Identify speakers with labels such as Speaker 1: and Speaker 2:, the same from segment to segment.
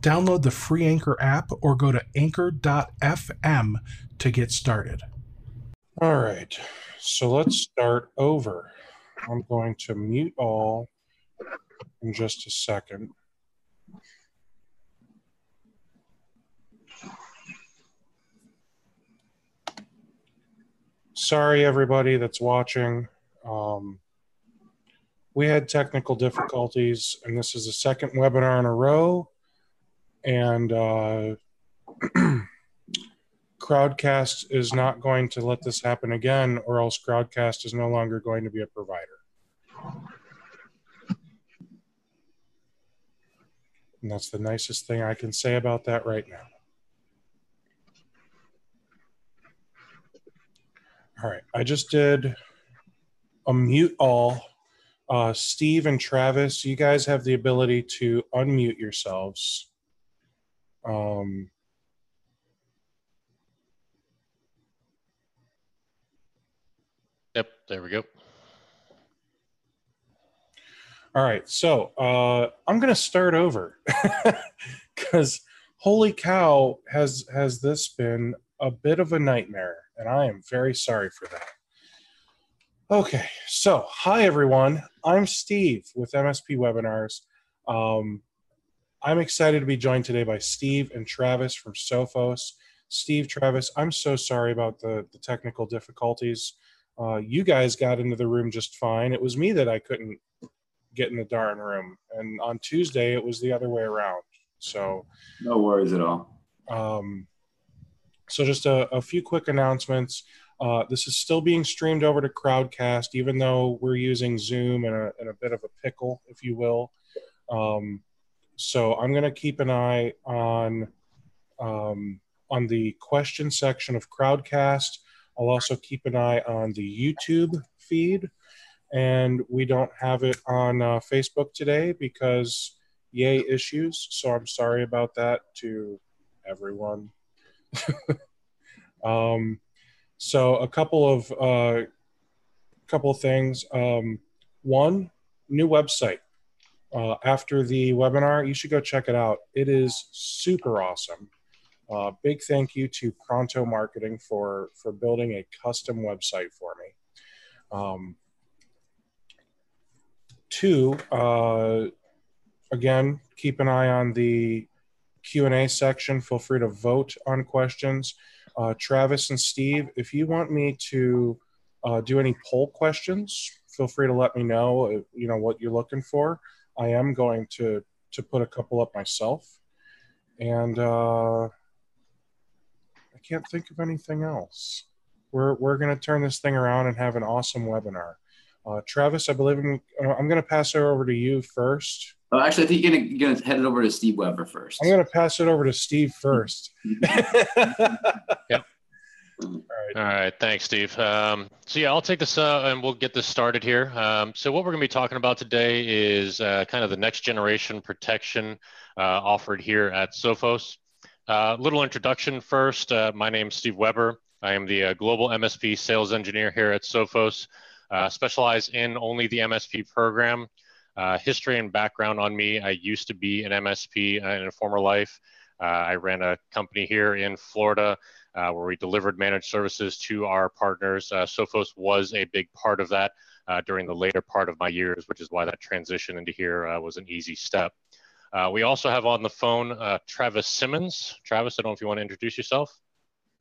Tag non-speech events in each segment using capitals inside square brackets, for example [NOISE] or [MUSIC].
Speaker 1: Download the free Anchor app or go to anchor.fm to get started. All right, so let's start over. I'm going to mute all in just a second. Sorry, everybody that's watching. Um, we had technical difficulties, and this is the second webinar in a row and uh, [CLEARS THROAT] Crowdcast is not going to let this happen again, or else Crowdcast is no longer going to be a provider. And that's the nicest thing I can say about that right now. All right, I just did a mute all. Uh, Steve and Travis, you guys have the ability to unmute yourselves. Um,
Speaker 2: yep, there we go.
Speaker 1: All right, so uh, I'm going to start over [LAUGHS] because holy cow, has has this been a bit of a nightmare, and I am very sorry for that. Okay, so hi everyone. I'm Steve with MSP Webinars. Um, I'm excited to be joined today by Steve and Travis from Sophos. Steve, Travis, I'm so sorry about the, the technical difficulties. Uh, you guys got into the room just fine. It was me that I couldn't get in the darn room. And on Tuesday, it was the other way around. So,
Speaker 3: no worries at all.
Speaker 1: Um, so, just a, a, few quick announcements. Uh, this is still being streamed over to Crowdcast, even though we're using Zoom and a, in a bit of a pickle, if you will. Um, so I'm going to keep an eye on um, on the question section of Crowdcast. I'll also keep an eye on the YouTube feed, and we don't have it on uh, Facebook today because yay issues. So I'm sorry about that to everyone. [LAUGHS] um, so a couple of uh, couple of things. Um, one, new website uh, after the webinar. You should go check it out. It is super awesome. Uh, big thank you to Pronto Marketing for for building a custom website for me. Um, two, uh, again, keep an eye on the Q and A section. Feel free to vote on questions. Uh, Travis and Steve, if you want me to uh, do any poll questions, feel free to let me know. Uh, you know what you're looking for. I am going to to put a couple up myself, and uh, I can't think of anything else. We're we're going to turn this thing around and have an awesome webinar. Uh, Travis, I believe I'm, uh, I'm going to pass it over to you first.
Speaker 3: Oh, actually, I think you're going to head it over to Steve Weber first.
Speaker 1: I'm going to pass it over to Steve first. [LAUGHS]
Speaker 2: yep. All right. All right. Thanks, Steve. Um, so yeah, I'll take this uh, and we'll get this started here. Um, so what we're going to be talking about today is uh, kind of the next generation protection uh, offered here at Sophos. A uh, little introduction first. Uh, my name is Steve Weber. I am the uh, global MSP sales engineer here at Sophos. specialize in only the MSP program. history and background on me. I used to be an MSP in a former life. I ran a company here in Florida uh, where we delivered managed services to our partners. Uh, Sophos was a big part of that uh, during the later part of my years, which is why that transition into here uh, was an easy step. Uh, we also have on the phone uh, Travis Simmons. Travis, I don't know if you want to introduce yourself.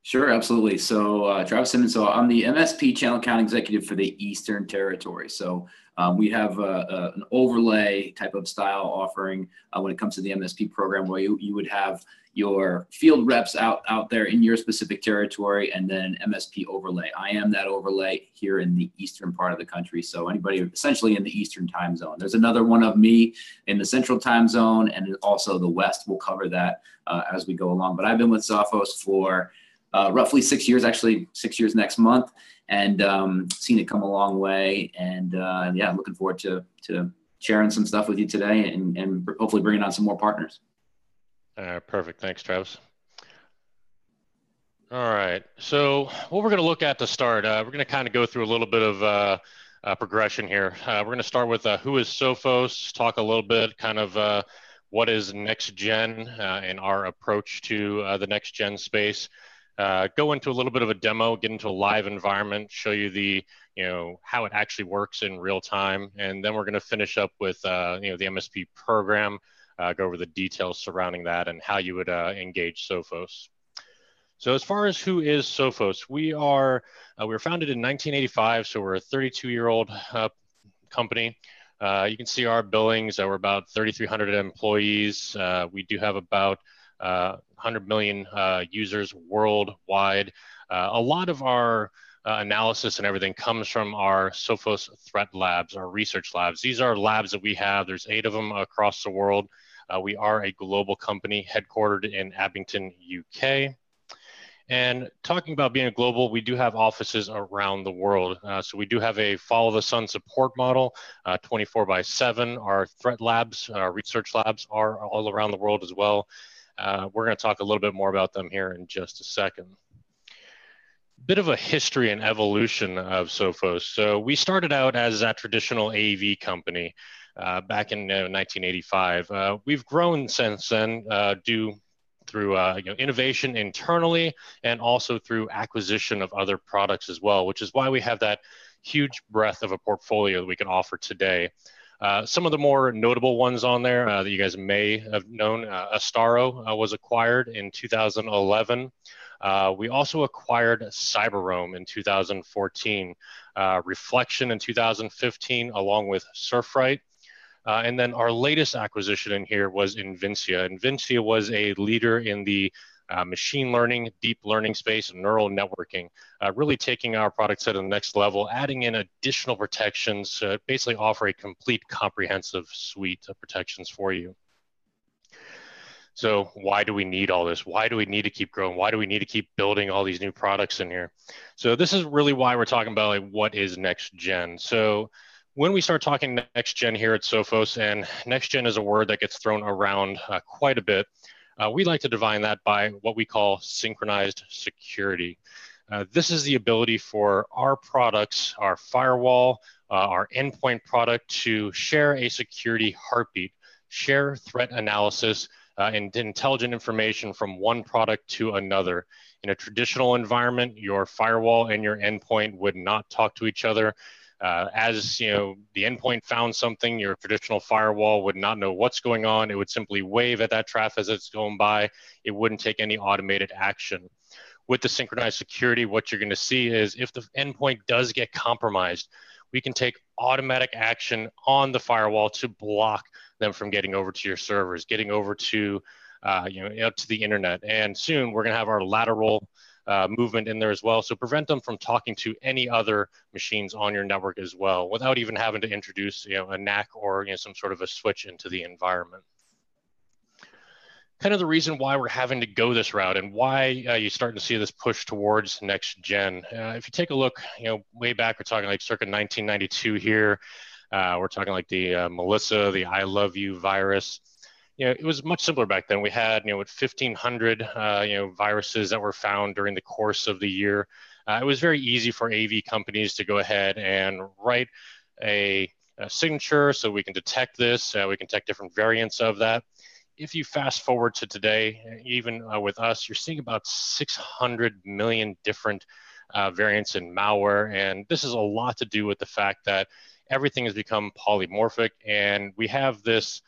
Speaker 3: Sure, absolutely. So, uh, Travis Simmons. So, I'm the MSP Channel Account Executive for the Eastern Territory. So, um, we have a, a, an overlay type of style offering uh, when it comes to the MSP program, where you, you would have your field reps out out there in your specific territory, and then MSP overlay. I am that overlay here in the eastern part of the country. So, anybody essentially in the eastern time zone. There's another one of me in the central time zone, and also the west. We'll cover that uh, as we go along. But I've been with Sophos for uh, roughly six years, actually six years next month, and um, seen it come a long way. And uh, yeah, looking forward to to sharing some stuff with you today, and, and hopefully bringing on some more partners.
Speaker 2: Uh, perfect. Thanks, Travis. All right. So what we're going to look at to start, uh, we're going to kind of go through a little bit of uh, uh, progression here. Uh, we're going to start with uh, who is Sophos, talk a little bit kind of uh, what is next gen and our approach to the next gen space uh, go into a little bit of a demo, get into a live environment, show you the, you know, how it actually works in real time. And then we're going to finish up with, uh, you know, the MSP program, uh, go over the details surrounding that and how you would uh, engage Sophos. So as far as who is Sophos, we are, uh, we were founded in 1985. So we're a 32 year old uh, company. you can see our billings. we're about 3,300 employees. we do have about uh, 100 million uh, users worldwide. Uh, a lot of our uh, analysis and everything comes from our Sophos threat labs, our research labs. These are labs that we have. There's eight of them across the world. Uh, we are a global company headquartered in Abingdon, UK. And talking about being global, we do have offices around the world. Uh, so we do have a follow the sun support model, uh, 24 by 7. Our threat labs, our research labs are all around the world as well. Uh, we're going to talk a little bit more about them here in just a second. Bit of a history and evolution of Sophos. So we started out as a traditional AV company uh, back in uh, 1985. Uh, we've grown since then uh, due through uh, you know, innovation internally and also through acquisition of other products as well, which is why we have that huge breadth of a portfolio that we can offer today. Uh, some of the more notable ones on there uh, that you guys may have known, uh, Astaro uh, was acquired in 2011. Uh, we also acquired Cyberoam in 2014, Reflexion in 2015, along with SurfRight. and then our latest acquisition in here was Invincea. Invincea was a leader in the uh, machine learning, deep learning space, and neural networking, uh, really taking our product set to the next level, adding in additional protections to basically offer a complete comprehensive suite of protections for you. So why do we need all this? Why do we need to keep growing? Why do we need to keep building all these new products in here? So this is really why we're talking about like what is next gen. So when we start talking next gen here at Sophos, and next gen is a word that gets thrown around uh, quite a bit, uh, we like to define that by what we call synchronized security. Uh, this is the ability for our products, our firewall, uh, our endpoint product to share a security heartbeat, share threat analysis, uh, and intelligent information from one product to another. In a traditional environment, your firewall and your endpoint would not talk to each other. Uh, as you know, the endpoint found something, your traditional firewall would not know what's going on. It would simply wave at that traffic as it's going by. It wouldn't take any automated action. With the synchronized security, what you're going to see is if the endpoint does get compromised, we can take automatic action on the firewall to block them from getting over to your servers, getting over to uh, you know out to the internet. And soon we're going to have our lateral uh, movement in there as well. So prevent them from talking to any other machines on your network as well, without even having to introduce you know, a NAC or you know, some sort of a switch into the environment. Kind of the reason why we're having to go this route and why uh, you're starting to see this push towards next gen. Uh, if you take a look, you know, way back, we're talking like circa 1992 here. Uh, we're talking like the uh, Melissa, the I love you virus you know, it was much simpler back then. We had, you know, 1,500, uh, you know, viruses that were found during the course of the year. Uh, it was very easy for AV companies to go ahead and write a, a signature so we can detect this. Uh, we can detect different variants of that. If you fast forward to today, even uh, with us, you're seeing about 600 million different uh, variants in malware. And this is a lot to do with the fact that everything has become polymorphic and we have this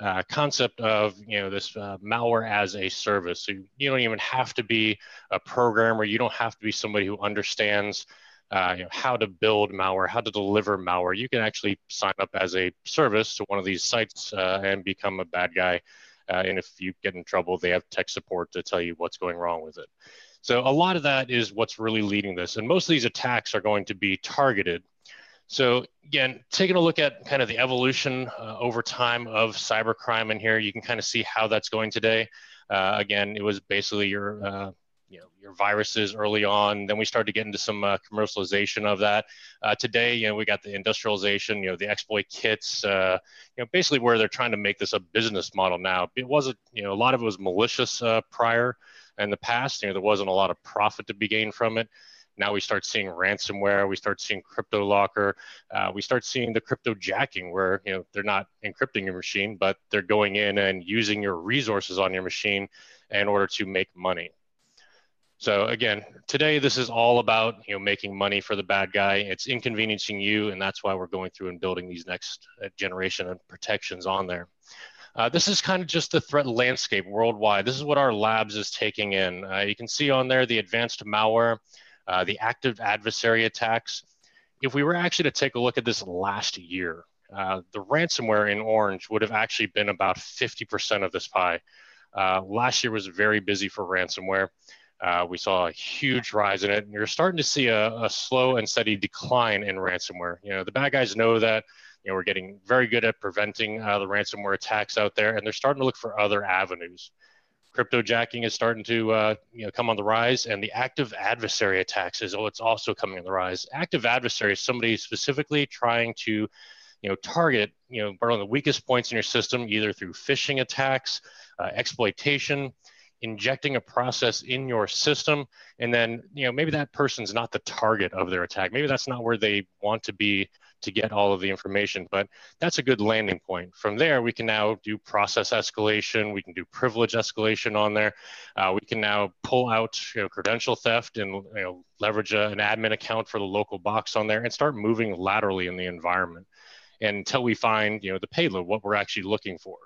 Speaker 2: uh, concept of you know this uh, malware as a service. So you don't even have to be a programmer. You don't have to be somebody who understands uh, you know, how to build malware, how to deliver malware. You can actually sign up as a service to one of these sites uh, and become a bad guy. Uh, and if you get in trouble, they have tech support to tell you what's going wrong with it. So a lot of that is what's really leading this. And most of these attacks are going to be targeted. So again, taking a look at kind of the evolution uh, over time of cybercrime in here, you can kind of see how that's going today. Uh, again, it was basically your uh, you know your viruses early on. Then we started to get into some uh, commercialization of that. Uh, today, you know, we got the industrialization, you know, the exploit kits, uh, you know, basically where they're trying to make this a business model now. It wasn't, you know, a lot of it was malicious uh, prior in the past. You know, there wasn't a lot of profit to be gained from it. Now we start seeing ransomware, we start seeing crypto locker, uh, we start seeing the crypto jacking where you know they're not encrypting your machine, but they're going in and using your resources on your machine in order to make money. So again, today this is all about you know making money for the bad guy. It's inconveniencing you, and that's why we're going through and building these next uh, generation of protections on there. Uh, this is kind of just the threat landscape worldwide. This is what our labs is taking in. Uh, you can see on there the advanced malware, uh, the active adversary attacks. If we were actually to take a look at this last year, uh, the ransomware in orange would have actually been about 50% of this pie. Uh, last year was very busy for ransomware. Uh, we saw a huge rise in it, and you're starting to see a, a, slow and steady decline in ransomware. You know, the bad guys know that. You know, we're getting very good at preventing uh, the ransomware attacks out there, and they're starting to look for other avenues. Crypto jacking is starting to uh, you know come on the rise, and the active adversary attacks is oh, it's also coming on the rise. Active adversary is somebody specifically trying to you know target you know of the weakest points in your system, either through phishing attacks, uh, exploitation injecting a process in your system and then you know maybe that person's not the target of their attack maybe that's not where they want to be to get all of the information but that's a good landing point. From there we can now do process escalation. We can do privilege escalation on there. Uh, we can now pull out you know, credential theft and you know, leverage a, an admin account for the local box on there and start moving laterally in the environment until we find you know the payload what we're actually looking for.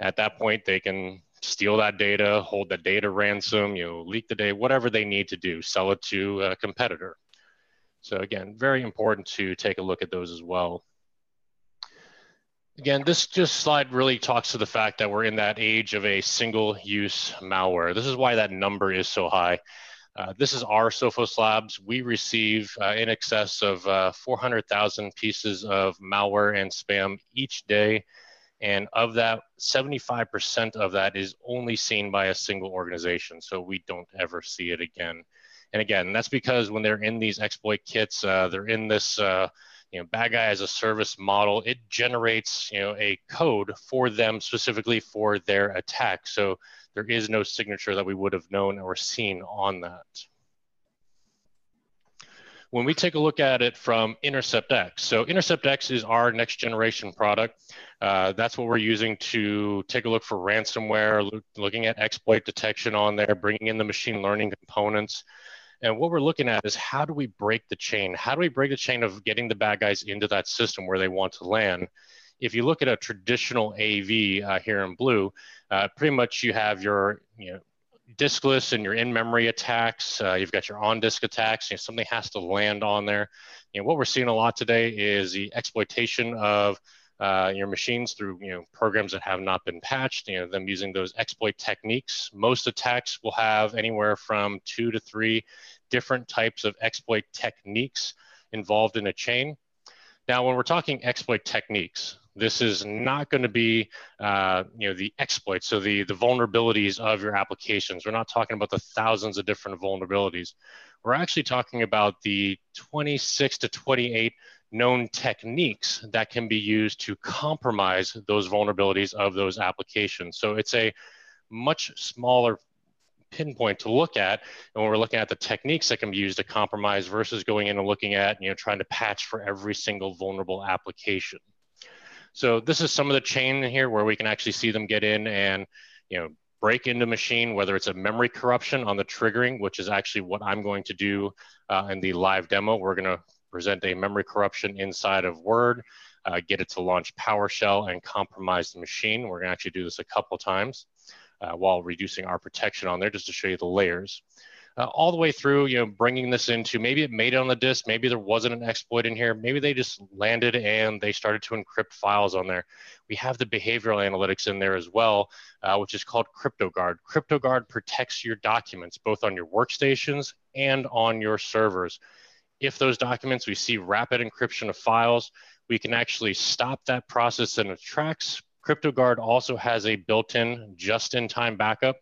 Speaker 2: At that point they can steal that data, hold the data ransom, you know, leak the data, whatever they need to do, sell it to a competitor. So again, very important to take a look at those as well. Again, this just slide really talks to the fact that we're in that age of a single use malware. This is why that number is so high. Uh, this is our Sophos Labs. We receive uh, in excess of uh, 400,000 pieces of malware and spam each day and of that, 75% of that is only seen by a single organization. So we don't ever see it again. And again, that's because when they're in these exploit kits, uh, they're in this, uh, you know, bad guy as a service model. It generates, you know, a code for them specifically for their attack. So there is no signature that we would have known or seen on that when we take a look at it from Intercept X, so Intercept X is our next generation product. Uh, that's what we're using to take a look for ransomware, look, looking at exploit detection on there, bringing in the machine learning components. And what we're looking at is how do we break the chain? How do we break the chain of getting the bad guys into that system where they want to land? If you look at a traditional AV uh, here in blue, uh, pretty much you have your you know, diskless and your in-memory attacks. Uh, you've got your on-disk attacks. You know, something has to land on there. You know, what we're seeing a lot today is the exploitation of uh, your machines through you know programs that have not been patched. You know, them using those exploit techniques. Most attacks will have anywhere from two to three different types of exploit techniques involved in a chain. Now, when we're talking exploit techniques, this is not going to be, uh, you know, the exploits, so the the vulnerabilities of your applications. We're not talking about the thousands of different vulnerabilities. We're actually talking about the 26 to 28 known techniques that can be used to compromise those vulnerabilities of those applications. So it's a much smaller pinpoint to look at and when we're looking at the techniques that can be used to compromise versus going in and looking at you know trying to patch for every single vulnerable application so this is some of the chain in here where we can actually see them get in and, you know, break into machine, whether it's a memory corruption on the triggering, which is actually what I'm going to do uh, in the live demo. We're going to present a memory corruption inside of Word. uh, get it to launch PowerShell and compromise the machine. We're going to actually do this a couple times uh, while reducing our protection on there just to show you the layers uh, all the way through, you know, bringing this into maybe it made it on the disk, maybe there wasn't an exploit in here, maybe they just landed and they started to encrypt files on there. We have the behavioral analytics in there as well, uh, which is called CryptoGuard. CryptoGuard protects your documents both on your workstations and on your servers. If those documents we see rapid encryption of files, we can actually stop that process in its tracks. CryptoGuard also has a built-in just-in-time backup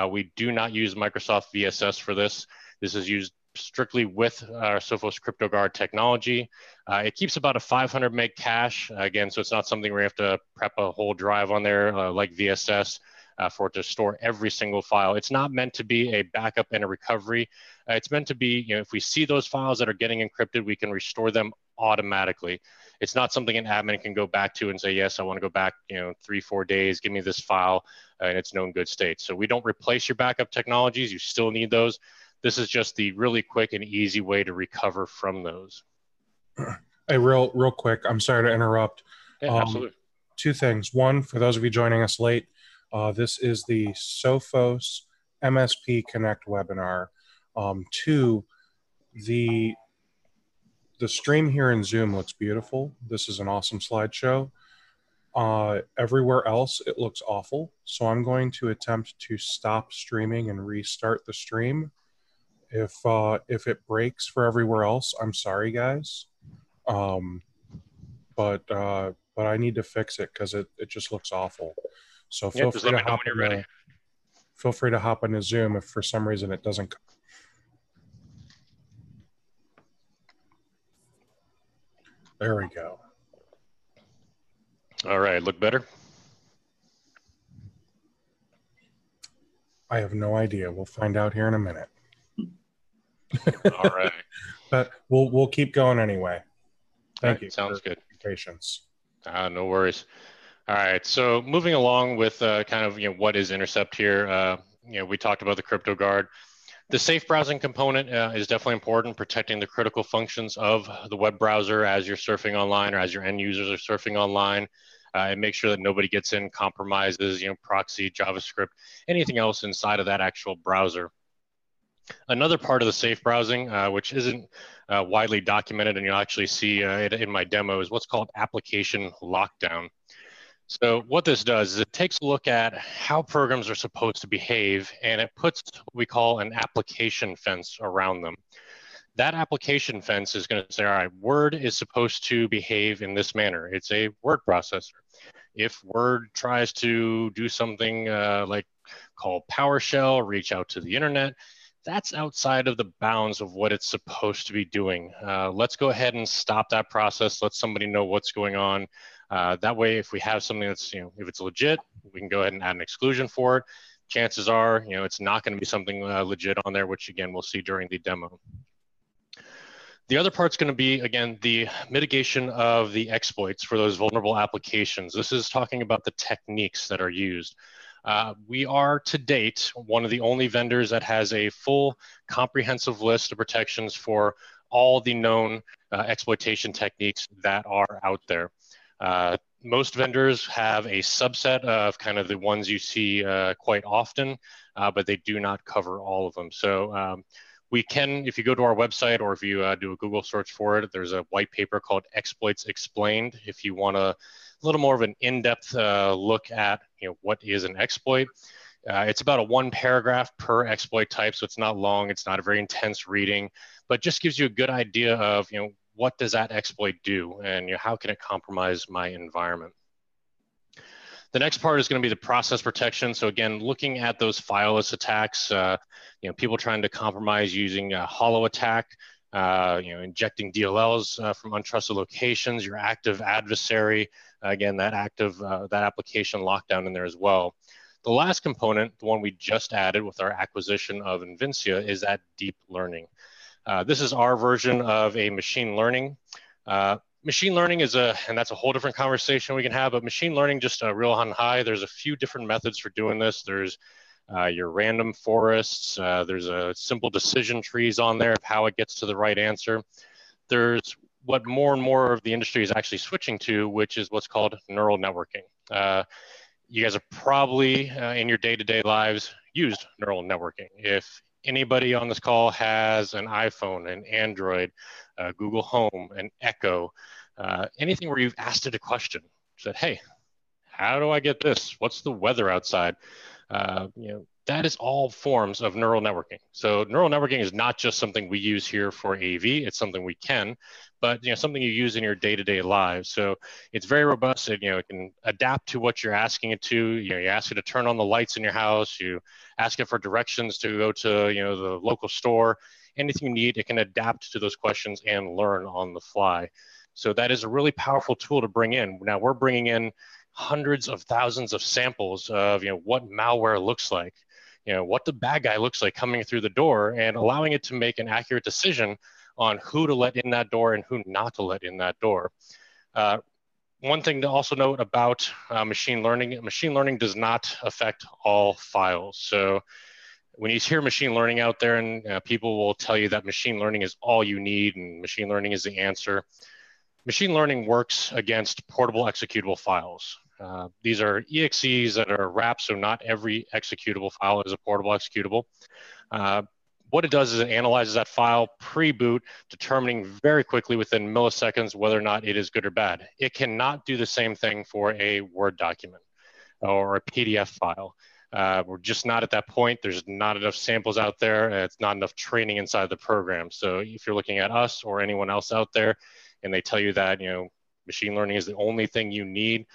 Speaker 2: uh, we do not use Microsoft VSS for this. This is used strictly with our Sophos CryptoGuard technology. Uh, it keeps about a 500 meg cache. Again, so it's not something where you have to prep a whole drive on there uh, like VSS uh, for it to store every single file. It's not meant to be a backup and a recovery. Uh, it's meant to be, you know, if we see those files that are getting encrypted, we can restore them automatically. It's not something an admin can go back to and say, yes, I want to go back, you know, three, four days, give me this file, uh, and it's known good state. So we don't replace your backup technologies. You still need those. This is just the really quick and easy way to recover from those. [CLEARS THROAT]
Speaker 1: Hey, real, real quick. I'm sorry to interrupt.
Speaker 2: Yeah, um, absolutely.
Speaker 1: Two things. One, for those of you joining us late, uh, this is the Sophos MSP Connect webinar. Um, two, the the stream here in Zoom looks beautiful. This is an awesome slideshow. Uh, everywhere else, it looks awful. So I'm going to attempt to stop streaming and restart the stream. If uh, if it breaks for everywhere else, I'm sorry, guys. Um, but uh, but I need to fix it because it, it just looks awful. So feel free to hop in the, feel free to hop into Zoom if for some reason it doesn't There we go.
Speaker 2: All right, look better?
Speaker 1: I have no idea. We'll find out here in a minute.
Speaker 2: All right. [LAUGHS]
Speaker 1: but we'll we'll keep going anyway. Thank right, you.
Speaker 2: Sounds good.
Speaker 1: Patience.
Speaker 2: Uh, no worries. All right. So moving along with uh, kind of you know what is intercept here. Uh, you know we talked about the crypto guard. The safe browsing component uh, is definitely important, protecting the critical functions of the web browser as you're surfing online or as your end users are surfing online. Uh, and make sure that nobody gets in compromises, you know, proxy, JavaScript, anything else inside of that actual browser. Another part of the safe browsing, uh, which isn't uh, widely documented, and you'll actually see uh, it in my demo, is what's called application lockdown. So what this does is it takes a look at how programs are supposed to behave and it puts what we call an application fence around them. That application fence is going to say, all right, Word is supposed to behave in this manner. It's a word processor. If Word tries to do something uh, like call PowerShell, reach out to the internet, that's outside of the bounds of what it's supposed to be doing. Uh, let's go ahead and stop that process. Let somebody know what's going on. Uh, that way, if we have something that's, you know, if it's legit, we can go ahead and add an exclusion for it. Chances are, you know, it's not going to be something uh, legit on there, which again, we'll see during the demo. The other part's going to be, again, the mitigation of the exploits for those vulnerable applications. This is talking about the techniques that are used. Uh, we are to date one of the only vendors that has a full comprehensive list of protections for all the known uh, exploitation techniques that are out there. Uh, most vendors have a subset of kind of the ones you see uh, quite often, uh, but they do not cover all of them. So um, we can, if you go to our website or if you uh, do a Google search for it, there's a white paper called Exploits Explained. If you want a little more of an in-depth uh, look at you know, what is an exploit, uh, it's about a one paragraph per exploit type, so it's not long. It's not a very intense reading, but just gives you a good idea of you know what does that exploit do and you know, how can it compromise my environment. The next part is going to be the process protection. So again, looking at those fileless attacks, uh, you know, people trying to compromise using a HoloAttack, uh, you know, injecting DLLs uh, from untrusted locations, your active adversary, again, that active, uh, that application lockdown in there as well. The last component, the one we just added with our acquisition of Invincea, is that deep learning. Uh, this is our version of a machine learning. Uh, machine learning is a, and that's a whole different conversation we can have, but machine learning just a real on high. There's a few different methods for doing this. There's uh, your random forests. Uh, there's a simple decision trees on there of how it gets to the right answer. There's what more and more of the industry is actually switching to, which is what's called neural networking. Uh, you guys are probably uh, in your day-to-day lives used neural networking. If anybody on this call has an iPhone, an Android, uh, Google Home, an Echo, uh, anything where you've asked it a question, said, "Hey, how do I get this? What's the weather outside?" Uh, you know, that is all forms of neural networking. So neural networking is not just something we use here for AV, it's something we can, but you know, something you use in your day-to-day lives. So it's very robust and you know, it can adapt to what you're asking it to. You know, you ask it to turn on the lights in your house, you ask it for directions to go to, you know, the local store, anything you need, it can adapt to those questions and learn on the fly. So that is a really powerful tool to bring in. Now we're bringing in hundreds of thousands of samples of you know what malware looks like you know what the bad guy looks like coming through the door and allowing it to make an accurate decision on who to let in that door and who not to let in that door. Uh, one thing to also note about uh, machine learning machine learning does not affect all files. So when you hear machine learning out there and uh, people will tell you that machine learning is all you need and machine learning is the answer machine learning works against portable executable files uh, these are EXEs that are wrapped, so not every executable file is a portable executable. Uh, what it does is it analyzes that file pre-boot, determining very quickly within milliseconds whether or not it is good or bad. It cannot do the same thing for a Word document or a PDF file. Uh, we're just not at that point. There's not enough samples out there. It's not enough training inside the program. So if you're looking at us or anyone else out there, and they tell you that you know machine learning is the only thing you need,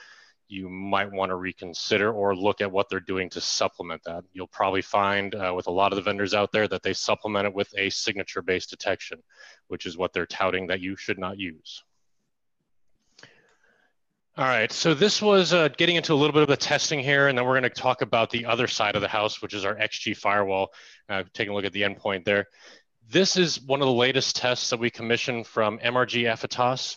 Speaker 2: you might want to reconsider or look at what they're doing to supplement that. You'll probably find uh, with a lot of the vendors out there that they supplement it with a signature based detection, which is what they're touting that you should not use. All right, so this was uh, getting into a little bit of the testing here, and then we're going to talk about the other side of the house, which is our XG firewall. Uh, taking a look at the endpoint there. This is one of the latest tests that we commissioned from MRG Effitas.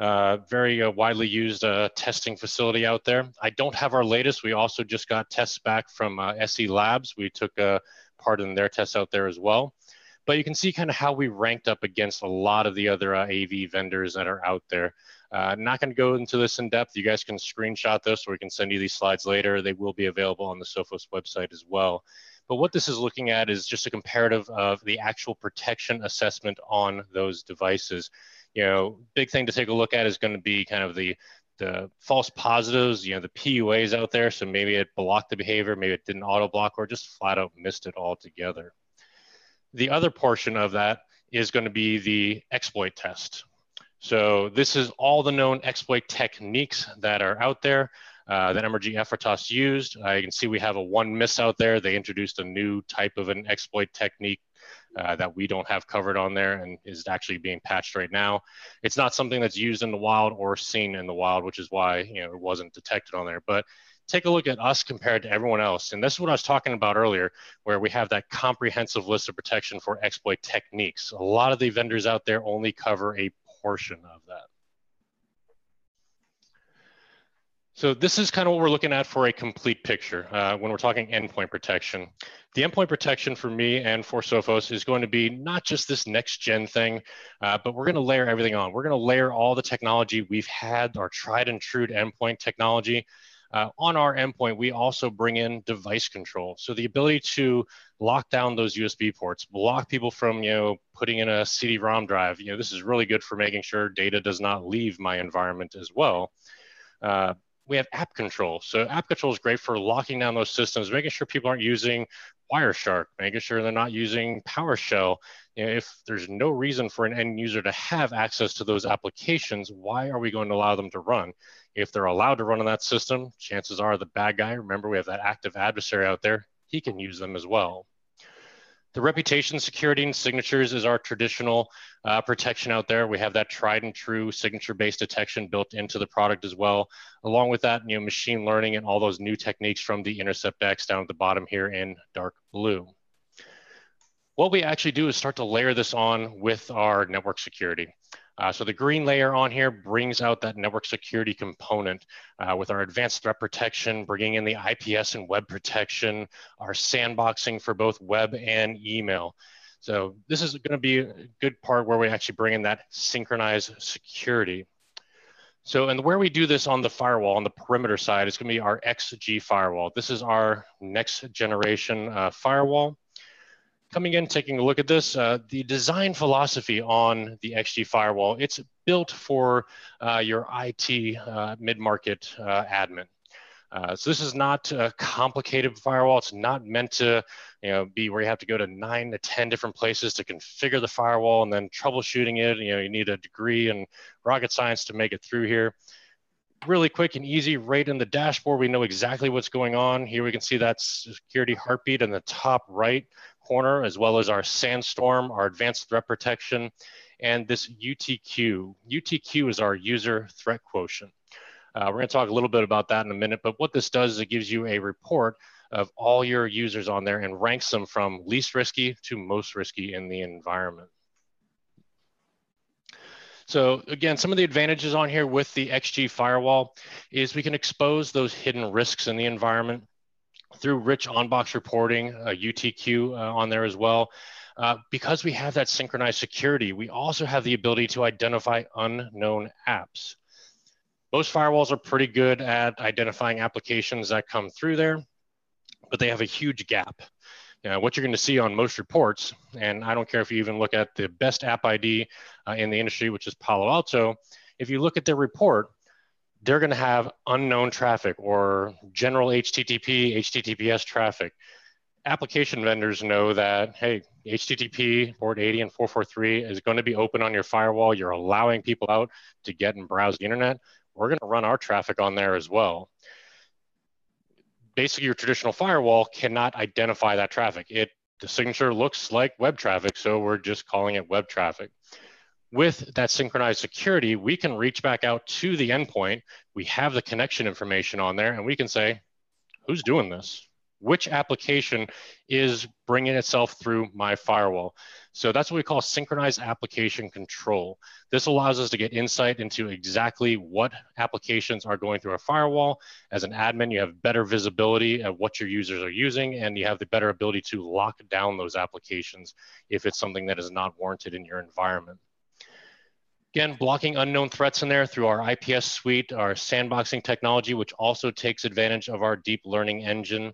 Speaker 2: Uh, very uh, widely used uh, testing facility out there. I don't have our latest. We also just got tests back from uh, SE Labs. We took a part in their tests out there as well. But you can see kind of how we ranked up against a lot of the other uh, AV vendors that are out there. Not going to go into this in depth. You guys can screenshot this or we can send you these slides later. They will be available on the Sophos website as well. But what this is looking at is just a comparative of the actual protection assessment on those devices you know, big thing to take a look at is going to be kind of the the false positives, you know, the PUAs out there. So maybe it blocked the behavior, maybe it didn't auto block, or just flat out missed it altogether. The other portion of that is going to be the exploit test. So this is all the known exploit techniques that are out there uh, that MRG Effitas used. Uh, you can see we have a one miss out there. They introduced a new type of an exploit technique uh, that we don't have covered on there and is actually being patched right now. It's not something that's used in the wild or seen in the wild, which is why you know it wasn't detected on there. But take a look at us compared to everyone else. And this is what I was talking about earlier, where we have that comprehensive list of protection for exploit techniques. A lot of the vendors out there only cover a portion of that. So this is kind of what we're looking at for a complete picture uh, when we're talking endpoint protection. The endpoint protection for me and for Sophos is going to be not just this next gen thing, uh, but we're going to layer everything on. We're going to layer all the technology we've had, our tried and true endpoint technology. Uh, on our endpoint, we also bring in device control. So the ability to lock down those USB ports, block people from, you know, putting in a CD-ROM drive. You know, this is really good for making sure data does not leave my environment as well. Uh, we have app control. So app control is great for locking down those systems, making sure people aren't using Wireshark, making sure they're not using PowerShell. You know, if there's no reason for an end user to have access to those applications, why are we going to allow them to run? If they're allowed to run on that system, chances are the bad guy, remember we have that active adversary out there, he can use them as well. The reputation security and signatures is our traditional uh, protection out there. We have that tried and true signature-based detection built into the product as well. Along with that, you know, machine learning and all those new techniques from the Intercept X down at the bottom here in dark blue. What we actually do is start to layer this on with our network security. Uh, so the green layer on here brings out that network security component uh, with our advanced threat protection, bringing in the IPS and web protection, our sandboxing for both web and email. So this is going to be a good part where we actually bring in that synchronized security. So, and where we do this on the firewall, on the perimeter side, is going to be our XG firewall. This is our next generation uh, firewall. Coming in, taking a look at this, uh, the design philosophy on the XG firewall, it's built for uh, your IT uh, mid-market uh, admin. Uh, so this is not a complicated firewall. It's not meant to, you know, be where you have to go to nine to ten different places to configure the firewall and then troubleshooting it. You know, you need a degree in rocket science to make it through here. Really quick and easy, right in the dashboard, we know exactly what's going on. Here we can see that security heartbeat in the top right corner, as well as our Sandstorm, our advanced threat protection, and this UTQ. UTQ is our user threat quotient. Uh, we're going to talk a little bit about that in a minute, but what this does is it gives you a report of all your users on there and ranks them from least risky to most risky in the environment. So again, some of the advantages on here with the XG firewall is we can expose those hidden risks in the environment through rich on-box reporting, uh, UTQ uh, on there as well. Uh, because we have that synchronized security, we also have the ability to identify unknown apps. Most firewalls are pretty good at identifying applications that come through there, but they have a huge gap. Know, what you're going to see on most reports, and I don't care if you even look at the best app ID uh, in the industry, which is Palo Alto, if you look at their report, they're going to have unknown traffic or general HTTP, HTTPS traffic. Application vendors know that, hey, HTTP port 80 and 443 is going to be open on your firewall. You're allowing people out to get and browse the internet we're going to run our traffic on there as well. Basically, your traditional firewall cannot identify that traffic. It the signature looks like web traffic, so we're just calling it web traffic. With that synchronized security, we can reach back out to the endpoint. We have the connection information on there, and we can say, who's doing this? which application is bringing itself through my firewall. So that's what we call synchronized application control. This allows us to get insight into exactly what applications are going through a firewall. As an admin, you have better visibility of what your users are using, and you have the better ability to lock down those applications if it's something that is not warranted in your environment. Again, blocking unknown threats in there through our IPS suite, our sandboxing technology, which also takes advantage of our deep learning engine.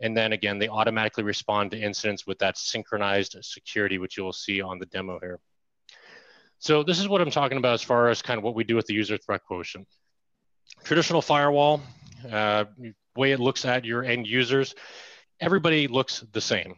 Speaker 2: And then again, they automatically respond to incidents with that synchronized security, which you'll see on the demo here. So this is what I'm talking about as far as kind of what we do with the user threat quotient. Traditional firewall, uh, way it looks at your end users, everybody looks the same.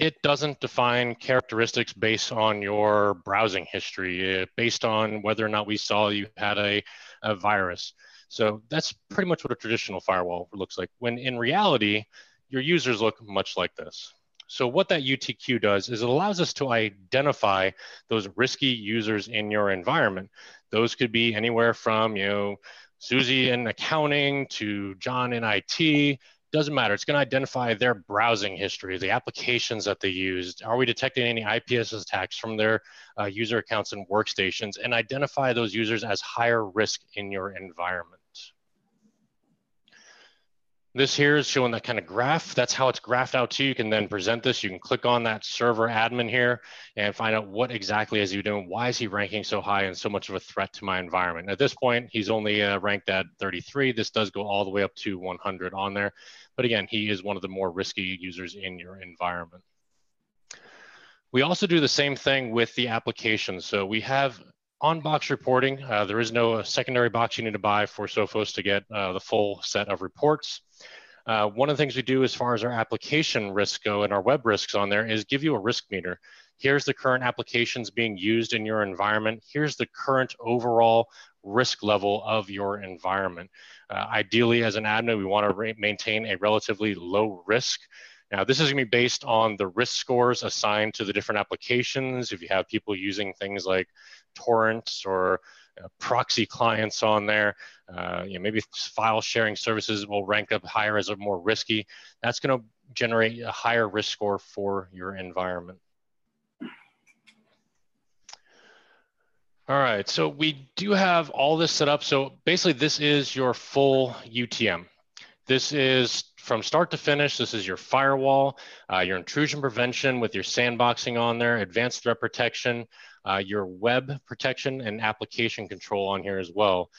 Speaker 2: It doesn't define characteristics based on your browsing history, uh, based on whether or not we saw you had a, a virus. So that's pretty much what a traditional firewall looks like. When in reality, your users look much like this. So what that UTQ does is it allows us to identify those risky users in your environment. Those could be anywhere from, you know, Susie in accounting to John in IT. Doesn't matter. It's going to identify their browsing history, the applications that they used. Are we detecting any IPS attacks from their uh, user accounts and workstations and identify those users as higher risk in your environment? This here is showing that kind of graph. That's how it's graphed out to you. You can then present this. You can click on that server admin here and find out what exactly is he doing. Why is he ranking so high and so much of a threat to my environment? At this point, he's only uh, ranked at 33. This does go all the way up to 100 on there. But again, he is one of the more risky users in your environment. We also do the same thing with the application. So we have on box reporting. Uh, there is no secondary box you need to buy for Sophos to get uh, the full set of reports. Uh, one of the things we do as far as our application risks go and our web risks on there is give you a risk meter. Here's the current applications being used in your environment. Here's the current overall risk level of your environment. Uh, ideally, as an admin, we want to maintain a relatively low risk. Now, this is going to be based on the risk scores assigned to the different applications. If you have people using things like torrents or proxy clients on there. Uh, you know, maybe file sharing services will rank up higher as a more risky. That's going to generate a higher risk score for your environment. All right, so we do have all this set up. So basically this is your full UTM. This is from start to finish. This is your firewall, uh, your intrusion prevention with your sandboxing on there, advanced threat protection, uh, your web protection and application control on here as well.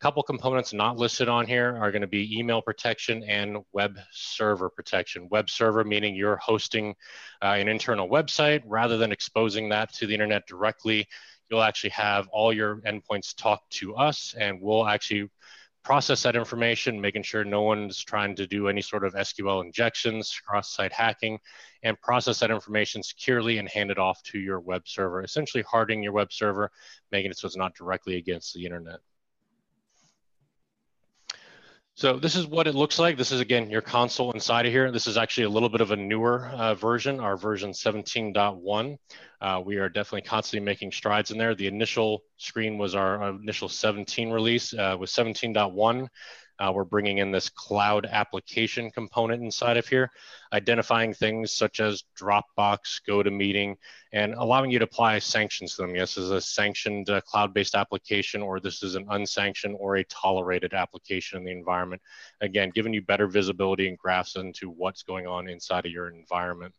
Speaker 2: A couple components not listed on here are going to be email protection and web server protection. Web server meaning you're hosting uh, an internal website rather than exposing that to the internet directly. You'll actually have all your endpoints talk to us and we'll actually process that information, making sure no one's trying to do any sort of SQL injections, cross-site hacking, and process that information securely and hand it off to your web server, essentially hardening your web server, making it so it's not directly against the internet. So this is what it looks like. This is again your console inside of here. This is actually a little bit of a newer uh, version, our version 17.1. Uh, we are definitely constantly making strides in there. The initial screen was our initial 17 release. Uh, with 17.1, uh, we're bringing in this cloud application component inside of here, identifying things such as Dropbox, GoToMeeting, and allowing you to apply sanctions to them. Yes, this is a sanctioned uh, cloud-based application, or this is an unsanctioned or a tolerated application in the environment. Again, giving you better visibility and graphs into what's going on inside of your environment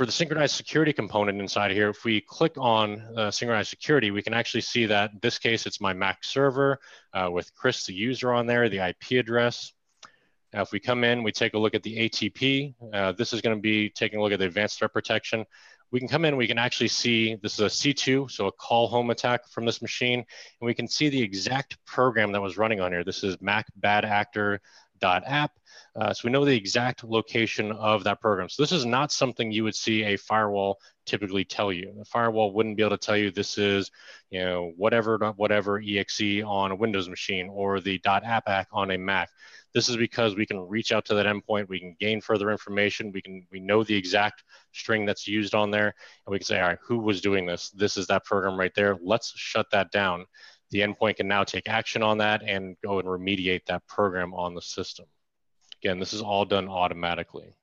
Speaker 2: for the synchronized security component inside here, if we click on uh, synchronized security, we can actually see that in this case, it's my Mac server uh, with Chris, the user on there, the IP address. Now, if we come in, we take a look at the ATP. Uh, this is going to be taking a look at the advanced threat protection. We can come in, we can actually see this is a C2, so a call home attack from this machine, and we can see the exact program that was running on here. This is Mac bad actor app. Uh, so we know the exact location of that program. So this is not something you would see a firewall typically tell you. The firewall wouldn't be able to tell you this is, you know, whatever, whatever exe on a Windows machine or the .app on a Mac. This is because we can reach out to that endpoint. We can gain further information. We can we know the exact string that's used on there, and we can say, all right, who was doing this? This is that program right there. Let's shut that down the endpoint can now take action on that and go and remediate that program on the system. Again, this is all done automatically.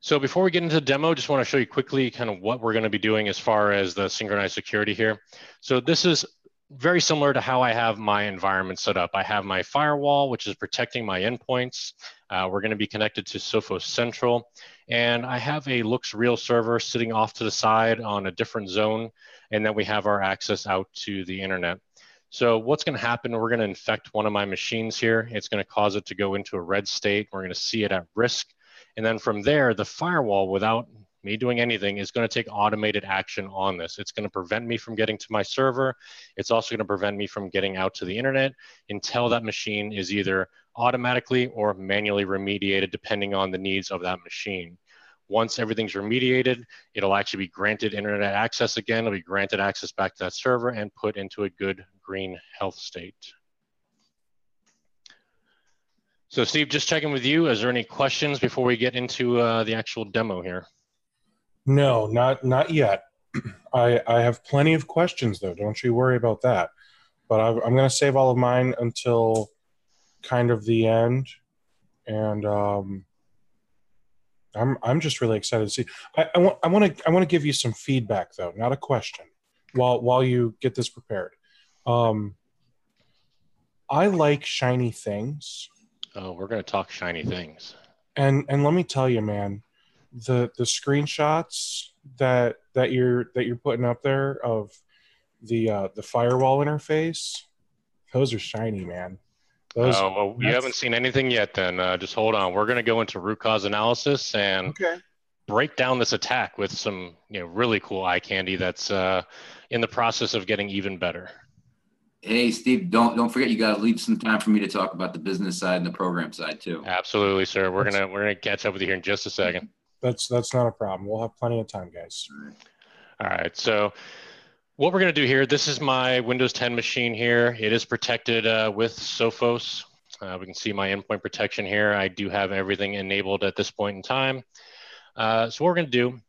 Speaker 2: So before we get into the demo, just want to show you quickly kind of what we're going to be doing as far as the synchronized security here. So this is very similar to how I have my environment set up. I have my firewall, which is protecting my endpoints. Uh, we're going to be connected to Sophos Central. And I have a looks real server sitting off to the side on a different zone. And then we have our access out to the internet. So what's going to happen, we're going to infect one of my machines here. It's going to cause it to go into a red state. We're going to see it at risk. And then from there, the firewall, without me doing anything is going to take automated action on this. It's going to prevent me from getting to my server. It's also going to prevent me from getting out to the internet until that machine is either automatically or manually remediated depending on the needs of that machine. Once everything's remediated, it'll actually be granted internet access again. It'll be granted access back to that server and put into a good green health state. So Steve, just checking with you. Is there any questions before we get into uh, the actual demo here?
Speaker 1: No, not not yet. [CLEARS THROAT] I I have plenty of questions though. Don't you worry about that. But I, I'm going to save all of mine until kind of the end, and um, I'm I'm just really excited to see. I, I want I want to I want to give you some feedback though, not a question. While while you get this prepared, um, I like shiny things.
Speaker 2: Oh, we're going to talk shiny things.
Speaker 1: And and let me tell you, man, the the screenshots that that you're that you're putting up there of the uh, the firewall interface, those are shiny, man.
Speaker 2: Those, oh, well, you haven't seen anything yet. Then uh, just hold on. We're going to go into root cause analysis and okay. break down this attack with some you know really cool eye candy that's uh, in the process of getting even better.
Speaker 3: Hey, Steve, don't don't forget you got to leave some time for me to talk about the business side and the program side too.
Speaker 2: Absolutely, sir. We're gonna we're gonna catch up with you here in just a second
Speaker 1: that's that's not a problem. We'll have plenty of time, guys.
Speaker 2: All right. So what we're going to do here, this is my Windows 10 machine here. It is protected uh, with Sophos. Uh, we can see my endpoint protection here. I do have everything enabled at this point in time. Uh, so what we're going to do,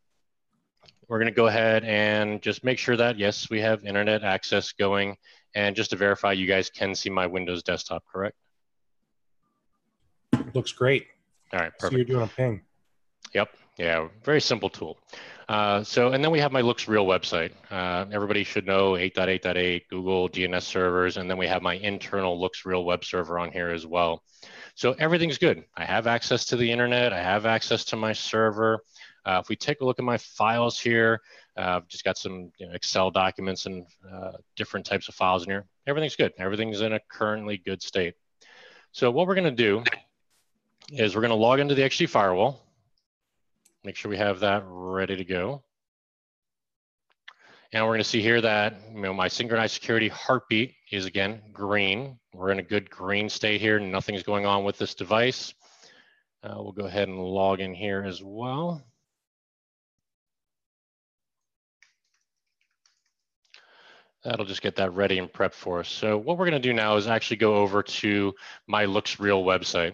Speaker 2: we're going to go ahead and just make sure that, yes, we have internet access going. And just to verify, you guys can see my Windows desktop, correct?
Speaker 1: Looks great.
Speaker 2: All right, perfect.
Speaker 1: So you're doing a ping.
Speaker 2: Yep. Yeah. Very simple tool. Uh, so, and then we have my Looks Real website. Uh, everybody should know 8.8.8, Google DNS servers, and then we have my internal Looks Real web server on here as well. So everything's good. I have access to the internet. I have access to my server. Uh, if we take a look at my files here, uh, I've just got some you know, Excel documents and uh, different types of files in here. Everything's good. Everything's in a currently good state. So what we're going to do is we're going to log into the XG firewall. Make sure we have that ready to go. And we're going to see here that you know, my synchronized security heartbeat is again green. We're in a good green state here. Nothing's going on with this device. Uh, we'll go ahead and log in here as well. That'll just get that ready and prepped for us. So what we're going to do now is actually go over to my Looks Real website.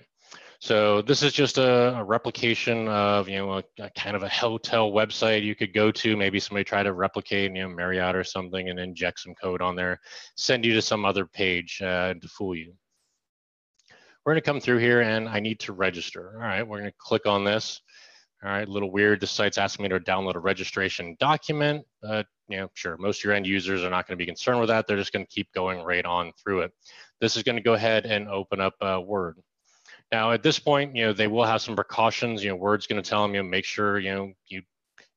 Speaker 2: So this is just a, a replication of, you know, a, a, kind of a hotel website you could go to. Maybe somebody try to replicate, you know, Marriott or something and inject some code on there, send you to some other page uh, to fool you. We're going to come through here and I need to register. All right, we're going to click on this. All right, a little weird. The site's asking me to download a registration document, but you know, sure, most of your end users are not going to be concerned with that. They're just going to keep going right on through it. This is going to go ahead and open up uh, Word. Now, at this point, you know, they will have some precautions. You know, Word's going to tell them, you know, make sure, you know, you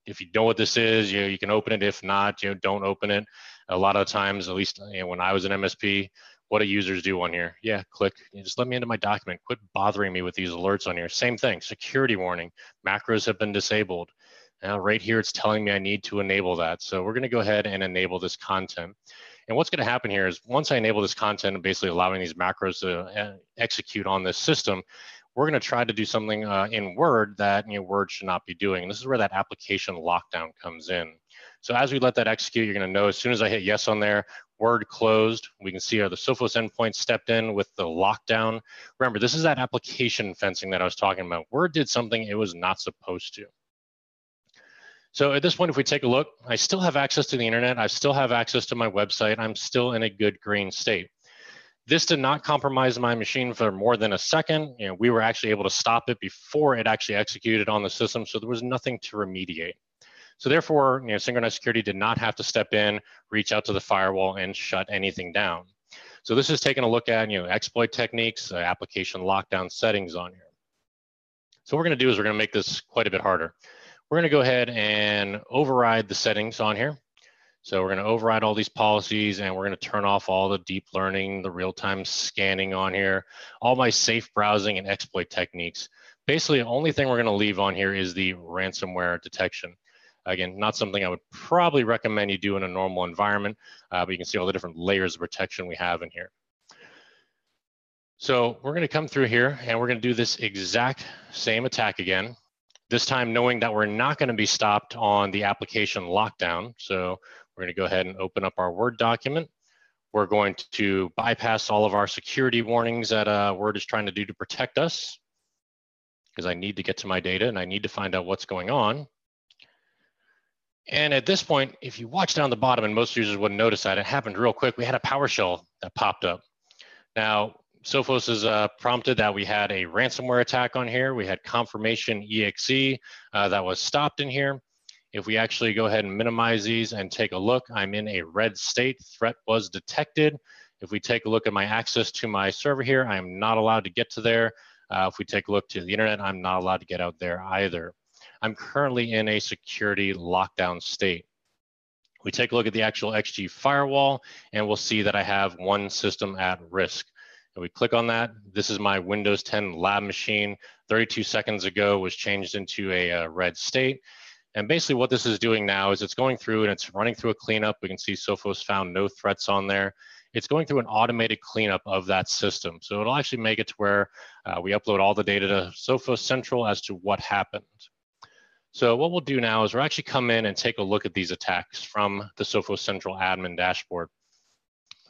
Speaker 2: if you know what this is, you know, you can open it. If not, you know, don't open it. A lot of times, at least you know, when I was an MSP, what do users do on here? Yeah, click. You just let me into my document. Quit bothering me with these alerts on here. Same thing. Security warning. Macros have been disabled. Now, right here, it's telling me I need to enable that. So we're going to go ahead and enable this content. And what's going to happen here is once I enable this content and basically allowing these macros to uh, execute on this system, we're going to try to do something uh, in Word that you know, Word should not be doing. And this is where that application lockdown comes in. So as we let that execute, you're going to know as soon as I hit yes on there, Word closed. We can see how the Sophos endpoint stepped in with the lockdown. Remember, this is that application fencing that I was talking about. Word did something it was not supposed to. So at this point, if we take a look, I still have access to the internet. I still have access to my website. I'm still in a good green state. This did not compromise my machine for more than a second. You know, we were actually able to stop it before it actually executed on the system, so there was nothing to remediate. So therefore, you know, synchronized security did not have to step in, reach out to the firewall, and shut anything down. So this is taking a look at you know exploit techniques, uh, application lockdown settings on here. So what we're going to do is we're going to make this quite a bit harder. We're going to go ahead and override the settings on here. So we're going to override all these policies and we're going to turn off all the deep learning, the real-time scanning on here, all my safe browsing and exploit techniques. Basically, the only thing we're going to leave on here is the ransomware detection. Again, not something I would probably recommend you do in a normal environment, uh, but you can see all the different layers of protection we have in here. So we're going to come through here and we're going to do this exact same attack again. This time knowing that we're not going to be stopped on the application lockdown. So we're going to go ahead and open up our Word document. We're going to bypass all of our security warnings that uh, Word is trying to do to protect us because I need to get to my data and I need to find out what's going on. And at this point, if you watch down the bottom, and most users wouldn't notice that, it happened real quick. We had a PowerShell that popped up. Now, Sophos has uh, prompted that we had a ransomware attack on here. We had confirmation exe uh, that was stopped in here. If we actually go ahead and minimize these and take a look, I'm in a red state. Threat was detected. If we take a look at my access to my server here, I'm not allowed to get to there. Uh, if we take a look to the internet, I'm not allowed to get out there either. I'm currently in a security lockdown state. We take a look at the actual XG firewall and we'll see that I have one system at risk. And we click on that. This is my Windows 10 lab machine. 32 seconds ago was changed into a, a uh, red state. And basically what this is doing now is it's going through and it's running through a cleanup. We can see Sophos found no threats on there. It's going through an automated cleanup of that system. So it'll actually make it to where uh, we upload all the data to Sophos Central as to what happened. So what we'll do now is we'll actually come in and take a look at these attacks from the Sophos Central admin dashboard.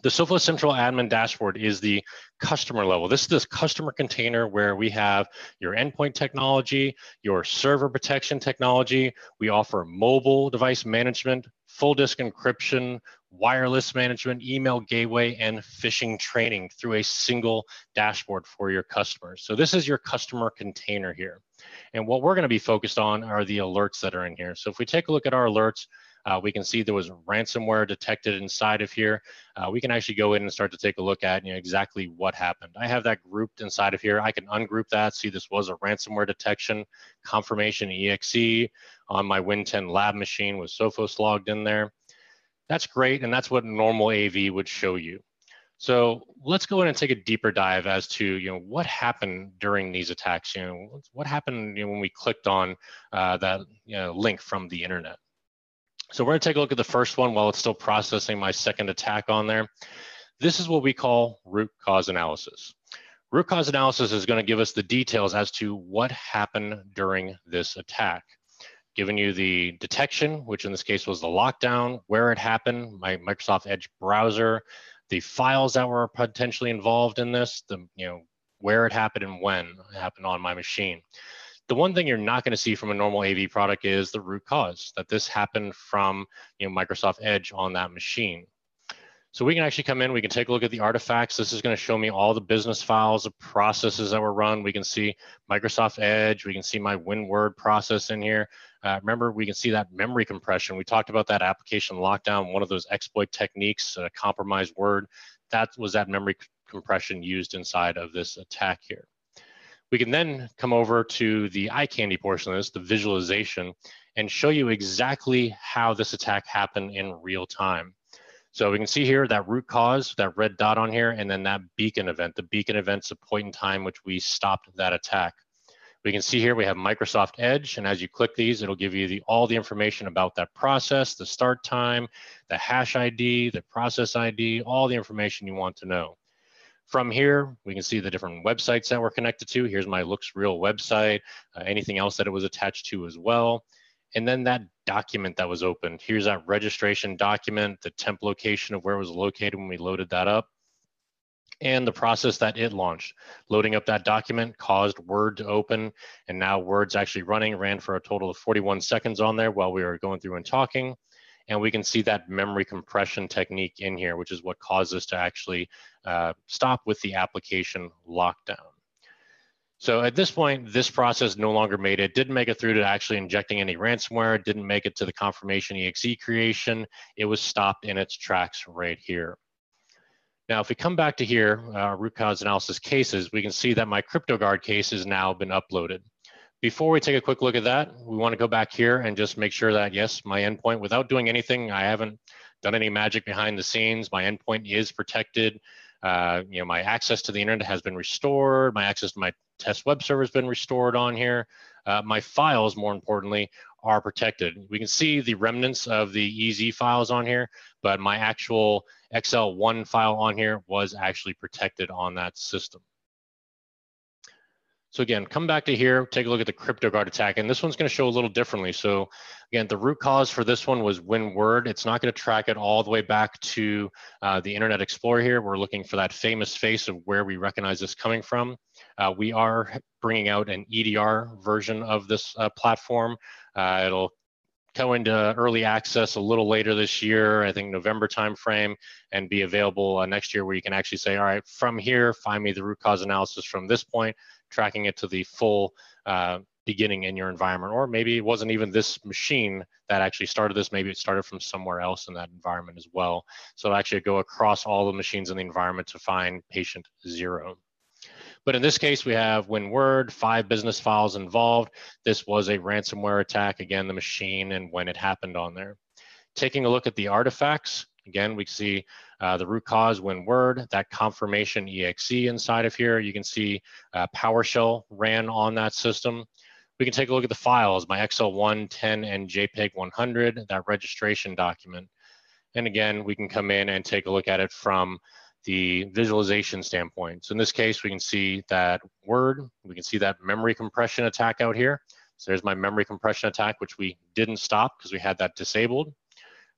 Speaker 2: The Sophos Central Admin Dashboard is the customer level. This is this customer container where we have your endpoint technology, your server protection technology. We offer mobile device management, full disk encryption, wireless management, email gateway, and phishing training through a single dashboard for your customers. So this is your customer container here. And what we're going to be focused on are the alerts that are in here. So if we take a look at our alerts, uh, we can see there was ransomware detected inside of here. Uh, we can actually go in and start to take a look at you know, exactly what happened. I have that grouped inside of here. I can ungroup that, see this was a ransomware detection, confirmation EXE on my Win 10 lab machine with Sophos logged in there. That's great, and that's what normal AV would show you. So let's go in and take a deeper dive as to you know what happened during these attacks. You know what happened you know, when we clicked on uh, that you know, link from the internet. So we're going to take a look at the first one while it's still processing my second attack on there. This is what we call root cause analysis. Root cause analysis is going to give us the details as to what happened during this attack. Giving you the detection, which in this case was the lockdown, where it happened, my Microsoft Edge browser, the files that were potentially involved in this, the you know where it happened and when it happened on my machine. The one thing you're not going to see from a normal AV product is the root cause that this happened from you know, Microsoft Edge on that machine. So we can actually come in, we can take a look at the artifacts. This is going to show me all the business files, the processes that were run. We can see Microsoft Edge, we can see my WinWord process in here. Uh, remember, we can see that memory compression. We talked about that application lockdown, one of those exploit techniques, uh, compromised Word. That was that memory compression used inside of this attack here. We can then come over to the eye candy portion of this, the visualization, and show you exactly how this attack happened in real time. So we can see here that root cause, that red dot on here, and then that beacon event. The beacon event's a point in time which we stopped that attack. We can see here we have Microsoft Edge, and as you click these, it'll give you the, all the information about that process, the start time, the hash ID, the process ID, all the information you want to know. From here, we can see the different websites that we're connected to. Here's my Looks Real website, uh, anything else that it was attached to as well. And then that document that was opened. Here's that registration document, the temp location of where it was located when we loaded that up, and the process that it launched. Loading up that document caused Word to open, and now Word's actually running, ran for a total of 41 seconds on there while we were going through and talking. And we can see that memory compression technique in here, which is what caused us to actually uh, stop with the application lockdown. So at this point, this process no longer made it, didn't make it through to actually injecting any ransomware, didn't make it to the confirmation EXE creation. It was stopped in its tracks right here. Now, if we come back to here, uh, root cause analysis cases, we can see that my CryptoGuard case has now been uploaded. Before we take a quick look at that, we want to go back here and just make sure that, yes, my endpoint, without doing anything, I haven't done any magic behind the scenes, my endpoint is protected. Uh, you know, my access to the internet has been restored. My access to my test web server has been restored on here. Uh, my files, more importantly, are protected. We can see the remnants of the EZ files on here, but my actual XL1 file on here was actually protected on that system. So again, come back to here, take a look at the CryptoGuard attack, and this one's gonna show a little differently. So again, the root cause for this one was WinWord. It's not gonna track it all the way back to uh, the Internet Explorer here. We're looking for that famous face of where we recognize this coming from. Uh, we are bringing out an EDR version of this uh, platform. Uh, it'll go into early access a little later this year, I think November timeframe, and be available uh, next year where you can actually say, all right, from here, find me the root cause analysis from this point tracking it to the full uh, beginning in your environment. Or maybe it wasn't even this machine that actually started this. Maybe it started from somewhere else in that environment as well. So actually go across all the machines in the environment to find patient zero. But in this case, we have WinWord, five business files involved. This was a ransomware attack, again, the machine and when it happened on there. Taking a look at the artifacts, again, we see uh, the root cause WinWord, that confirmation exe inside of here. You can see uh, PowerShell ran on that system. We can take a look at the files, my XL1, 10, and JPEG 100, that registration document. And again, we can come in and take a look at it from the visualization standpoint. So in this case, we can see that Word, we can see that memory compression attack out here. So there's my memory compression attack, which we didn't stop because we had that disabled.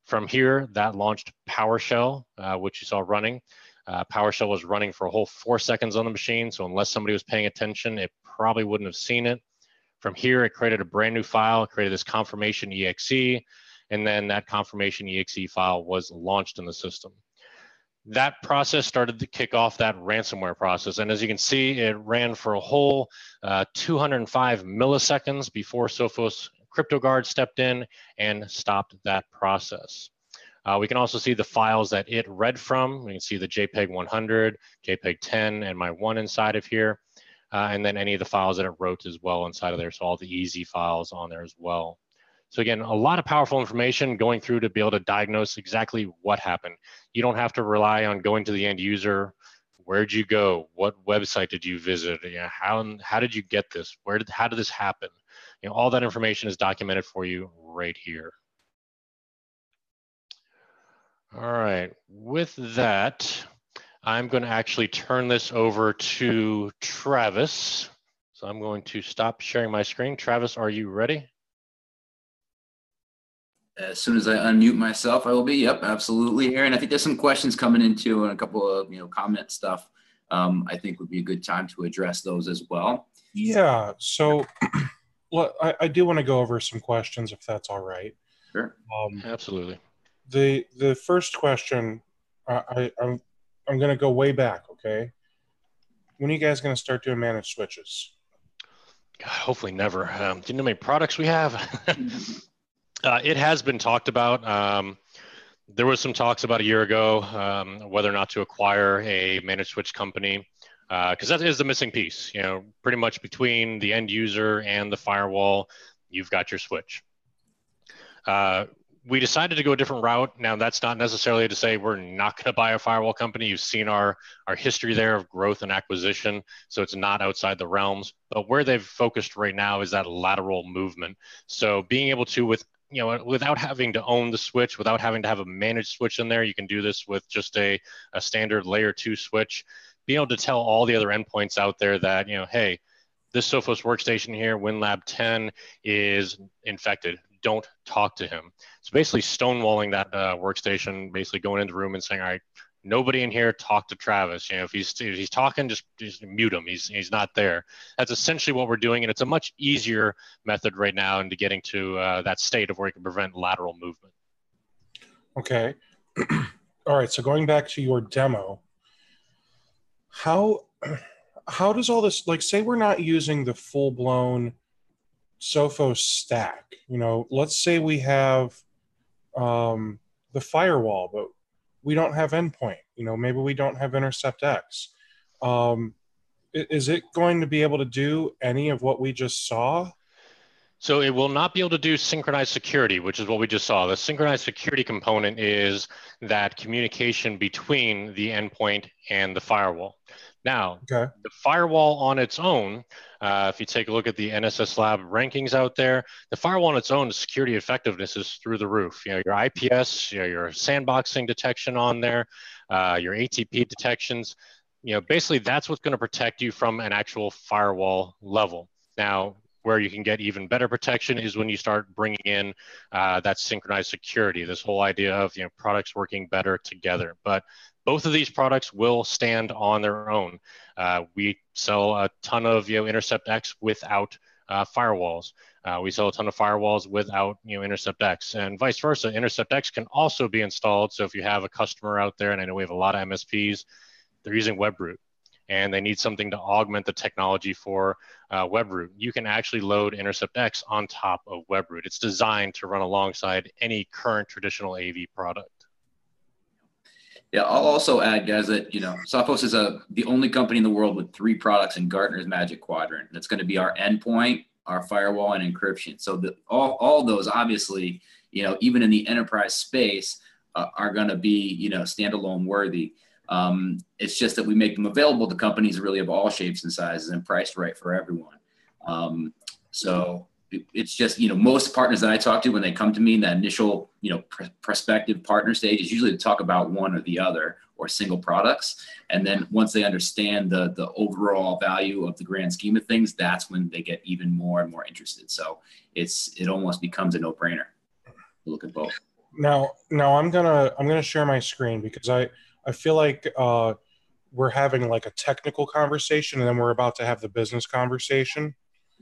Speaker 2: From here, that launched PowerShell, uh, which you saw running. Uh, PowerShell was running for a whole four seconds on the machine, so unless somebody was paying attention, it probably wouldn't have seen it. From here, it created a brand new file, created this confirmation exe, and then that confirmation exe file was launched in the system. that process started to kick off that ransomware process. And as you can see, it ran for a whole uh, 205 milliseconds before Sophos CryptoGuard stepped in and stopped that process. Uh, we can also see the files that it read from. We can see the JPEG 100, JPEG 10, and my one inside of here. Uh, and then any of the files that it wrote as well inside of there. So all the easy files on there as well. So again, a lot of powerful information going through to be able to diagnose exactly what happened. You don't have to rely on going to the end user. Where'd you go? What website did you visit? You know, how how did you get this? Where did how did this happen? You know, all that information is documented for you right here. All right, with that, I'm going to actually turn this over to Travis. So I'm going to stop sharing my screen. Travis, are you ready?
Speaker 3: as soon as I unmute myself, I will be. Yep, absolutely, Aaron. I think there's some questions coming into and a couple of you know comment stuff. Um, I think would be a good time to address those as well.
Speaker 1: Yeah. So, well, I, I do want to go over some questions if that's all right.
Speaker 3: Sure.
Speaker 2: Um, Absolutely.
Speaker 1: The the first question, I, I I'm I'm going to go way back. Okay. When are you guys going to start doing managed switches?
Speaker 2: God, hopefully never. Um, do you know how many products we have? [LAUGHS] Uh, it has been talked about. Um, there was some talks about a year ago um, whether or not to acquire a managed switch company because uh, that is the missing piece. You know, pretty much between the end user and the firewall, you've got your switch. Uh, we decided to go a different route. Now, that's not necessarily to say we're not going to buy a firewall company. You've seen our our history there of growth and acquisition, so it's not outside the realms. But where they've focused right now is that lateral movement. So being able to, with you know, without having to own the switch, without having to have a managed switch in there, you can do this with just a, a standard layer two switch. Being able to tell all the other endpoints out there that, you know, hey, this Sophos workstation here, WinLab 10, is infected. Don't talk to him. So basically stonewalling that uh, workstation, basically going into the room and saying, all right, nobody in here talk to Travis. You know, if he's if he's talking, just just mute him. He's he's not there. That's essentially what we're doing, and it's a much easier method right now into getting to uh, that state of where you can prevent lateral movement.
Speaker 1: Okay. [CLEARS THROAT] all right. So going back to your demo, how how does all this like say we're not using the full blown Sophos stack? You know, let's say we have um, the firewall, but we don't have endpoint. You know, maybe we don't have Intercept X. Um, is it going to be able to do any of what we just saw?
Speaker 2: So it will not be able to do synchronized security, which is what we just saw. The synchronized security component is that communication between the endpoint and the firewall. Now, okay. the firewall on its own, uh, if you take a look at the NSS Lab rankings out there, the firewall on its own security effectiveness is through the roof. You know, your IPS, you know, your sandboxing detection on there, uh, your ATP detections. You know, basically that's what's going to protect you from an actual firewall level. Now, where you can get even better protection is when you start bringing in uh, that synchronized security. This whole idea of you know products working better together. But both of these products will stand on their own. Uh, we sell a ton of you know Intercept X without uh, firewalls. Uh, we sell a ton of firewalls without you know Intercept X, and vice versa. Intercept X can also be installed. So if you have a customer out there, and I know we have a lot of MSPs, they're using WebRoot, and they need something to augment the technology for uh, WebRoot. You can actually load Intercept X on top of WebRoot. It's designed to run alongside any current traditional AV product.
Speaker 3: Yeah, I'll also add, guys, that you know, Sophos is a the only company in the world with three products in Gartner's Magic Quadrant. That's going to be our endpoint, our firewall, and encryption. So the, all all those, obviously, you know, even in the enterprise space, uh, are going to be you know standalone worthy. Um, it's just that we make them available to companies really of all shapes and sizes and priced right for everyone. Um, so it's just you know most partners that I talk to when they come to me in that initial you know pr- prospective partner stage is usually to talk about one or the other or single products, and then once they understand the the overall value of the grand scheme of things, that's when they get even more and more interested. So it's it almost becomes a no brainer look at both.
Speaker 1: Now, now I'm gonna I'm gonna share my screen because I I feel like uh, we're having like a technical conversation and then we're about to have the business conversation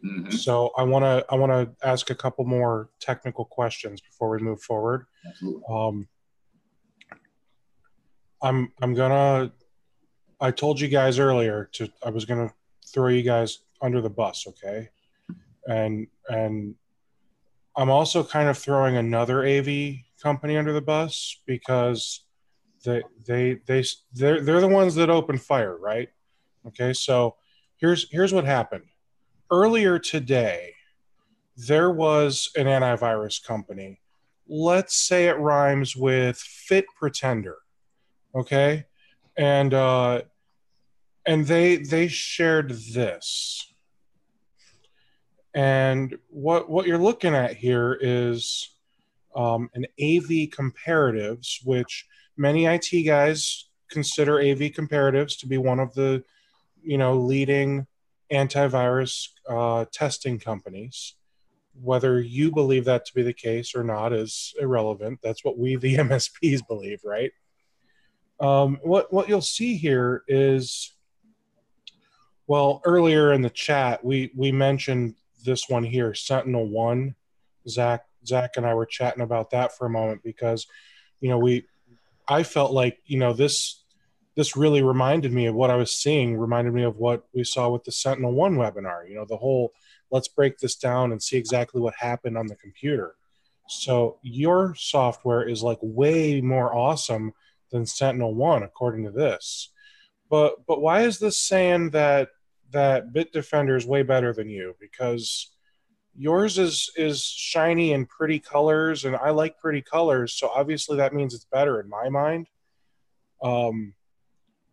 Speaker 1: Mm-hmm. So I want to I want to ask a couple more technical questions before we move forward. Um, I'm I'm gonna. I told you guys earlier to I was gonna throw you guys under the bus, okay? And and I'm also kind of throwing another AV company under the bus because they they they they're they're the ones that open fire, right? Okay, so here's here's what happened. Earlier today, there was an antivirus company. Let's say it rhymes with Fit Pretender. Okay? And uh and they they shared this. And what what you're looking at here is um, an AV comparatives, which many IT guys consider AV comparatives to be one of the you know leading antivirus uh, testing companies. Whether you believe that to be the case or not is irrelevant. That's what we, the [LAUGHS] MSPs, believe, right? Um, what what you'll see here is, well, earlier in the chat we we mentioned this one here, Sentinel One. Zach Zach and I were chatting about that for a moment because, you know, we I felt like you know this this really reminded me of what I was seeing, reminded me of what we saw with the Sentinel One webinar. You know, the whole let's break this down and see exactly what happened on the computer. So your software is like way more awesome than Sentinel One, according to this. But but why is this saying that that Bitdefender is way better than you? Because yours is is shiny and pretty colors, and I like pretty colors, so obviously that means it's better in my mind. Um,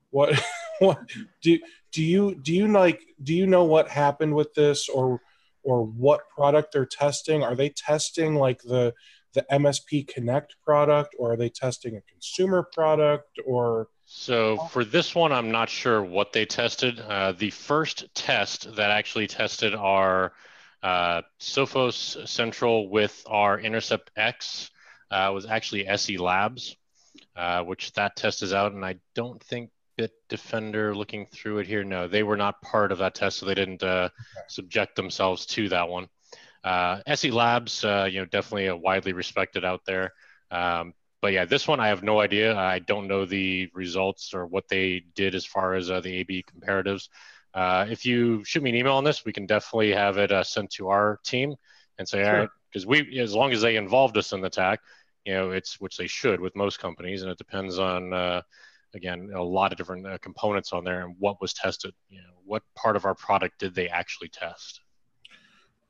Speaker 1: what [LAUGHS] what do do you do you like do you know what happened with this or or what product they're testing? Are they testing like the the MSP Connect product or are they testing a consumer product or
Speaker 2: so for this one, I'm not sure what they tested. Uh, the first test that actually tested our uh, Sophos Central with our Intercept X uh, was actually SE Labs, uh, which that test is out, and I don't think Bitdefender looking through it here. No, they were not part of that test, so they didn't uh, okay. subject themselves to that one. Uh, SE Labs, uh, you know, definitely a widely respected out there. Um, but yeah, this one I have no idea. I don't know the results or what they did as far as uh, the AV comparatives. Uh, if you shoot me an email on this, we can definitely have it uh, sent to our team and say, sure. all right, because we, as long as they involved us in the attack, you know, it's which they should with most companies, and it depends on uh, again a lot of different uh, components on there and what was tested. You know, what part of our product did they actually test?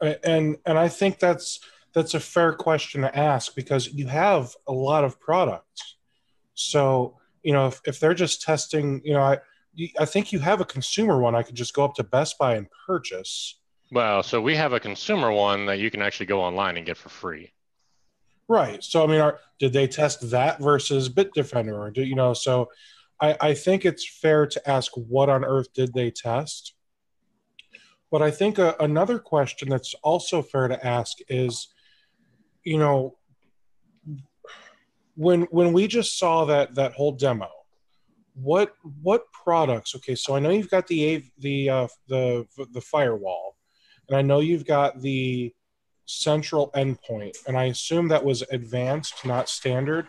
Speaker 1: And and I think that's that's a fair question to ask because you have a lot of products. So you know, if, if they're just testing, you know, I I think you have a consumer one. I could just go up to Best Buy and purchase.
Speaker 2: Well, so we have a consumer one that you can actually go online and get for free.
Speaker 1: Right. So I mean, are, did they test that versus Bitdefender, or do you know? So I, I think it's fair to ask what on earth did they test. But I think a, another question that's also fair to ask is, you know, when when we just saw that that whole demo, what what products? Okay, so I know you've got the the uh, the the firewall, and I know you've got the central endpoint, and I assume that was advanced, not standard.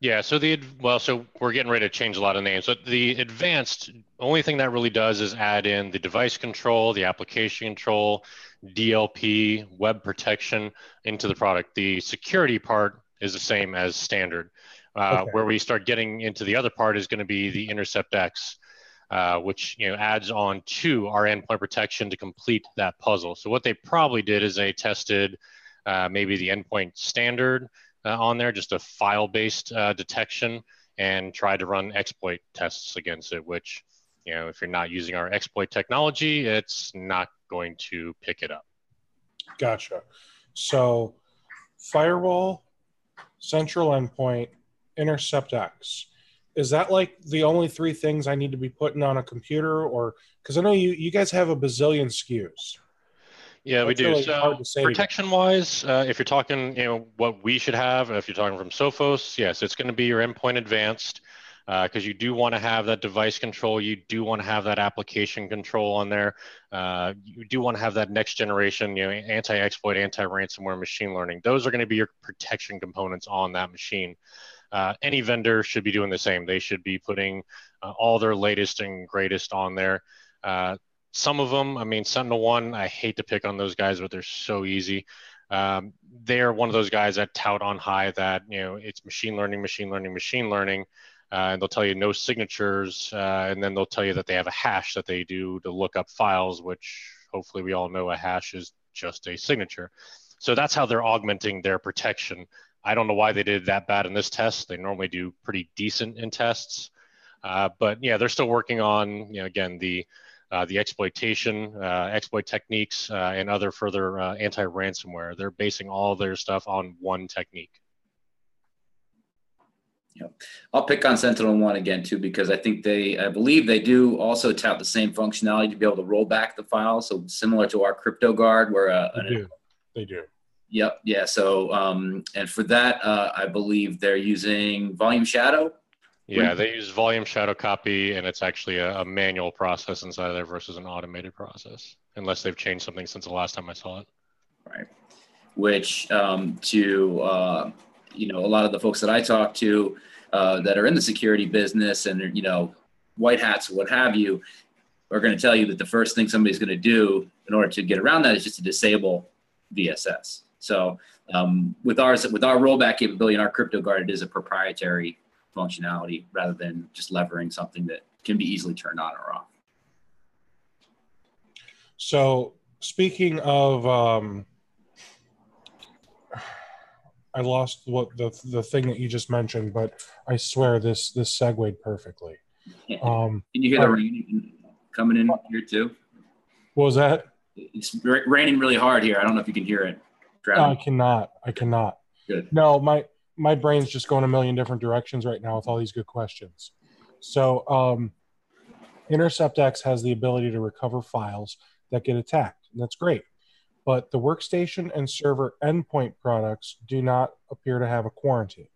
Speaker 2: Yeah, so the well, so we're getting ready to change a lot of names. But the advanced only thing that really does is add in the device control, the application control, DLP, web protection into the product. The security part is the same as standard. Uh, okay. Where we start getting into the other part is going to be the Intercept X, uh, which you know adds on to our endpoint protection to complete that puzzle. So what they probably did is they tested uh, maybe the endpoint standard uh, on there, just a file-based uh, detection, and tried to run exploit tests against it. Which you know, if you're not using our exploit technology, it's not going to pick it up.
Speaker 1: Gotcha. So firewall, central endpoint, intercept X is that like the only three things I need to be putting on a computer, or because I know you you guys have a bazillion SKUs.
Speaker 2: Yeah, That's we do. Really so protection wise, uh, if you're talking, you know, what we should have, if you're talking from Sophos, yes, it's going to be your endpoint advanced because uh, you do want to have that device control. You do want to have that application control on there. Uh, you do want to have that next generation, you know, anti-exploit, anti-ransomware, machine learning. Those are going to be your protection components on that machine. Uh, any vendor should be doing the same. They should be putting uh, all their latest and greatest on there. Uh, some of them, I mean, Sentinel One, I hate to pick on those guys, but they're so easy. Um, they're one of those guys that tout on high that you know it's machine learning, machine learning, machine learning, uh, and they'll tell you no signatures, uh, and then they'll tell you that they have a hash that they do to look up files, which hopefully we all know a hash is just a signature. So that's how they're augmenting their protection. I don't know why they did that bad in this test. They normally do pretty decent in tests, uh, but yeah, they're still working on you know again the uh, the exploitation, uh, exploit techniques, uh, and other further uh, anti-ransomware. They're basing all their stuff on one technique.
Speaker 3: Yeah, I'll pick on Sentinel One again too because I think they, I believe they do also tout the same functionality to be able to roll back the file. So similar to our CryptoGuard, where uh,
Speaker 1: they do. They do.
Speaker 3: Yep. Yeah. So, um, and for that, uh, I believe they're using Volume Shadow.
Speaker 2: Yeah, they use Volume Shadow Copy, and it's actually a, a manual process inside of there versus an automated process, unless they've changed something since the last time I saw it.
Speaker 3: Right. Which, um, to uh, you know, a lot of the folks that I talk to uh, that are in the security business and, you know, white hats, what have you, are going to tell you that the first thing somebody's going to do in order to get around that is just to disable VSS. So um, with ours, with our rollback capability and our crypto guard, it is a proprietary functionality rather than just levering something that can be easily turned on or off.
Speaker 1: So speaking of um, I lost what the the thing that you just mentioned, but I swear this this segued perfectly.
Speaker 3: Um, Can you hear the rain coming in here too?
Speaker 1: What was that?
Speaker 3: It's raining really hard here. I don't know if you can hear it.
Speaker 1: No, I cannot. I cannot.
Speaker 3: Good.
Speaker 1: No, my my brain's just going a million different directions right now with all these good questions. So, um, InterceptX has the ability to recover files that get attacked. And that's great but the workstation and server endpoint products do not appear to have a quarantine.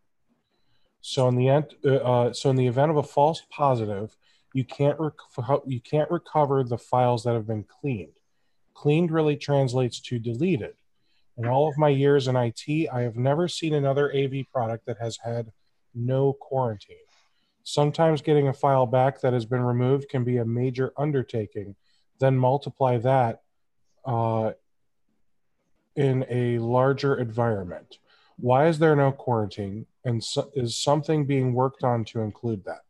Speaker 1: So in the end, uh, uh, so in the event of a false positive, you can't rec- you can't recover the files that have been cleaned. Cleaned really translates to deleted. In all of my years in IT, I have never seen another AV product that has had no quarantine. Sometimes getting a file back that has been removed can be a major undertaking. Then multiply that uh, in a larger environment. Why is there no quarantine? And so, is something being worked on to include that?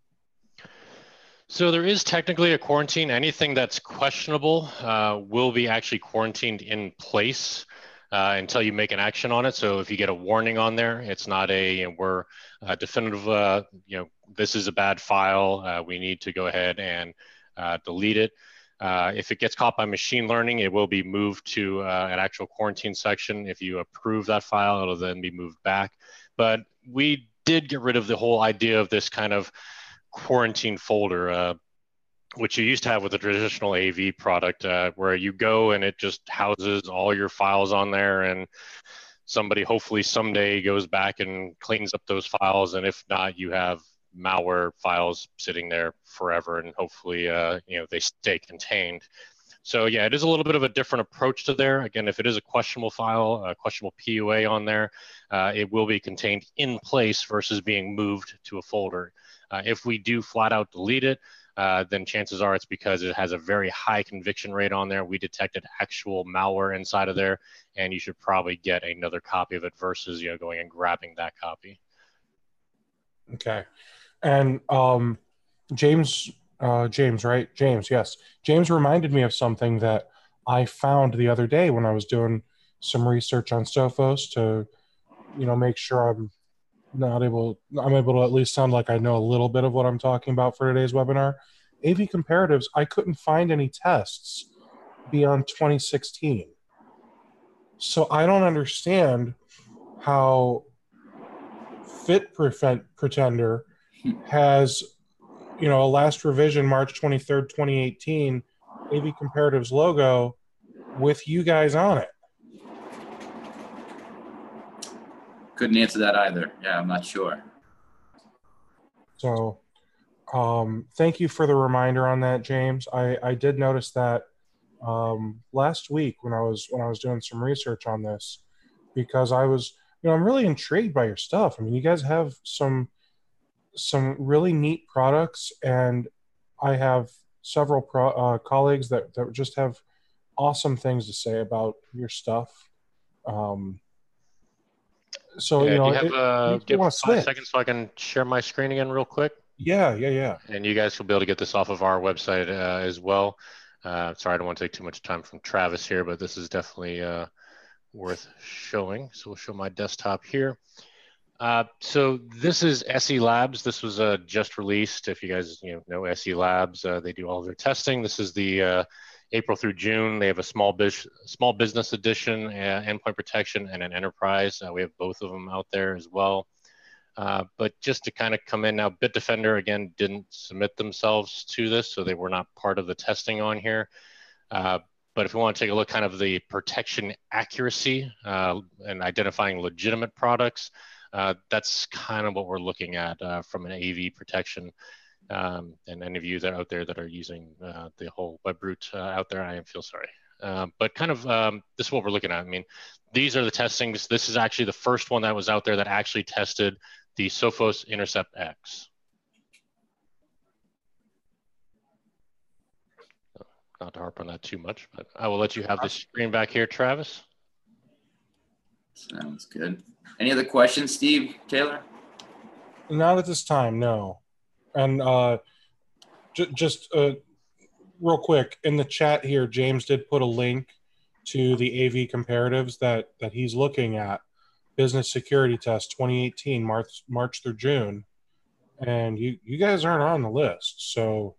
Speaker 2: So there is technically a quarantine. Anything that's questionable uh, will be actually quarantined in place uh, until you make an action on it. So if you get a warning on there, it's not a you know, we're uh, definitive. Uh, you know this is a bad file. Uh, we need to go ahead and uh, delete it. If it gets caught by machine learning, it will be moved to an actual quarantine section. If you approve that file, it'll then be moved back. But we did get rid of the whole idea of this kind of quarantine folder, which you used to have with a traditional AV product, uh, where you go and it just houses all your files on there and somebody hopefully someday goes back and cleans up those files. And if not you have malware files sitting there forever and hopefully uh, you know they stay contained. So yeah it is a little bit of a different approach to there. Again if it is a questionable file a questionable pua on there uh, it will be contained in place versus being moved to a folder. Uh, if we do flat out delete it uh, then chances are it's because it has a very high conviction rate on there. We detected actual malware inside of there, and you should probably get another copy of it versus you know going and grabbing that copy.
Speaker 1: Okay. And um, James, uh, James, right? James, yes. James reminded me of something that I found the other day when I was doing some research on Sophos to, you know, make sure I'm not able, I'm able to at least sound like I know a little bit of what I'm talking about for today's webinar. AV comparatives, I couldn't find any tests beyond 2016. So I don't understand how Fit Pretender has, you know, a last revision March 23rd, 2018 AV Comparatives logo with you guys on it.
Speaker 3: Couldn't answer that either. Yeah, I'm not sure.
Speaker 1: So, um, thank you for the reminder on that, James. I, I did notice that um, last week when I was when I was doing some research on this, because I was you know, I'm really intrigued by your stuff. I mean, you guys have some some really neat products, and I have several pro, uh, colleagues that that just have awesome things to say about your stuff. Um, so
Speaker 2: yeah,
Speaker 1: you know,
Speaker 2: you have,
Speaker 1: it,
Speaker 2: uh,
Speaker 1: you
Speaker 2: do you
Speaker 1: wanna
Speaker 2: have five
Speaker 1: switch.
Speaker 2: seconds so I can share my screen again real quick?
Speaker 1: yeah, yeah, yeah.
Speaker 2: And you guys will be able to get this off of our website uh, as well. Uh, sorry, I don't want to take too much time from Travis here, but this is definitely uh, worth showing. So we'll show my desktop here. Uh, so this is SE Labs. This was uh, just released. If you guys you know, know SE Labs, uh, they do all their testing. This is the uh, April through June. They have a small biz- small business edition, uh, endpoint protection, and an enterprise. Uh, we have both of them out there as well. Uh, but just to kind of come in now, Bitdefender again didn't submit themselves to this, so they were not part of the testing on here. Uh, but if you want to take a look kind of the protection accuracy uh, and identifying legitimate products, uh, that's kind of what we're looking at from an AV protection. Um, and any of you that are out there that are using uh, the whole WebRoot uh, out there, I feel sorry. Um, but kind of um, this is what we're looking at. I mean, these are the testings. This is actually the first one that was out there that actually tested the Sophos Intercept X. Not to harp on that too much, but I will let you have the screen back here, Travis.
Speaker 3: Sounds good. Any other questions, Steve, Taylor?
Speaker 1: Not at this time, no. And uh, j- just uh, real quick in the chat here, James did put a link to the AV comparatives that that he's looking at. Business Security Test 2018, March March through June, and you you guys aren't on the list. So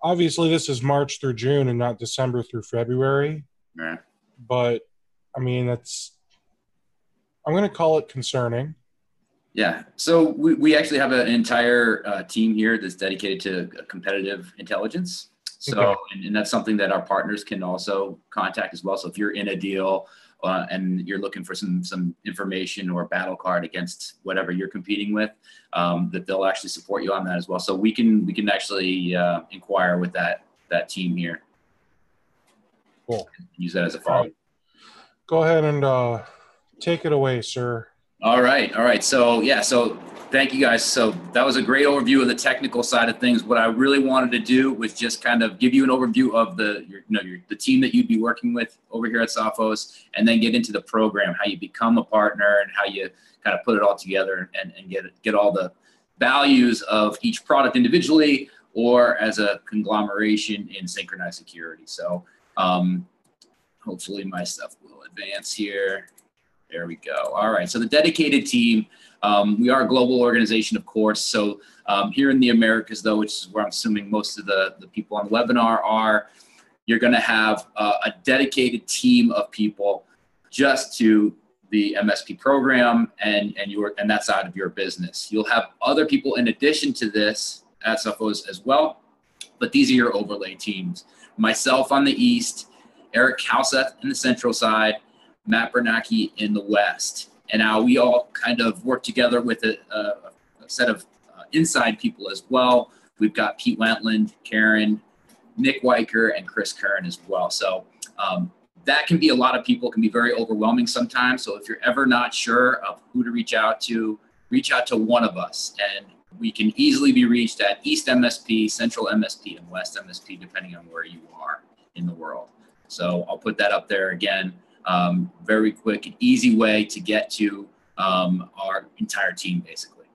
Speaker 1: obviously this is March through June and not December through February.
Speaker 3: Yeah.
Speaker 1: But I mean, that's I'm going to call it concerning.
Speaker 3: Yeah. So we, we actually have an entire uh, team here that's dedicated to competitive intelligence. So,
Speaker 1: Okay.
Speaker 3: and, and that's something that our partners can also contact as well. So if you're in a deal uh, and you're looking for some some information or battle card against whatever you're competing with, um, that they'll actually support you on that as well. So we can we can actually uh, inquire with that that team here.
Speaker 1: Cool.
Speaker 3: Use that as a follow.
Speaker 1: Go ahead and uh, take it away, sir.
Speaker 3: All right, all right. So yeah, so thank you guys. So that was a great overview of the technical side of things. What I really wanted to do was just kind of give you an overview of the your, you know your, the team that you'd be working with over here at Sophos, and then get into the program, how you become a partner, and how you kind of put it all together and, and get get all the values of each product individually or as a conglomeration in synchronized security. So um, hopefully my stuff will advance here. There we go. All right. So the dedicated team, um, we are a global organization, of course. So um, here in the Americas, though, which is where I'm assuming most of the, the people on the webinar are, you're going to have uh, a dedicated team of people just to the MSP program and and your and that side of your business. You'll have other people in addition to this at Sophos as well, but these are your overlay teams. Myself on the east, Eric Kalseth in the central side, Matt in the West. And now we all kind of work together with a, a, a set of uh, inside people as well. We've got Pete Wentland, Karen, Nick Weicker, and Chris Kern as well. So um, that can be a lot of people, can be very overwhelming sometimes. So if you're ever not sure of who to reach out to, reach out to one of us. And we can easily be reached at East MSP, Central MSP, and West MSP, depending on where you are in the world. So I'll put that up there again um, very quick and easy way to get to um, our entire team basically.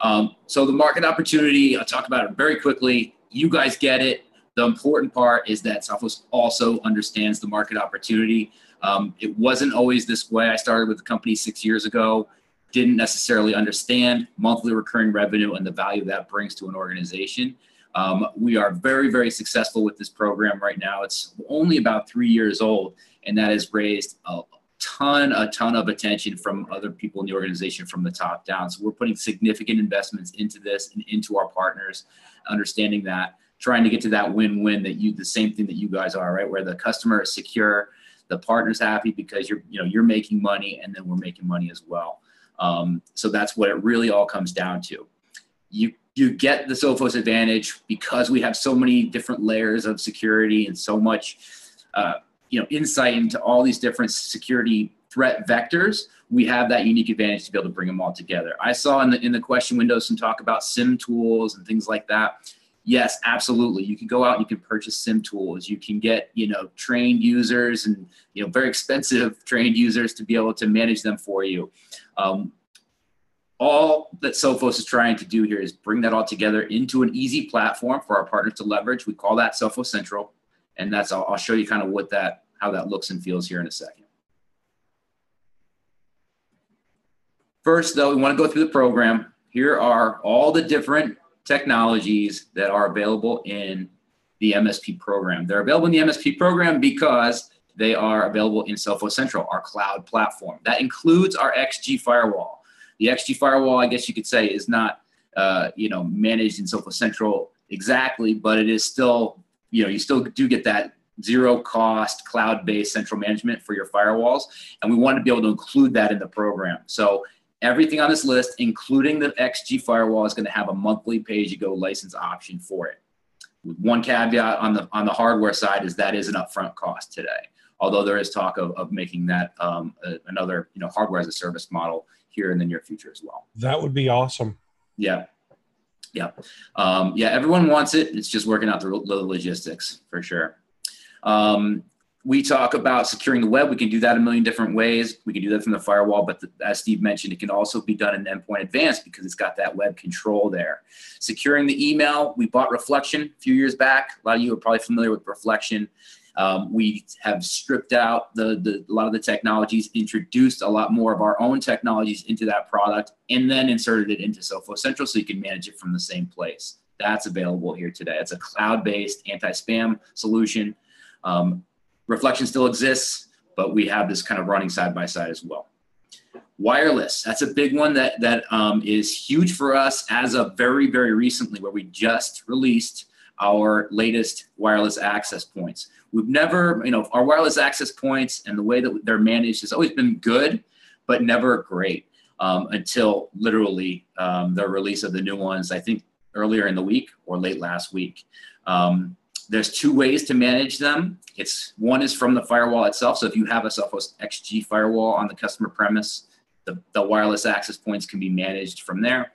Speaker 3: Um, so the market opportunity, I'll talk about it very quickly. You guys get it. The important part is that Sophos also understands the market opportunity. Um, it wasn't always this way. I started with the company six years ago, didn't necessarily understand monthly recurring revenue and the value that brings to an organization. Um, we are very, very successful with this program right now. It's only about three years old, and that has raised a ton, a ton of attention from other people in the organization from the top down. So we're putting significant investments into this and into our partners, understanding that, trying to get to that win-win that you, the same thing that you guys are, right? Where the customer is secure, the partner's happy because you're, you know, you're making money, and then we're making money as well. Um, so that's what it really all comes down to. You you get the Sophos advantage because we have so many different layers of security and so much, uh, you know, insight into all these different security threat vectors, we have that unique advantage to be able to bring them all together. I saw in the in the question window some talk about SIEM tools and things like that. Yes, absolutely. You can go out and you can purchase SIEM tools. You can get, you know, trained users and, you know, very expensive [LAUGHS] trained users to be able to manage them for you. Um, all that Sophos is trying to do here is bring that all together into an easy platform for our partners to leverage. We call that Sophos Central, and that's I'll, I'll show you kind of what that how that looks and feels here in a second. First, though, we want to go through the program. Here are all the different technologies that are available in the MSP program. They're available in the MSP program because they are available in Sophos Central, our cloud platform. That includes our XG firewall. The XG firewall, I guess you could say, is not uh, you know managed in Sophos Central exactly, but it is still you know you still do get that zero cost cloud-based central management for your firewalls, and we want to be able to include that in the program. So everything on this list, including the XG firewall, is going to have a monthly pay-as-you-go license option for it. One caveat on the on the hardware side is that is an upfront cost today. Although there is talk of, of making that um, a, another you know hardware as a service model here in the near future as well.
Speaker 1: That would be awesome.
Speaker 3: Yeah. Yeah. Um, yeah. Everyone wants it. It's just working out the, the logistics for sure. Um, we talk about securing the web. We can do that a million different ways. We can do that from the firewall, but the, as Steve mentioned, it can also be done in Endpoint Advanced because it's got that web control there. Securing the email, we bought Reflexion a few years back. A lot of you are probably familiar with Reflexion. Um, we have stripped out the, the, a lot of the technologies, introduced a lot more of our own technologies into that product, and then inserted it into Sophos Central so you can manage it from the same place. That's available here today. It's a cloud-based anti-spam solution. Um, Reflexion still exists, but we have this kind of running side by side as well. Wireless, that's a big one that, that um, is huge for us as of very, very recently, where we just released our latest wireless access points. We've never, you know, our wireless access points and the way that they're managed has always been good, but never great um, until literally um, the release of the new ones, I think earlier in the week or late last week. Um, there's two ways to manage them. It's one is from the firewall itself. So if you have a Sophos XG firewall on the customer premise, the, the wireless access points can be managed from there.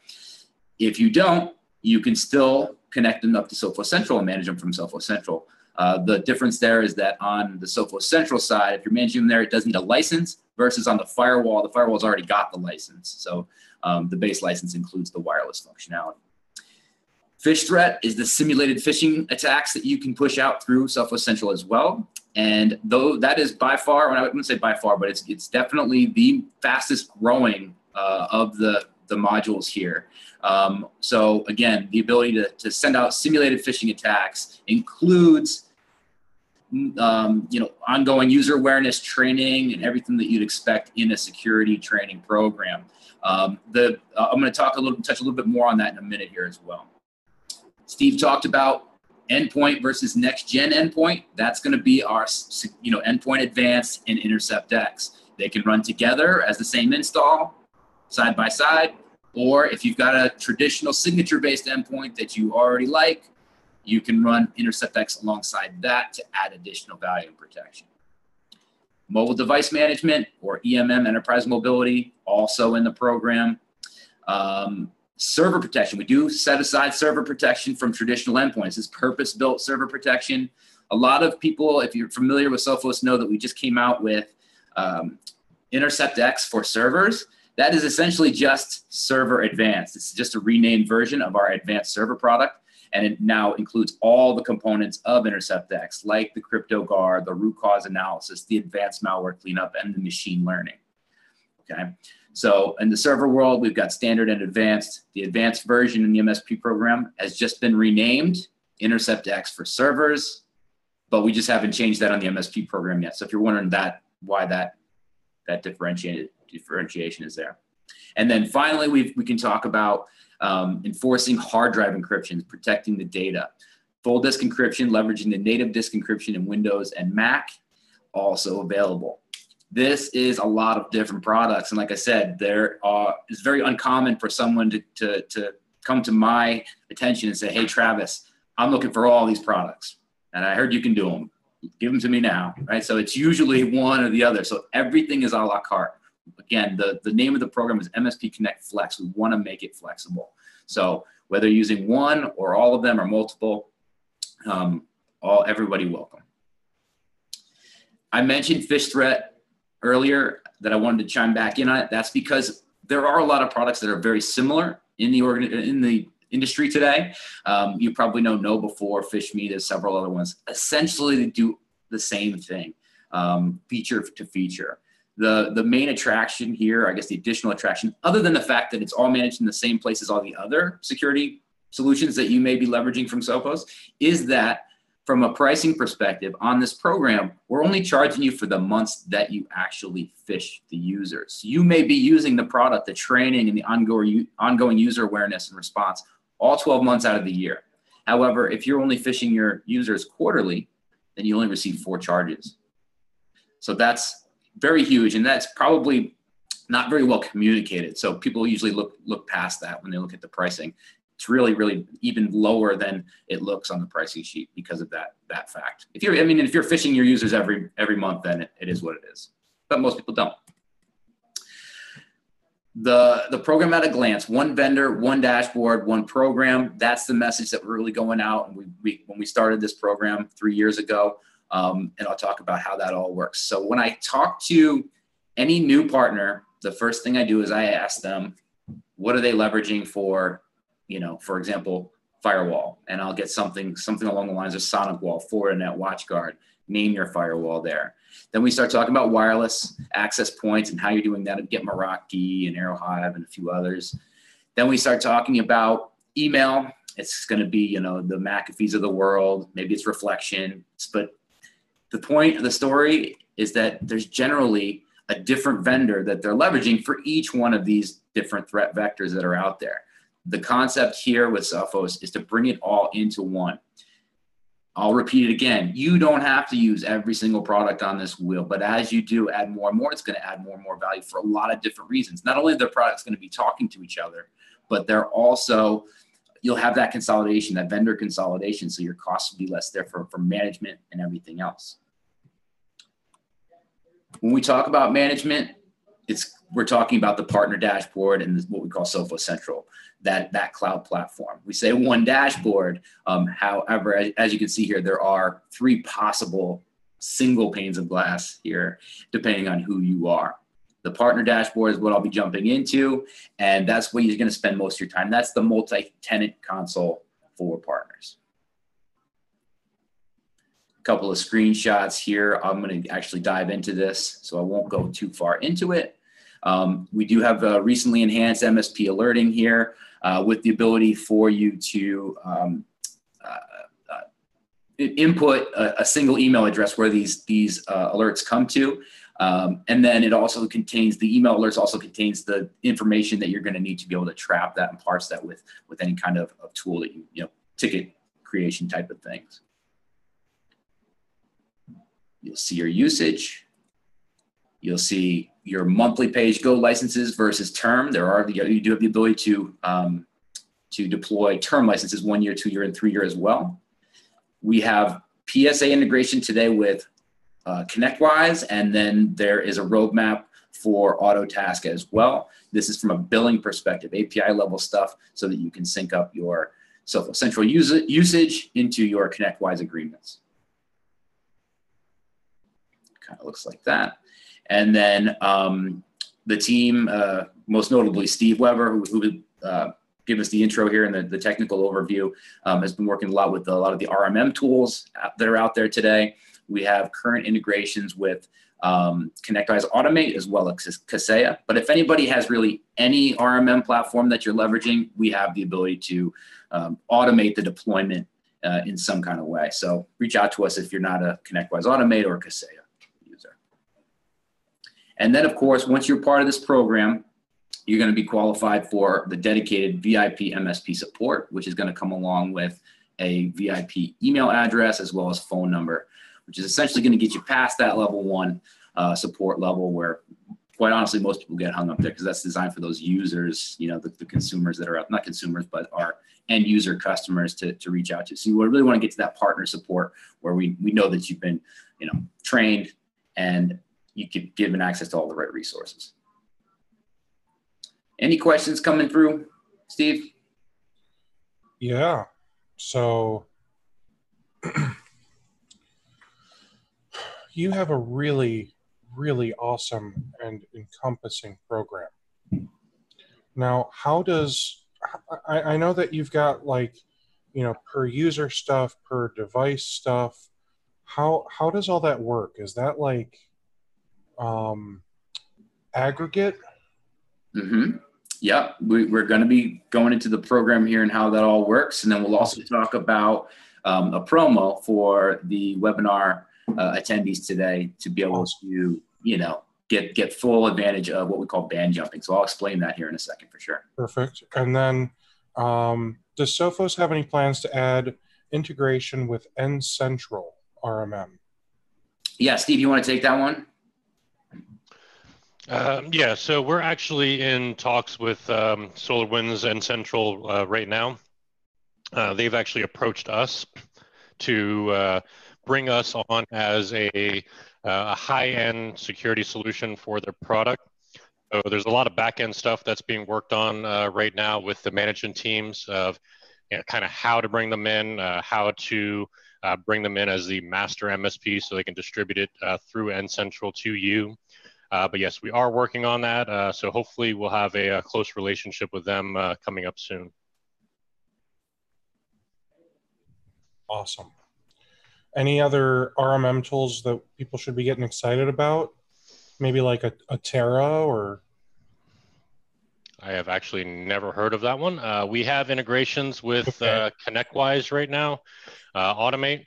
Speaker 3: If you don't, you can still connect them up to Sophos Central and manage them from Sophos Central. Uh, the difference there is that on the Sophos Central side, if you're managing them there, it does need a license versus on the firewall, the firewall's already got the license. So um, the base license includes the wireless functionality. Phish threat is the simulated phishing attacks that you can push out through Sophos Central as well. And though that is by far, I wouldn't say by far, but it's, it's definitely the fastest growing uh, of the, the modules here. Um, so again, the ability to, to send out simulated phishing attacks includes um, you know ongoing user awareness training and everything that you'd expect in a security training program. Um, the uh, I'm going to talk a little, touch a little bit more on that in a minute here as well. Steve talked about endpoint versus next gen endpoint. That's going to be our you know endpoint advanced and intercept X. They can run together as the same install, side by side, or if you've got a traditional signature based endpoint that you already like, you can run InterceptX alongside that to add additional value and protection. Mobile device management or EMM enterprise mobility also in the program. Um, server protection. We do set aside server protection from traditional endpoints. It's purpose built server protection. A lot of people, if you're familiar with Sophos, know that we just came out with um, InterceptX for servers. That is essentially just Server Advanced. It's just a renamed version of our Advanced Server product, and it now includes all the components of InterceptX, like the crypto guard, the root cause analysis, the advanced malware cleanup, and the machine learning. Okay, so in the server world, we've got standard and advanced. The advanced version in the MSP program has just been renamed InterceptX for servers, but we just haven't changed that on the MSP program yet. So if you're wondering that why that that differentiated differentiation is there. And then finally, we we can talk about um, enforcing hard drive encryption, protecting the data. Full disk encryption, leveraging the native disk encryption in Windows and Mac, also available. This is a lot of different products. And like I said, there are, it's very uncommon for someone to, to, to come to my attention and say, hey, Travis, I'm looking for all these products. And I heard you can do them. give them to me now, right? So it's usually one or the other. So everything is a la carte. Again, the, the name of the program is MSP Connect Flex. We want to make it flexible. So whether using one or all of them or multiple, um, all everybody welcome. I mentioned Phish Threat earlier that I wanted to chime back in on it. That's because there are a lot of products that are very similar in the organ in the industry today. Um, you probably know KnowBe4, Phish there's several other ones. Essentially, they do the same thing, um, feature to feature. The, the main attraction here, I guess the additional attraction, other than the fact that it's all managed in the same place as all the other security solutions that you may be leveraging from Sophos, is that from a pricing perspective on this program, we're only charging you for the months that you actually phish the users. You may be using the product, the training, and the ongoing, ongoing user awareness and response all 12 months out of the year. However, if you're only phishing your users quarterly, then you only receive four charges. So that's very huge, and that's probably not very well communicated. So people usually look look past that when they look at the pricing. It's really really even lower than it looks on the pricing sheet because of that that fact. If you're i mean if you're phishing your users every every month then it, it is what it is. But most people don't. The the program at a glance one vendor one dashboard one program that's the message that we're really going out. And we, we when we started this program three years ago um, and i'll talk about how that all works so when i talk to any new partner the first thing i do is i ask them what are they leveraging for you know, for example, firewall, and I'll get something something along the lines of Sonic SonicWall, Fortinet, WatchGuard. Name your firewall there. Then we start talking about wireless access points and how you're doing that. Get Meraki and Aerohive and a few others. Then we start talking about email. It's going to be, you know, the McAfee's of the world. Maybe it's Reflexion. But the point of the story is that there's generally a different vendor that they're leveraging for each one of these different threat vectors that are out there. The concept here with Sophos is to bring it all into one. I'll repeat it again. You don't have to use every single product on this wheel, but as you do add more and more, it's going to add more and more value for a lot of different reasons. Not only are the products going to be talking to each other, but they're also you'll have that consolidation, that vendor consolidation, so your costs will be less there for, for management and everything else. When we talk about management, it's we're talking about the partner dashboard and what we call Sophos Central that that cloud platform. We say one dashboard. Um, however, as, as you can see here, there are three possible single panes of glass here, depending on who you are. The partner dashboard is what I'll be jumping into, and that's where you're going to spend most of your time. That's the multi-tenant console for partners. A couple of screenshots here. I'm going to actually dive into this, so I won't go too far into it. Um, we do have uh, recently enhanced MSP alerting here uh, with the ability for you to um, uh, uh input a, a, single email address where these these uh, alerts come to. Um, and then it also contains the email alerts also contains the information that you're going to need to be able to trap that and parse that with with any kind of, of tool that you you know ticket creation type of things. You'll see your usage. You'll see your monthly page go licenses versus term. There are you do have the ability to um, to deploy term licenses one year, two year, and three year as well. We have PSA integration today with uh, ConnectWise, and then there is a roadmap for Autotask as well. This is from a billing perspective, API level stuff, so that you can sync up your central usage into your ConnectWise agreements. Kind of looks like that. And then um, the team, uh, most notably Steve Weber, who, who uh, give us the intro here and the, the technical overview, um, has been working a lot with a lot of the RMM tools that are out there today. We have current integrations with um, ConnectWise Automate as well as Kaseya. But if anybody has really any RMM platform that you're leveraging, we have the ability to um, automate the deployment uh, in some kind of way. So reach out to us if you're not a ConnectWise Automate or Kaseya. And then, of course, once you're part of this program, you're going to be qualified for the dedicated VIP MSP support, which is going to come along with a VIP email address as well as phone number, which is essentially going to get you past that level one uh, support level where quite honestly, most people get hung up there because that's designed for those users, you know, the, the consumers that are not consumers, but our end user customers to, to reach out to. So you really want to get to that partner support where we, we know that you've been, you know, trained and you can give them access to all the right resources. Any questions coming through, Steve?
Speaker 1: Yeah. So [CLEARS THROAT] you have a really, really awesome and encompassing program. Now, how does I, I know that you've got like, you know, per user stuff, per device stuff. How how does all that work? Is that like um aggregate?
Speaker 3: Mm-hmm. Yep, we, are going to be going into the program here and how that all works, and then we'll also talk about um, a promo for the webinar uh, attendees today to be able to, you know, get get full advantage of what we call band jumping. So I'll explain that here in a second for sure.
Speaker 1: Perfect. And then, um, does Sophos have any plans to add integration with N-central RMM?
Speaker 3: Yeah, Steve, you want to take that one?
Speaker 2: Um, yeah, so we're actually in talks with um, SolarWinds N-central uh, right now. Uh, they've actually approached us to uh, bring us on as a, uh, a high-end security solution for their product. So there's a lot of back-end stuff that's being worked on uh, right now with the management teams of you know, kind of how to bring them in, how to bring them in as the master MSP so they can distribute it through N-central to you. Uh, but yes, we are working on that. so hopefully we'll have a, a, close relationship with them coming up soon.
Speaker 1: Awesome. Any other RMM tools that people should be getting excited about? Maybe like a, Atera or.
Speaker 2: I have actually never heard of that one. Uh, we have integrations with okay. uh, ConnectWise right now, uh, Automate.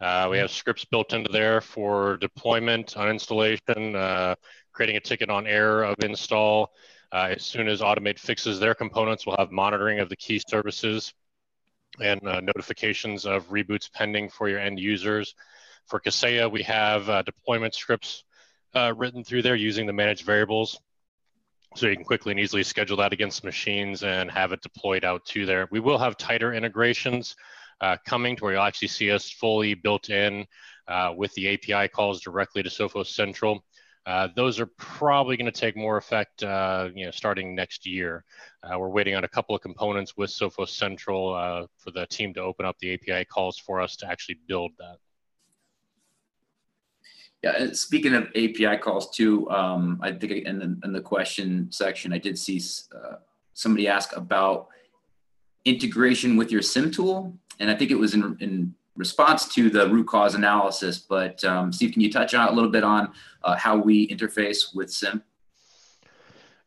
Speaker 2: Uh, we have scripts built into there for deployment, on installation, uh, creating a ticket on error of install. Uh, as soon as Automate fixes their components, we'll have monitoring of the key services and uh, notifications of reboots pending for your end users. For Kaseya, we have uh, deployment scripts uh, written through there using the managed variables. So you can quickly and easily schedule that against machines and have it deployed out to there. We will have tighter integrations uh, coming to where you'll actually see us fully built in uh, with the API calls directly to Sophos Central. Uh, those are probably going to take more effect, uh, you know, starting next year. Uh, we're waiting on a couple of components with Sophos Central uh, for the team to open up the API calls for us to actually build that.
Speaker 3: Yeah, speaking of API calls too, um, I think in the, in the, question section, I did see uh, somebody ask about integration with your SIEM tool, and I think it was in, in response to the root cause analysis. But um, Steve, can you touch on a little bit on uh, how we interface with SIEM?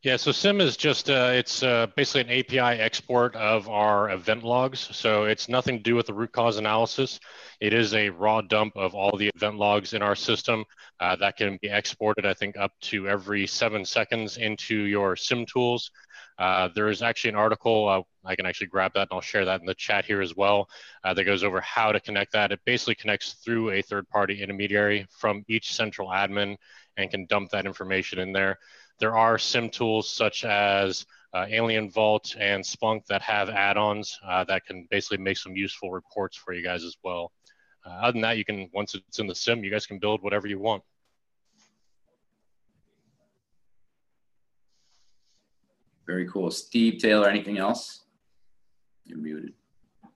Speaker 2: Yeah, so SIEM is just, uh, it's uh, basically an API export of our event logs. So it's nothing to do with the root cause analysis. It is a raw dump of all the event logs in our system uh, that can be exported, I think, up to every seven seconds into your SIEM tools. Uh, there is actually an article, uh, I can actually grab that and I'll share that in the chat here as well, uh, that goes over how to connect that. It basically connects through a third party intermediary from each central admin and can dump that information in there. There are SIEM tools such as uh, AlienVault and Splunk that have add-ons uh, that can basically make some useful reports for you guys as well. Uh, other than that, you can, once it's in the SIEM, you guys can build whatever you want.
Speaker 3: Very cool. Steve Taylor, anything else? You're muted.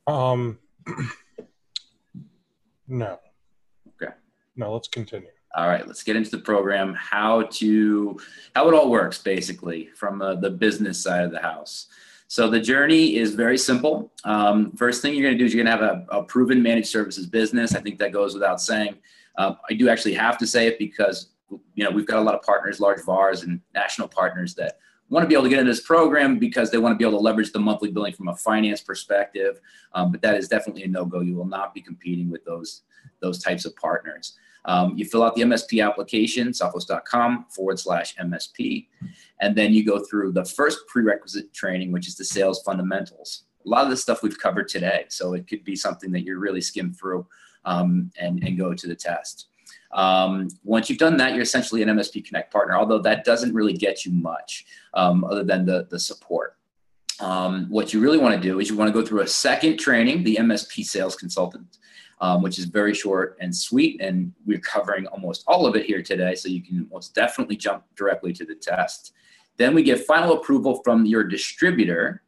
Speaker 1: Um, [CLEARS THROAT] no.
Speaker 3: Okay.
Speaker 1: No, let's continue.
Speaker 3: All right, let's get into the program. How to how it all works, basically, from uh, the business side of the house. So the journey is very simple. Um, first thing you're going to do is you're going to have a, a, proven managed services business. I think that goes without saying. Um, I do actually have to say it because you know we've got a lot of partners, large VARs and national partners that want to be able to get into this program because they want to be able to leverage the monthly billing from a finance perspective. Um, but that is definitely a no-go. You will not be competing with those those types of partners. Um, you fill out the MSP application, sophos.com forward slash MSP, and then you go through the first prerequisite training, which is the sales fundamentals. A lot of the stuff we've covered today, so it could be something that you're really skim through um, and, and go to the test. Um, once you've done that, you're essentially an MSP Connect partner, although that doesn't really get you much um, other than the, the support. Um, what you really want to do is you want to go through a second training, the MSP Sales Consultant, um, which is very short and sweet. And we're covering almost all of it here today, so you can most definitely jump directly to the test. Then we get final approval from your distributor.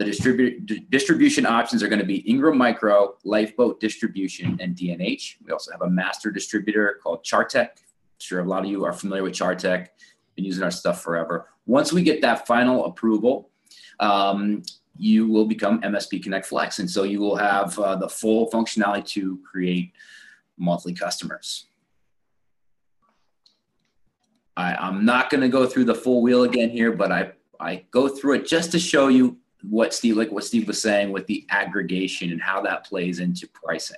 Speaker 3: The distribu- distribution options are going to be Ingram Micro, Lifeboat Distribution, and D&H. We also have a master distributor called Chartec. I'm sure a lot of you are familiar with Chartec. Been using our stuff forever. Once we get that final approval, um, you will become MSP Connect Flex. And so you will have uh, the full functionality to create monthly customers. I, I'm not going to go through the full wheel again here, but I, I go through it just to show you what Steve, like what Steve was saying with the aggregation and how that plays into pricing.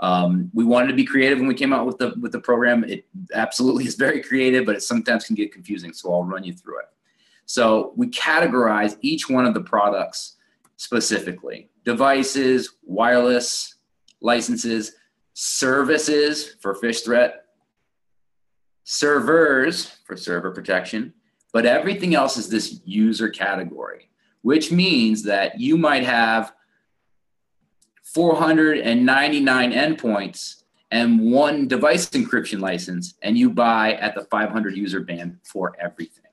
Speaker 3: Um, we wanted to be creative when we came out with the with the program. It absolutely is very creative, but it sometimes can get confusing. So I'll run you through it. So we categorize each one of the products specifically: devices, wireless, licenses, services for Phish Threat, servers for server protection, but everything else is this user category, which means that you might have 499 endpoints and one device encryption license, and you buy at the 500 user band for everything,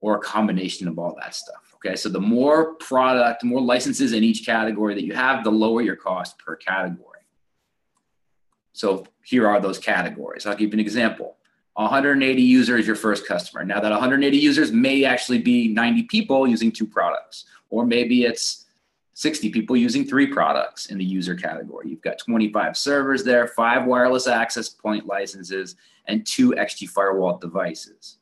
Speaker 3: or a combination of all that stuff. Okay, so the more product, more licenses in each category that you have, the lower your cost per category. So here are those categories. I'll give you an example. 180 users, your first customer. Now that 180 users may actually be 90 people using two products, or maybe it's 60 people using three products in the user category. You've got 25 servers there, five wireless access point licenses, and two XG firewall devices.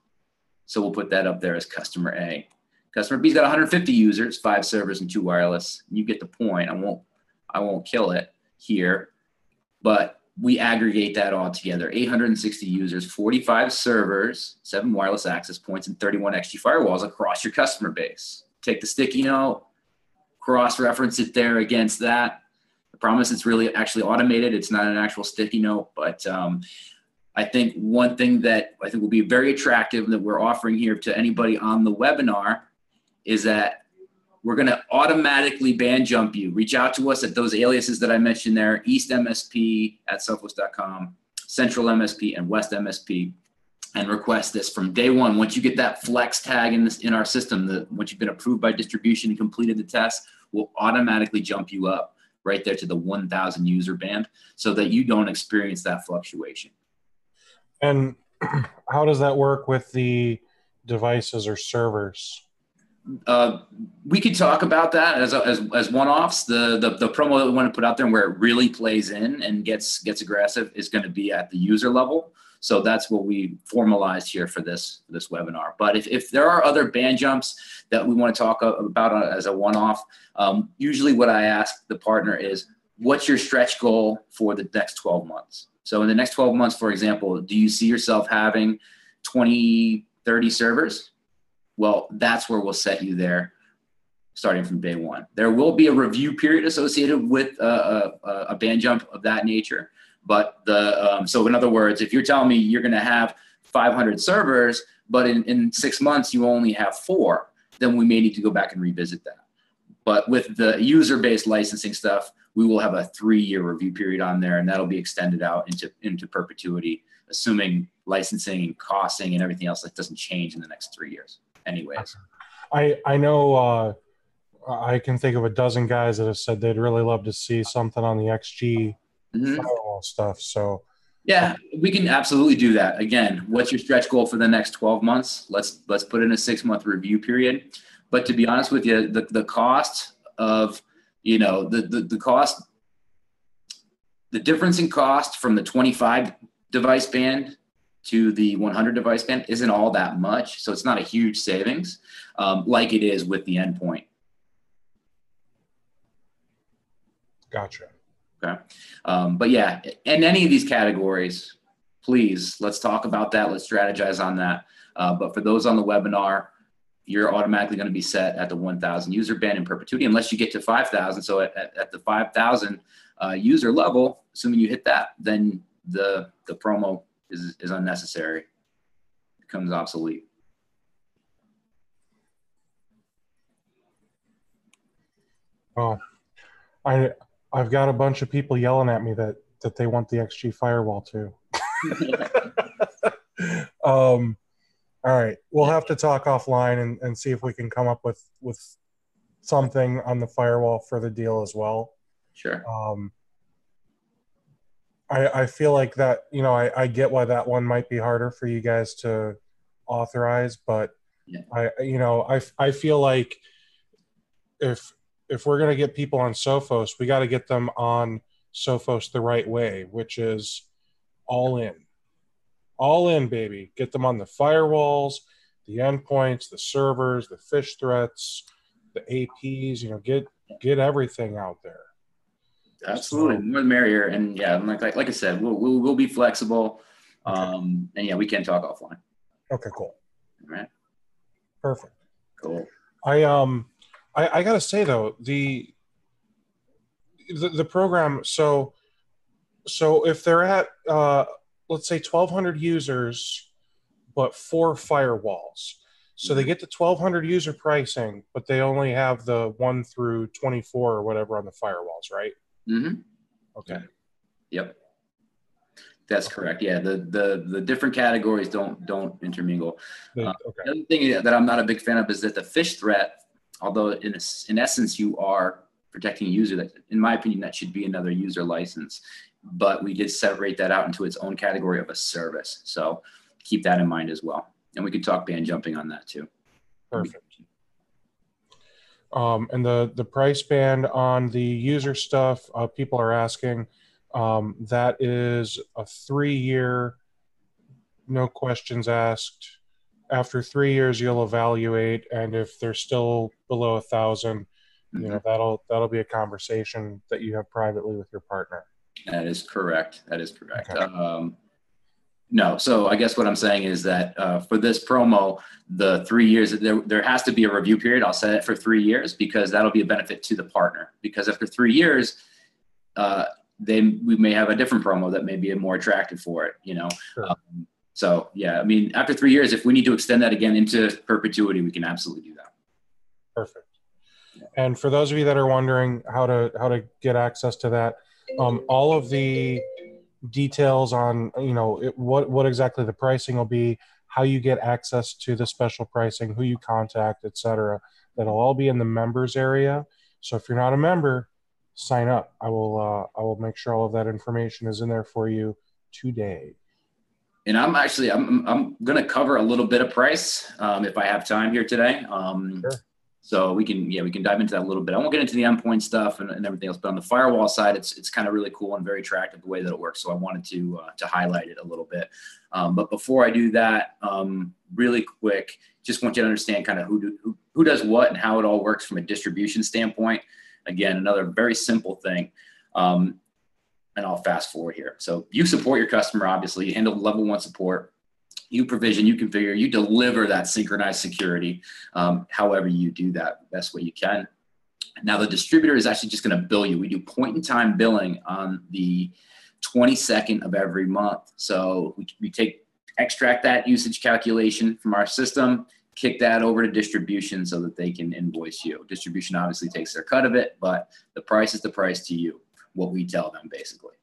Speaker 3: So we'll put that up there as customer A. Customer B's got 150 users, five servers, and two wireless. You get the point. I won't, I won't kill it here, but we aggregate that all together. 860 users 45 servers 7 wireless access points and 31 xg firewalls across your customer base. Take the sticky note cross reference it there against that. I promise it's really actually automated. It's not an actual sticky note but um, i think one thing that i think will be very attractive that we're offering here to anybody on the webinar is that we're going to automatically band jump you. Reach out to us at those aliases that I mentioned there East MSP at Sophos.com, Central MSP, and West MSP, and request this from day one. Once you get that flex tag in, this, in our system, the, once you've been approved by distribution and completed the test, we'll automatically jump you up right there to the 1000 user band so that you don't experience that fluctuation.
Speaker 1: And [CLEARS THROAT] how does that work with the devices or servers?
Speaker 3: Uh, we could talk about that as, as, as one-offs. The, the the promo that we want to put out there, and where it really plays in and gets gets aggressive, is going to be at the user level. So that's what we formalized here for this this webinar. But if, if there are other band jumps that we want to talk about as a one-off, um, usually what I ask the partner is, what's your stretch goal for the next 12 months? So in the next 12 months, for example, do you see yourself having 20, 30 servers? Well, that's where we'll set you there starting from day one. There will be a review period associated with a, a, a band jump of that nature. But the um, so in other words, if you're telling me you're going to have 500 servers, but in, in six months you only have four, then we may need to go back and revisit that. But with the user-based licensing stuff, we will have a three-year review period on there, and that'll be extended out into into perpetuity, assuming licensing and costing and everything else that doesn't change in the next three years anyways.
Speaker 1: I I know uh, I can think of a dozen guys that have said they'd really love to see something on the XG mm-hmm. stuff. So
Speaker 3: yeah, we can absolutely do that. Again, what's your stretch goal for the next 12 months? Let's let's put in a six month review period. But to be honest with you, the, the cost of you know the, the the cost the difference in cost from the 25 device band to the 100 device band isn't all that much. So it's not a huge savings um, like it is with the endpoint.
Speaker 1: Gotcha.
Speaker 3: Okay. Um, but yeah, in any of these categories, please let's talk about that. Let's strategize on that. Uh, but for those on the webinar, you're automatically going to be set at the 1000 user band in perpetuity unless you get to 5000. So at, at, at the 5000 uh, user level, assuming you hit that, then the the promo is is unnecessary, becomes obsolete.
Speaker 1: Oh, I I've got a bunch of people yelling at me that that they want the XG firewall too. [LAUGHS] um, all right, we'll have to talk offline and, and see if we can come up with with something on the firewall for the deal as well.
Speaker 3: Sure.
Speaker 1: Um, I I feel like that you know I, I get why that one might be harder for you guys to authorize, but
Speaker 3: Yeah.
Speaker 1: I you know I I feel like if if we're gonna get people on Sophos, we got to get them on Sophos the right way, which is all in, all in, baby. Get them on the firewalls, the endpoints, the servers, the Phish Threats, the APs. You know, get get everything out there.
Speaker 3: Absolutely, more the merrier. And yeah, like like, like I said, we'll, we'll we'll be flexible. Um, and yeah, we can talk offline.
Speaker 1: Okay, cool,
Speaker 3: All right,
Speaker 1: perfect.
Speaker 3: cool.
Speaker 1: I um I, I gotta say though the, the the program so so if they're at uh let's say 1200 users but four firewalls so they get the 1200 user pricing but they only have the 1 through 24 or whatever on the firewalls right
Speaker 3: Mm-hmm.
Speaker 1: okay
Speaker 3: Yep. That's correct. Yeah, the the the different categories don't don't intermingle.
Speaker 1: The-
Speaker 3: Uh,
Speaker 1: okay
Speaker 3: The other thing that I'm not a big fan of is that the Phish Threat, although in in essence you are protecting a user, that in my opinion that should be another user license, but we did separate that out into its own category of a service. So keep that in mind as well, and we could talk band jumping on that too.
Speaker 1: perfect um, and the the price band on the user stuff uh, people are asking um, that is a three year no questions asked after three years you'll evaluate and if they're still below a thousand you know that'll that'll be a conversation that you have privately with your partner
Speaker 3: That is correct. That is correct.
Speaker 1: Okay.
Speaker 3: Um, no, so I guess what I'm saying is that uh, for this promo, the three years there there has to be a review period. I'll set it for three years because that'll be a benefit to the partner. Because after three years, uh, then we may have a different promo that may be more attractive for it. You know.
Speaker 1: Sure.
Speaker 3: Um, so yeah, I mean, after three years, if we need to extend that again into perpetuity, we can absolutely do that.
Speaker 1: Perfect. And for those of you that are wondering how to how to get access to that, um, all of the details on you know it, what what exactly the pricing will be, how you get access to the special pricing, who you contact, etc. That'll all be in the members area. So if you're not a member, sign up. I will uh, I will make sure all of that information is in there for you today.
Speaker 3: and I'm actually I'm I'm gonna cover a little bit of price um, if I have time here today. Um,
Speaker 1: Sure.
Speaker 3: So we can yeah we can dive into that a little bit. I won't get into the endpoint stuff and, and everything else, but on the firewall side, it's it's kind of really cool and very attractive the way that it works. So I wanted to uh, to highlight it a little bit. Um, but before I do that, um, really quick, just want you to understand kind of who, do, who who does what and how it all works from a distribution standpoint. Again, another very simple thing. Um, and I'll fast forward here. So you support your customer, obviously. You handle level one support. You provision, you configure, you deliver that synchronized security. Um, however, you do that best way you can. Now, the distributor is actually just going to bill you. We do point in time billing on the 22nd of every month. So we, we take extract that usage calculation from our system, kick that over to distribution so that they can invoice you. Distribution obviously takes their cut of it, but the price is the price to you what we tell them basically.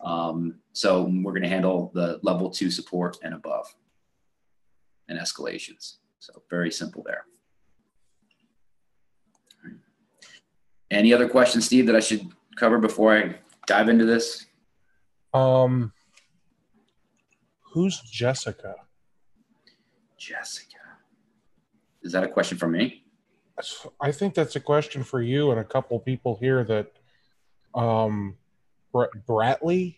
Speaker 3: Um, so we're going to handle the level two support and above and escalations. So very simple there. Any other questions, Steve, that I should cover before I dive into this?
Speaker 1: Um, who's Jessica?
Speaker 3: Jessica. Is that a question for me?
Speaker 1: I think that's a question for you and a couple people here that um Br- Bratley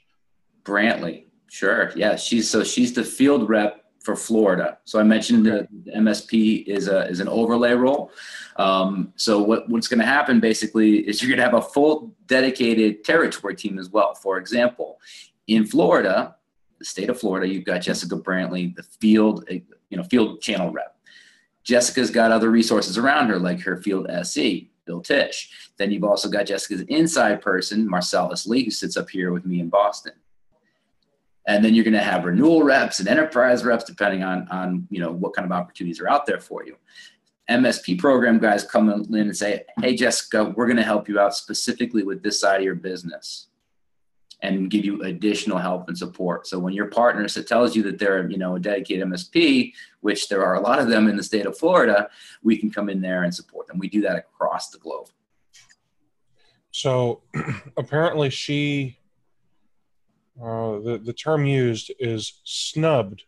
Speaker 3: Brantley. Sure. Yeah. She's so she's the field rep for Florida. So I mentioned the, the MSP is a is an overlay role. Um, so what, what's going to happen basically is you're going to have a full dedicated territory team as well. For example, in Florida, the state of Florida, you've got Jessica Brantley, the field you know field channel rep. Jessica's got other resources around her, like her field SE, Bill Tish. Then you've also got Jessica's inside person, Marcellus Lee, who sits up here with me in Boston. And then you're going to have renewal reps and enterprise reps depending on on you know what kind of opportunities are out there for you. Msp program guys come in and say hey jessica we're going to help you out specifically with this side of your business and give you additional help and support. So when your partner tells you that they're you know a dedicated msp which there are a lot of them in the state of florida we can come in there and support them. We do that across the globe.
Speaker 1: So [CLEARS THROAT] apparently she uh, the, the term used is snubbed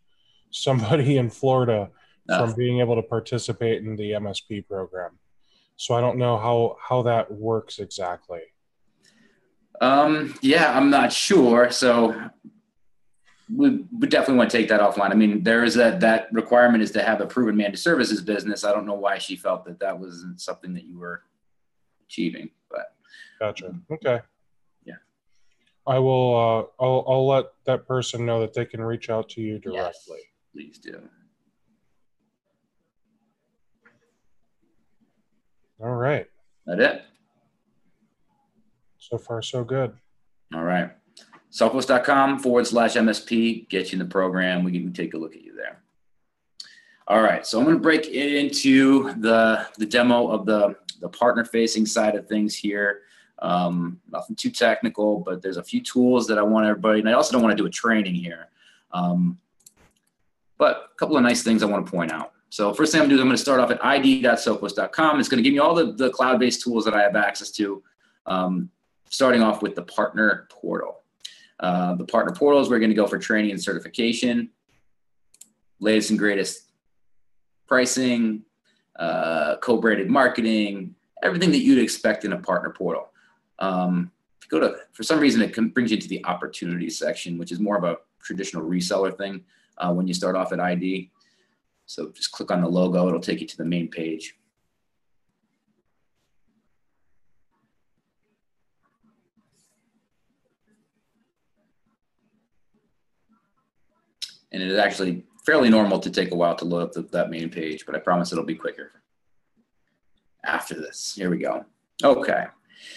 Speaker 1: somebody in Florida from being able to participate in the MSP program. So I don't know how, how that works exactly.
Speaker 3: Um, yeah, I'm not sure. So we, we definitely want to take that offline. I mean, there is that that requirement is to have a proven managed services business. I don't know why she felt that that wasn't something that you were achieving, but
Speaker 1: gotcha. Okay. I will. Uh, I'll. I'll let that person know that they can reach out to you directly. Yes,
Speaker 3: please do.
Speaker 1: All right.
Speaker 3: That it.
Speaker 1: So far, so good.
Speaker 3: All right. Sophos.com forward slash MSP. Get you in the program. We can take a look at you there. All right. So I'm going to break into the the demo of the the partner facing side of things here. Um, nothing too technical, but there's a few tools that I want everybody, and I also don't want to do a training here. Um, but a couple of nice things I want to point out. So first thing I'm going to do is I'm going to start off at id.sophos.com. It's going to give me all the, the cloud-based tools that I have access to, um, starting off with the partner portal. Uh, the partner portal is where we're going to go for training and certification, latest and greatest pricing, uh, co-branded marketing, everything that you'd expect in a partner portal. Um, if you go to, for some reason, it brings you to the opportunities section, which is more of a traditional reseller thing uh, when you start off at ID. So just click on the logo, it'll take you to the main page. And it is actually fairly normal to take a while to load up the, that main page, but I promise it'll be quicker after this. Here we go. Okay.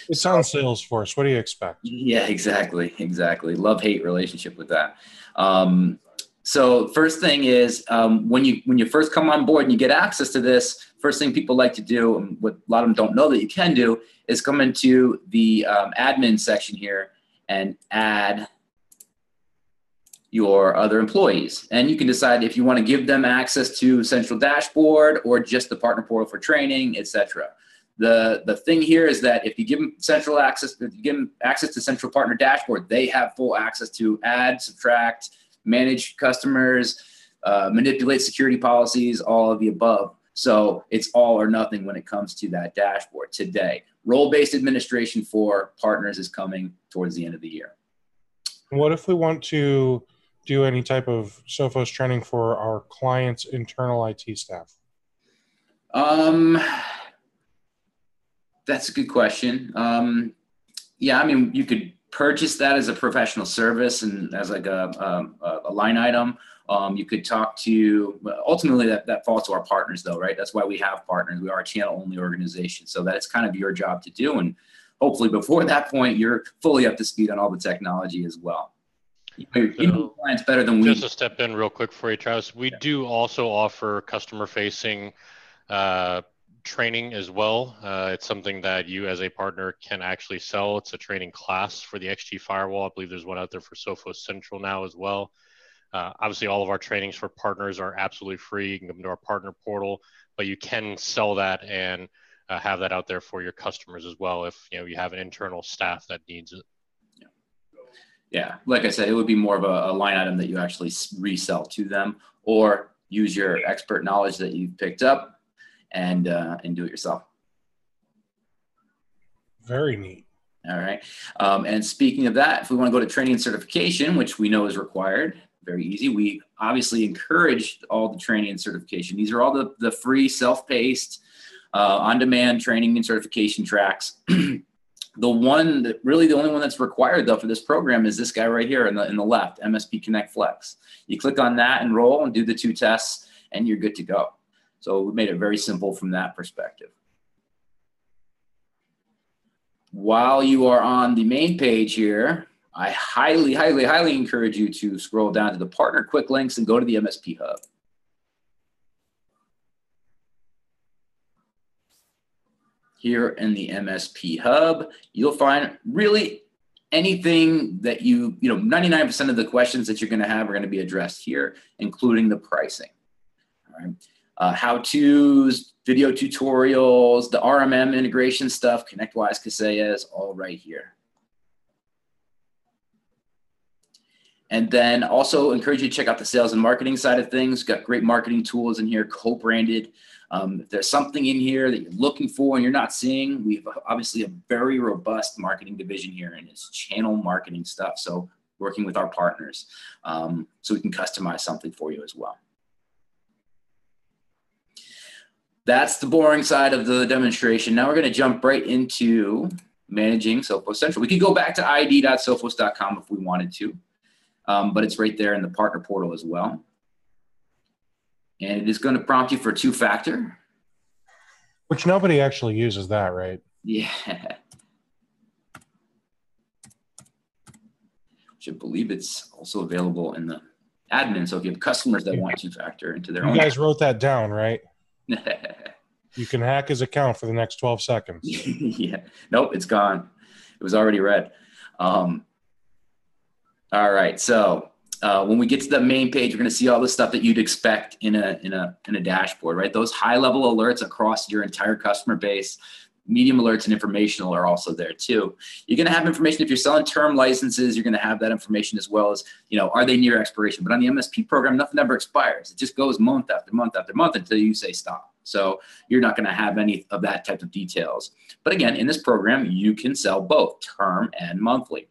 Speaker 1: It's on Salesforce. What do you expect?
Speaker 3: Yeah, exactly, exactly. Love hate relationship with that. Um, so first thing is um, when you when you first come on board and you get access to this, first thing people like to do, and what a lot of them don't know that you can do, is come into the um, admin section here and add your other employees. And you can decide if you want to give them access to central dashboard or just the partner portal for training, etc. The, the thing here is that if you give them central access, if you give them access to central partner dashboard, they have full access to add, subtract, manage customers, uh, manipulate security policies, all of the above. So it's all or nothing when it comes to that dashboard today. Role-based administration for partners is coming towards the end of the year.
Speaker 1: What if we want to do any type of Sophos training for our clients' internal IT staff?
Speaker 3: Um, that's a good question. Um, yeah, I mean, you could purchase that as a professional service and as like a, a, a line item. Um, you could talk to ultimately that, that falls to our partners though, right? That's why we have partners. We are a channel only organization. So that's kind of your job to do. And hopefully before that point, you're fully up to speed on all the technology as well. You know clients better than we.
Speaker 2: Just to step in real quick for you, Travis. We yeah. do also offer customer facing uh, training as well. Uh, it's something that you as a partner can actually sell. It's a training class for the XG firewall. I believe there's one out there for Sophos Central now as well. Uh, obviously, all of our trainings for partners are absolutely free. You can come to our partner portal, but you can sell that and uh, have that out there for your customers as well if you know you have an internal staff that needs it.
Speaker 3: Yeah, like I said, it would be more of a, a line item that you actually resell to them, or use your expert knowledge that you've picked up and uh, and do it yourself.
Speaker 1: Very neat.
Speaker 3: All right. Um, and speaking of that, if we want to go to training and certification, which we know is required, very easy. We obviously encourage all the training and certification. These are all the, the free, self-paced, uh, on-demand training and certification tracks. [CLEARS THROAT] the one that really the only one that's required though for this program is this guy right here in the in the left, MSP Connect Flex. You click on that, enroll, and do the two tests, and you're good to go. So we made it very simple from that perspective. While you are on the main page here, I highly, highly, highly encourage you to scroll down to the partner quick links and go to the MSP Hub. Here in the MSP Hub, you'll find really anything that you, you know, 99% of the questions that you're going to have are going to be addressed here, including the pricing. All right. Uh, how to's, video tutorials, the RMM integration stuff, ConnectWise, Kaseya's, all right here. And then also encourage you to check out the sales and marketing side of things. Got great marketing tools in here, co-branded. Um, if there's something in here that you're looking for and you're not seeing, we have obviously a very robust marketing division here and it's channel marketing stuff. So working with our partners um, so we can customize something for you as well. That's the boring side of the demonstration. Now we're going to jump right into managing Sophos Central. We could go back to id.sophos.com if we wanted to um, but it's right there in the partner portal as well. And it is going to prompt you for two factor.
Speaker 1: Which nobody actually uses that, right?
Speaker 3: Yeah. Should believe it's also available in the admin. So if you have customers that want two factor into their
Speaker 1: you
Speaker 3: own.
Speaker 1: You guys wrote that down, right? You can hack his account for the next 12 seconds. [LAUGHS]
Speaker 3: yeah. Nope, it's gone. It was already read. Um, all right. So uh, when we get to the main page, we're going to see all the stuff that you'd expect in a in a in a dashboard, right? Those high level alerts across your entire customer base. Medium alerts and informational are also there too. You're going to have information if you're selling term licenses. You're going to have that information as well as you know are they near expiration. But on the MSP program, nothing ever expires. It just goes month after month after month until you say stop. So you're not going to have any of that type of details. But again, in this program, you can sell both term and monthly.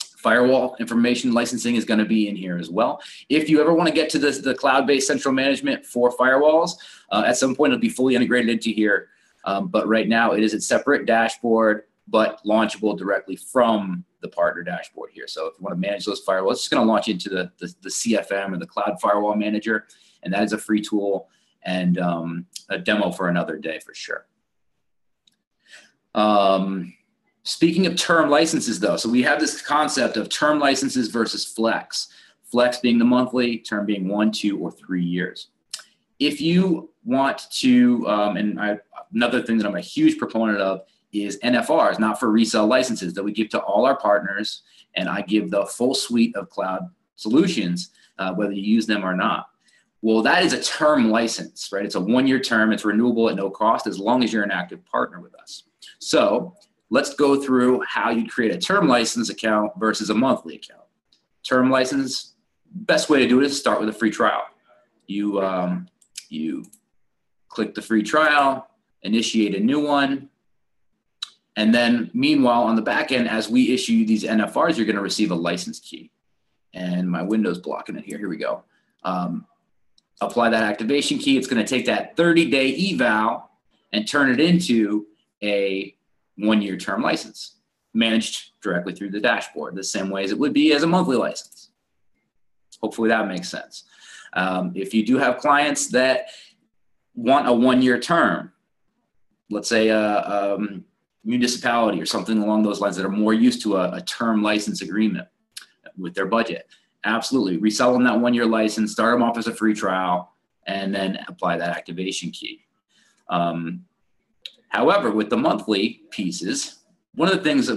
Speaker 3: Firewall information licensing is going to be in here as well. If you ever want to get to the, the cloud-based central management for firewalls, uh, at some point it'll be fully integrated into here. Um, but right now it is a separate dashboard, but launchable directly from the partner dashboard here. So if you want to manage those firewalls, it's just going to launch into the, the, the CFM or the Cloud Firewall Manager, and that is a free tool and um, a demo for another day for sure. Um, Speaking of term licenses, though, so we have this concept of term licenses versus flex. Flex being the monthly, term being one, two, or three years. If you want to, um, and I, another thing that I'm a huge proponent of is NFRs, not for resale licenses that we give to all our partners, and I give the full suite of cloud solutions, uh, whether you use them or not. Well, that is a term license, right? It's a one year term, it's renewable at no cost as long as you're an active partner with us. So let's go through how you'd create a term license account versus a monthly account. Term license, best way to do it is start with a free trial. You, um, you click the free trial, initiate a new one, and then meanwhile, on the back end, as we issue these NFRs, you're gonna receive a license key. And my window's blocking it here, here we go. Um, apply that activation key. It's gonna take that 30 day eval and turn it into a one year term license managed directly through the dashboard, the same way as it would be as a monthly license. Hopefully that makes sense. Um, if you do have clients that want a one year term, let's say a, um, municipality or something along those lines that are more used to a, a term license agreement with their budget, absolutely resell them that one year license, start them off as a free trial, and then apply that activation key. Um, However, with the monthly pieces, one of the things,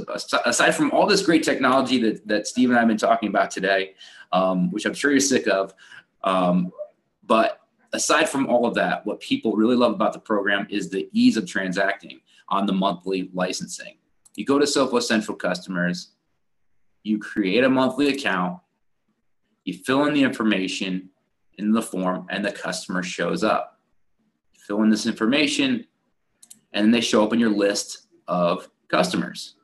Speaker 3: aside from all this great technology that, that Steve and I have been talking about today, um, which I'm sure you're sick of, um, but aside from all of that, what people really love about the program is the ease of transacting on the monthly licensing. You go to Sophos Central customers, you create a monthly account, you fill in the information in the form, and the customer shows up. You fill in this information, and then they show up in your list of customers.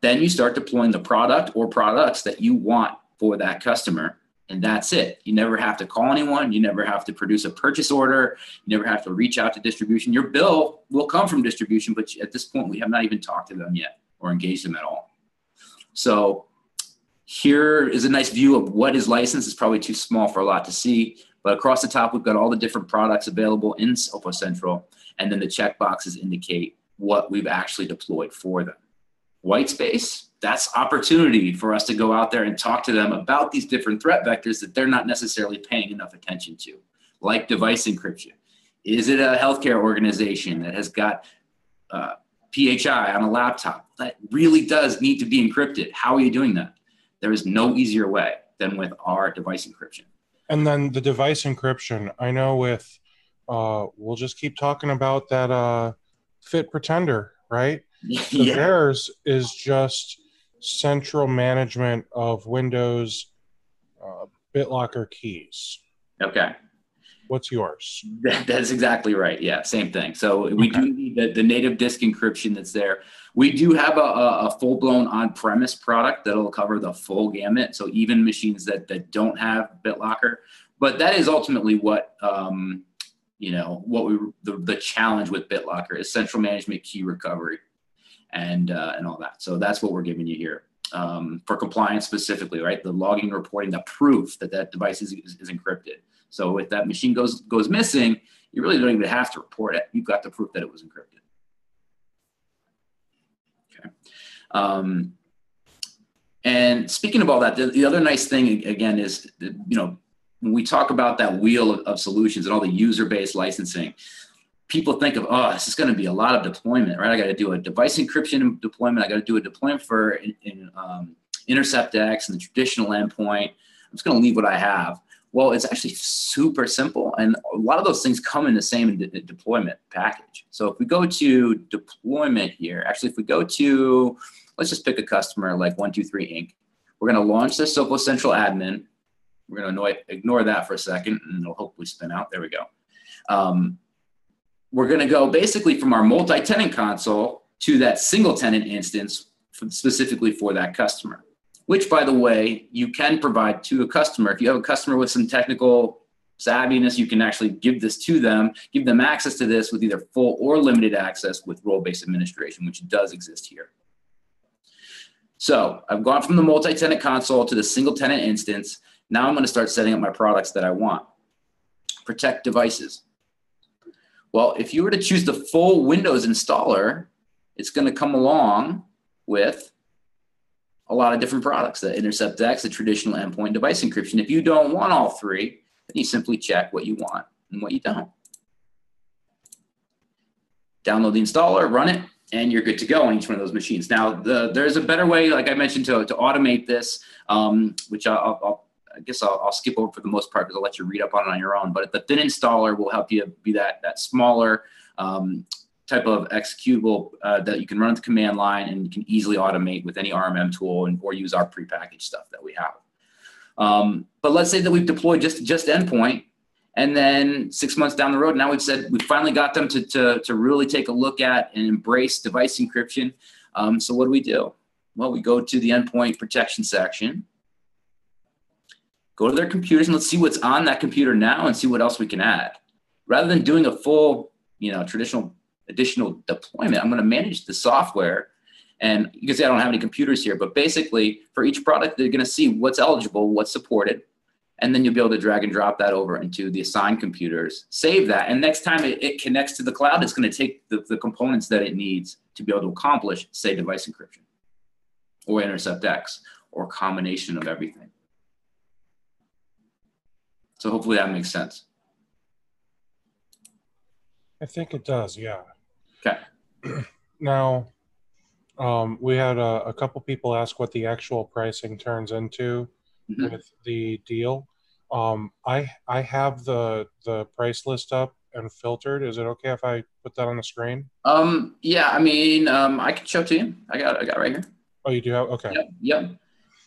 Speaker 3: Then you start deploying the product or products that you want for that customer. And that's it. You never have to call anyone. You never have to produce a purchase order. You never have to reach out to distribution. Your bill will come from distribution, but at this point, we have not even talked to them yet or engaged them at all. So here is a nice view of what is licensed. It's probably too small for a lot to see, but across the top, we've got all the different products available in Sophos Central and then the check boxes indicate what we've actually deployed for them. White space, that's opportunity for us to go out there and talk to them about these different threat vectors that they're not necessarily paying enough attention to, like device encryption. Is it a healthcare organization that has got uh, PHI on a laptop that really does need to be encrypted? How are you doing that? There is no easier way than with our device encryption.
Speaker 1: And then the device encryption, I know with, uh, we'll just keep talking about that uh, Fit Pretender, right? [LAUGHS] yeah. Theirs is just central management of Windows uh, BitLocker keys.
Speaker 3: Okay.
Speaker 1: What's yours? [LAUGHS]
Speaker 3: That, that's exactly right. Yeah, same thing. So we okay. do need the, the, native disk encryption that's there. We do have a, a full blown on premise product that'll cover the full gamut. So even machines that, that don't have BitLocker, but that is ultimately what um, you know what we the, the challenge with BitLocker is central management key recovery and uh, and all that. So that's what we're giving you here um, for compliance specifically, right? The logging, reporting, the proof that that device is, is, is, encrypted. So if that machine goes goes missing, you really don't even have to report it. You've got the proof that it was encrypted. Okay. Um, and speaking of all that, the, the other nice thing again is, you know, when we talk about that wheel of, of solutions and all the user-based licensing, people think of, oh, this is going to be a lot of deployment, right? I got to do a device encryption deployment. I got to do a deployment for in, in um, Intercept X and the traditional endpoint. I'm just going to leave what I have. Well, it's actually super simple, and a lot of those things come in the same de- deployment package. So if we go to deployment here, actually, if we go to, let's just pick a customer like 123 Inc. We're going to launch the Sophos Central Admin. We're going to ignore that for a second, and it'll hopefully spin out. There we go. Um, we're going to go basically from our multi-tenant console to that single tenant instance specifically for that customer. Which by the way you can provide to a customer. If you have a customer with some technical savviness you can actually give this to them give them access to this with either full or limited access with role-based administration which does exist here. So i've gone from the multi-tenant console to the single tenant instance. Now i'm going to start setting up my products that i want. Protect devices well, if you were to choose the full Windows installer, it's going to come along with a lot of different products, the Intercept X, the traditional endpoint device encryption. If you don't want all three, then you simply check what you want and what you don't. Download the installer, run it, and you're good to go on each one of those machines. Now, the, there's a better way, like I mentioned, to, to automate this, um, which I'll, I'll I guess I'll, I'll, skip over for the most part because I'll let you read up on it on your own. But the thin installer will help you be that that smaller um, type of executable uh, that you can run the command line and you can easily automate with any RMM tool and or use our prepackaged stuff that we have. Um, but let's say that we've deployed just just endpoint, and then six months down the road, now we've said we finally got them to to to really take a look at and embrace device encryption. Um, so what do we do? Well, we go to the endpoint protection section go to their computers and let's see what's on that computer now and see what else we can add. Rather than doing a full, you know, traditional additional deployment, I'm going to manage the software. And you can see I don't have any computers here, but basically for each product, they're going to see what's eligible, what's supported, and then you'll be able to drag and drop that over into the assigned computers, save that. And next time it, it connects to the cloud, it's going to take the, the components that it needs to be able to accomplish, say, device encryption or intercept X or combination of everything. So hopefully that makes sense.
Speaker 1: I think it does, yeah.
Speaker 3: Okay. [CLEARS THROAT]
Speaker 1: now, um, we had a, a, couple people ask what the actual pricing turns into mm-hmm. with the deal. Um, I I have the the price list up and filtered. Is it okay if I put that on the screen?
Speaker 3: Um, yeah, I mean, um, I can show it to you. I got I got right here.
Speaker 1: Oh, you do have okay.
Speaker 3: Yep. yep.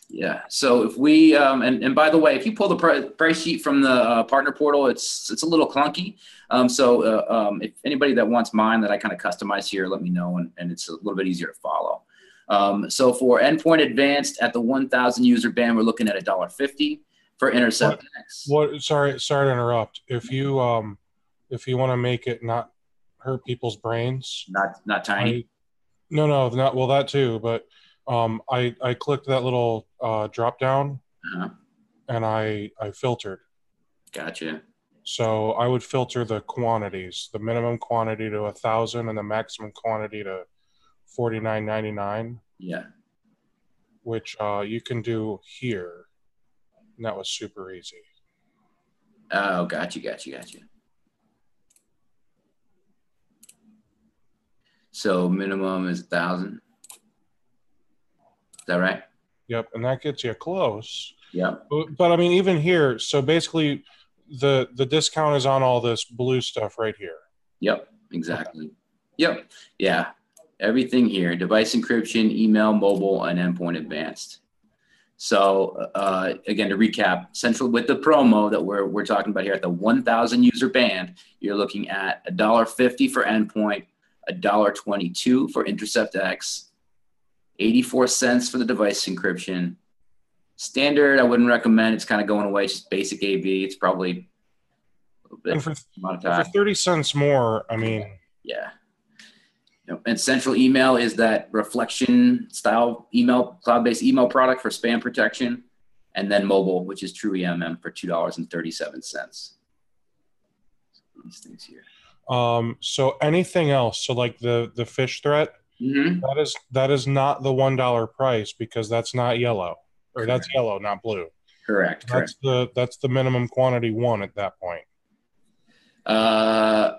Speaker 3: Yeah. So if we um, and and by the way, if you pull the price sheet from the uh, partner portal, it's it's a little clunky. Um, so uh, um, if anybody that wants mine that I kind of customize here, let me know, and, and it's a little bit easier to follow. Um, so for endpoint advanced at the 1,000 user band, we're looking at a dollar fifty for intercept.
Speaker 1: What, what? Sorry, sorry to interrupt. If you um, if you want to make it not hurt people's brains,
Speaker 3: not not tiny. I,
Speaker 1: no, no, not well that too, but um, I I clicked that little uh, drop down, uh-huh. and I I filtered.
Speaker 3: Gotcha.
Speaker 1: So I would filter the quantities, the minimum quantity to a thousand, and the maximum quantity to forty nine ninety nine.
Speaker 3: Yeah.
Speaker 1: Which uh, you can do here. And that was super easy.
Speaker 3: Oh, gotcha, gotcha, got you, got you. So minimum is a thousand. Is that right?
Speaker 1: Yep, and that gets you close.
Speaker 3: Yep.
Speaker 1: But, but I mean, even here, so basically, the the discount is on all this blue stuff right here.
Speaker 3: Yep, exactly. Yep, yeah, everything here: device encryption, email, mobile, and endpoint advanced. So uh, again, to recap, central with the promo that we're we're talking about here at the 1,000 user band, you're looking at a dollar fifty for endpoint, a dollar twenty-two for Intercept X, 84 cents for the device encryption. Standard, I wouldn't recommend. It's kind of going away. Just basic AV. It's probably
Speaker 1: a bit and for, for 30 cents more, I mean.
Speaker 3: Yeah. You know, and central email is that Reflexion style email, cloud-based email product for spam protection. And then mobile, which is true EMM for $2.37. These things here.
Speaker 1: Um, so anything else? So like the the Phish Threat,
Speaker 3: mm-hmm.
Speaker 1: that is that is not the one dollar price because that's not yellow or that's yellow, not blue.
Speaker 3: Correct.
Speaker 1: That's
Speaker 3: correct.
Speaker 1: the that's the minimum quantity one at that point.
Speaker 3: Uh,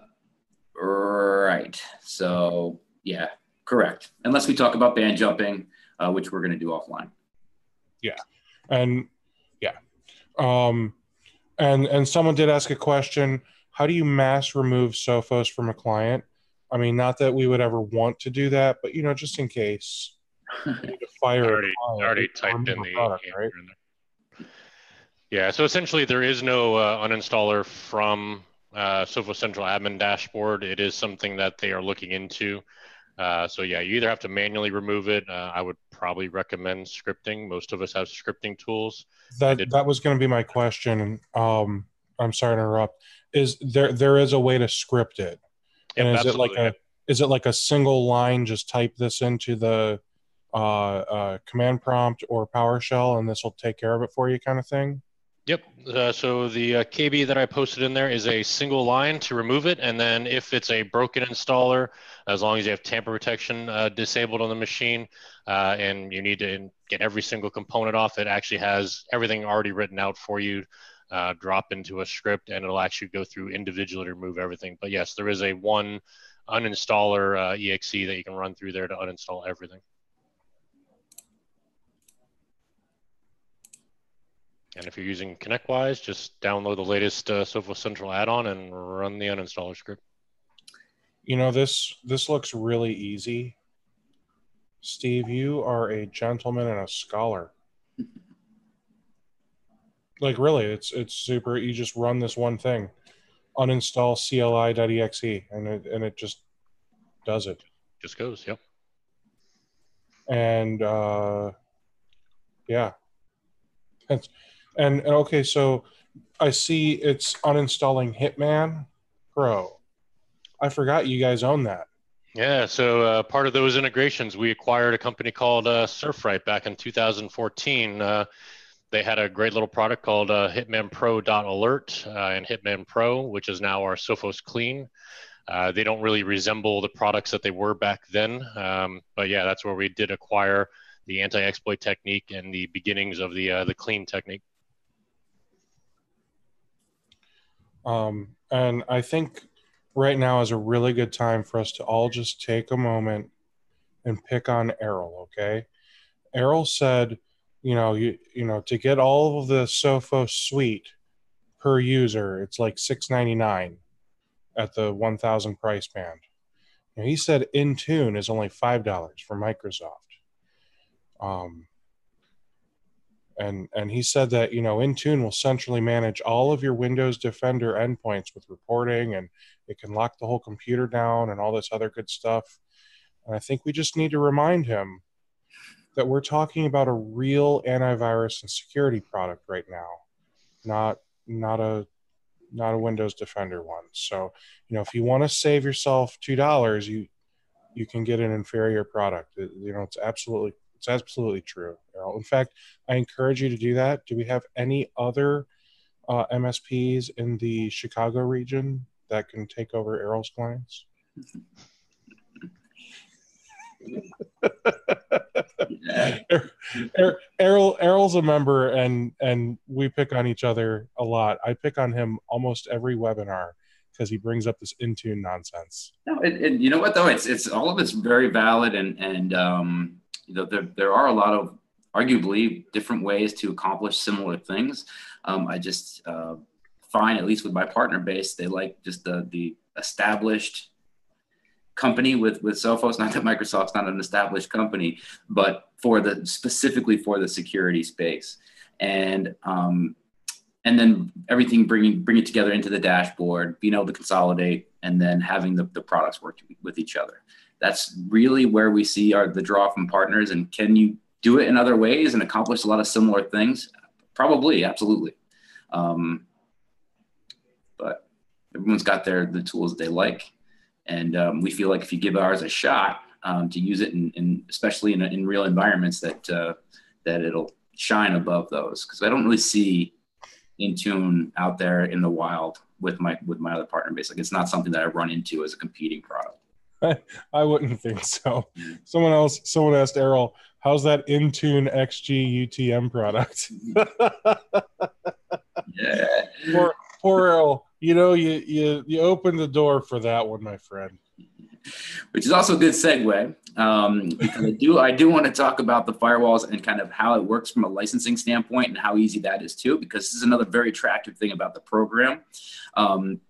Speaker 3: right. So yeah, correct. Unless we talk about band jumping, uh, which we're going to do offline.
Speaker 1: Yeah, and yeah, um, and and someone did ask a question: How do you mass remove Sophos from a client? I mean, not that we would ever want to do that, but you know, just in case.
Speaker 2: fire I already, already typed in the product, right? In yeah, so essentially there is no uh, uninstaller from uh, Sophos Central Admin Dashboard. It is something that they are looking into. Uh, so yeah, you either have to manually remove it. Uh, I would probably recommend scripting. Most of us have scripting tools.
Speaker 1: That that was going to be my question. Um, I'm sorry to interrupt. Is there there is a way to script it? And yep, is it like a is it like a single line? Just type this into the uh, uh, command prompt or PowerShell, and this will take care of it for you, kind of thing.
Speaker 2: Yep. Uh, so the uh, KB that I posted in there is a single line to remove it, and then if it's a broken installer, as long as you have tamper protection uh, disabled on the machine, uh, and you need to get every single component off, it actually has everything already written out for you. Uh, drop into a script, and it'll actually go through individually to remove everything. But yes, there is a one uninstaller uh, exe that you can run through there to uninstall everything. And if you're using ConnectWise, just download the latest uh, Central add-on and run the uninstaller script.
Speaker 1: You know this this looks really easy. Steve, you are a gentleman and a scholar. Like really, it's it's super. You just run this one thing, uninstall CLI.exe, and it and it just does it.
Speaker 2: Just goes. Yep.
Speaker 1: And uh, yeah, that's and, and okay, so I see it's uninstalling Hitman Pro. I forgot you guys own that.
Speaker 2: Yeah, so uh, part of those integrations, we acquired a company called uh, SurfRight back in 2014. Uh, they had a great little product called uh, HitmanPro Alert uh, and HitmanPro, which is now our Sophos Clean. Uh, they don't really resemble the products that they were back then, um, but yeah, that's where we did acquire the anti-exploit technique and the beginnings of the uh, the clean technique.
Speaker 1: Um, and I think right now is a really good time for us to all just take a moment and pick on Errol, okay? Errol said, you know, you you know, to get all of the Sophos suite per user, it's like six ninety nine at the one thousand price band. And he said Intune is only five dollars for Microsoft. Um, and and he said that you know intune will centrally manage all of your windows defender endpoints with reporting and it can lock the whole computer down and all this other good stuff and i think we just need to remind him that we're talking about a real antivirus and security product right now not not a not a windows defender one so you know if you want to save yourself two dollars you you can get an inferior product it, you know it's absolutely it's absolutely true, Errol. In fact, I encourage you to do that. Do we have any other uh, MSPs in the Chicago region that can take over Errol's clients? [LAUGHS] Errol Errol's a member, and and we pick on each other a lot. I pick on him almost every webinar because he brings up this Intune nonsense.
Speaker 3: No, and, and, you know what though, it's it's all of it's very valid, and and um, you know there there are a lot of arguably different ways to accomplish similar things. Um, I just uh, find, at least with my partner base, they like just the the established company with with Sophos. Not that Microsoft's not an established company, but for the specifically for the security space, and um, and then everything bringing bring it together into the dashboard, being able to consolidate, and then having the, the products work with each other. That's really where we see our the draw from partners. And can you do it in other ways and accomplish a lot of similar things? Probably, absolutely. Um, but everyone's got their the tools they like, and um, we feel like if you give ours a shot um, to use it, in, in especially in, in real environments, that uh, that it'll shine above those. Because I don't really see Intune out there in the wild with my with my other partner base. Like it's not something that I run into as a competing product.
Speaker 1: I, [LAUGHS] I wouldn't think so. Someone else, someone asked Errol, "How's that Intune XG UTM product?" [LAUGHS]
Speaker 3: yeah.
Speaker 1: Poor, You know, you you you opened the door for that one, my friend.
Speaker 3: Which is also a good segue um, I do I do want to talk about the firewalls and kind of how it works from a licensing standpoint and how easy that is too. Because this is another very attractive thing about the program. Um,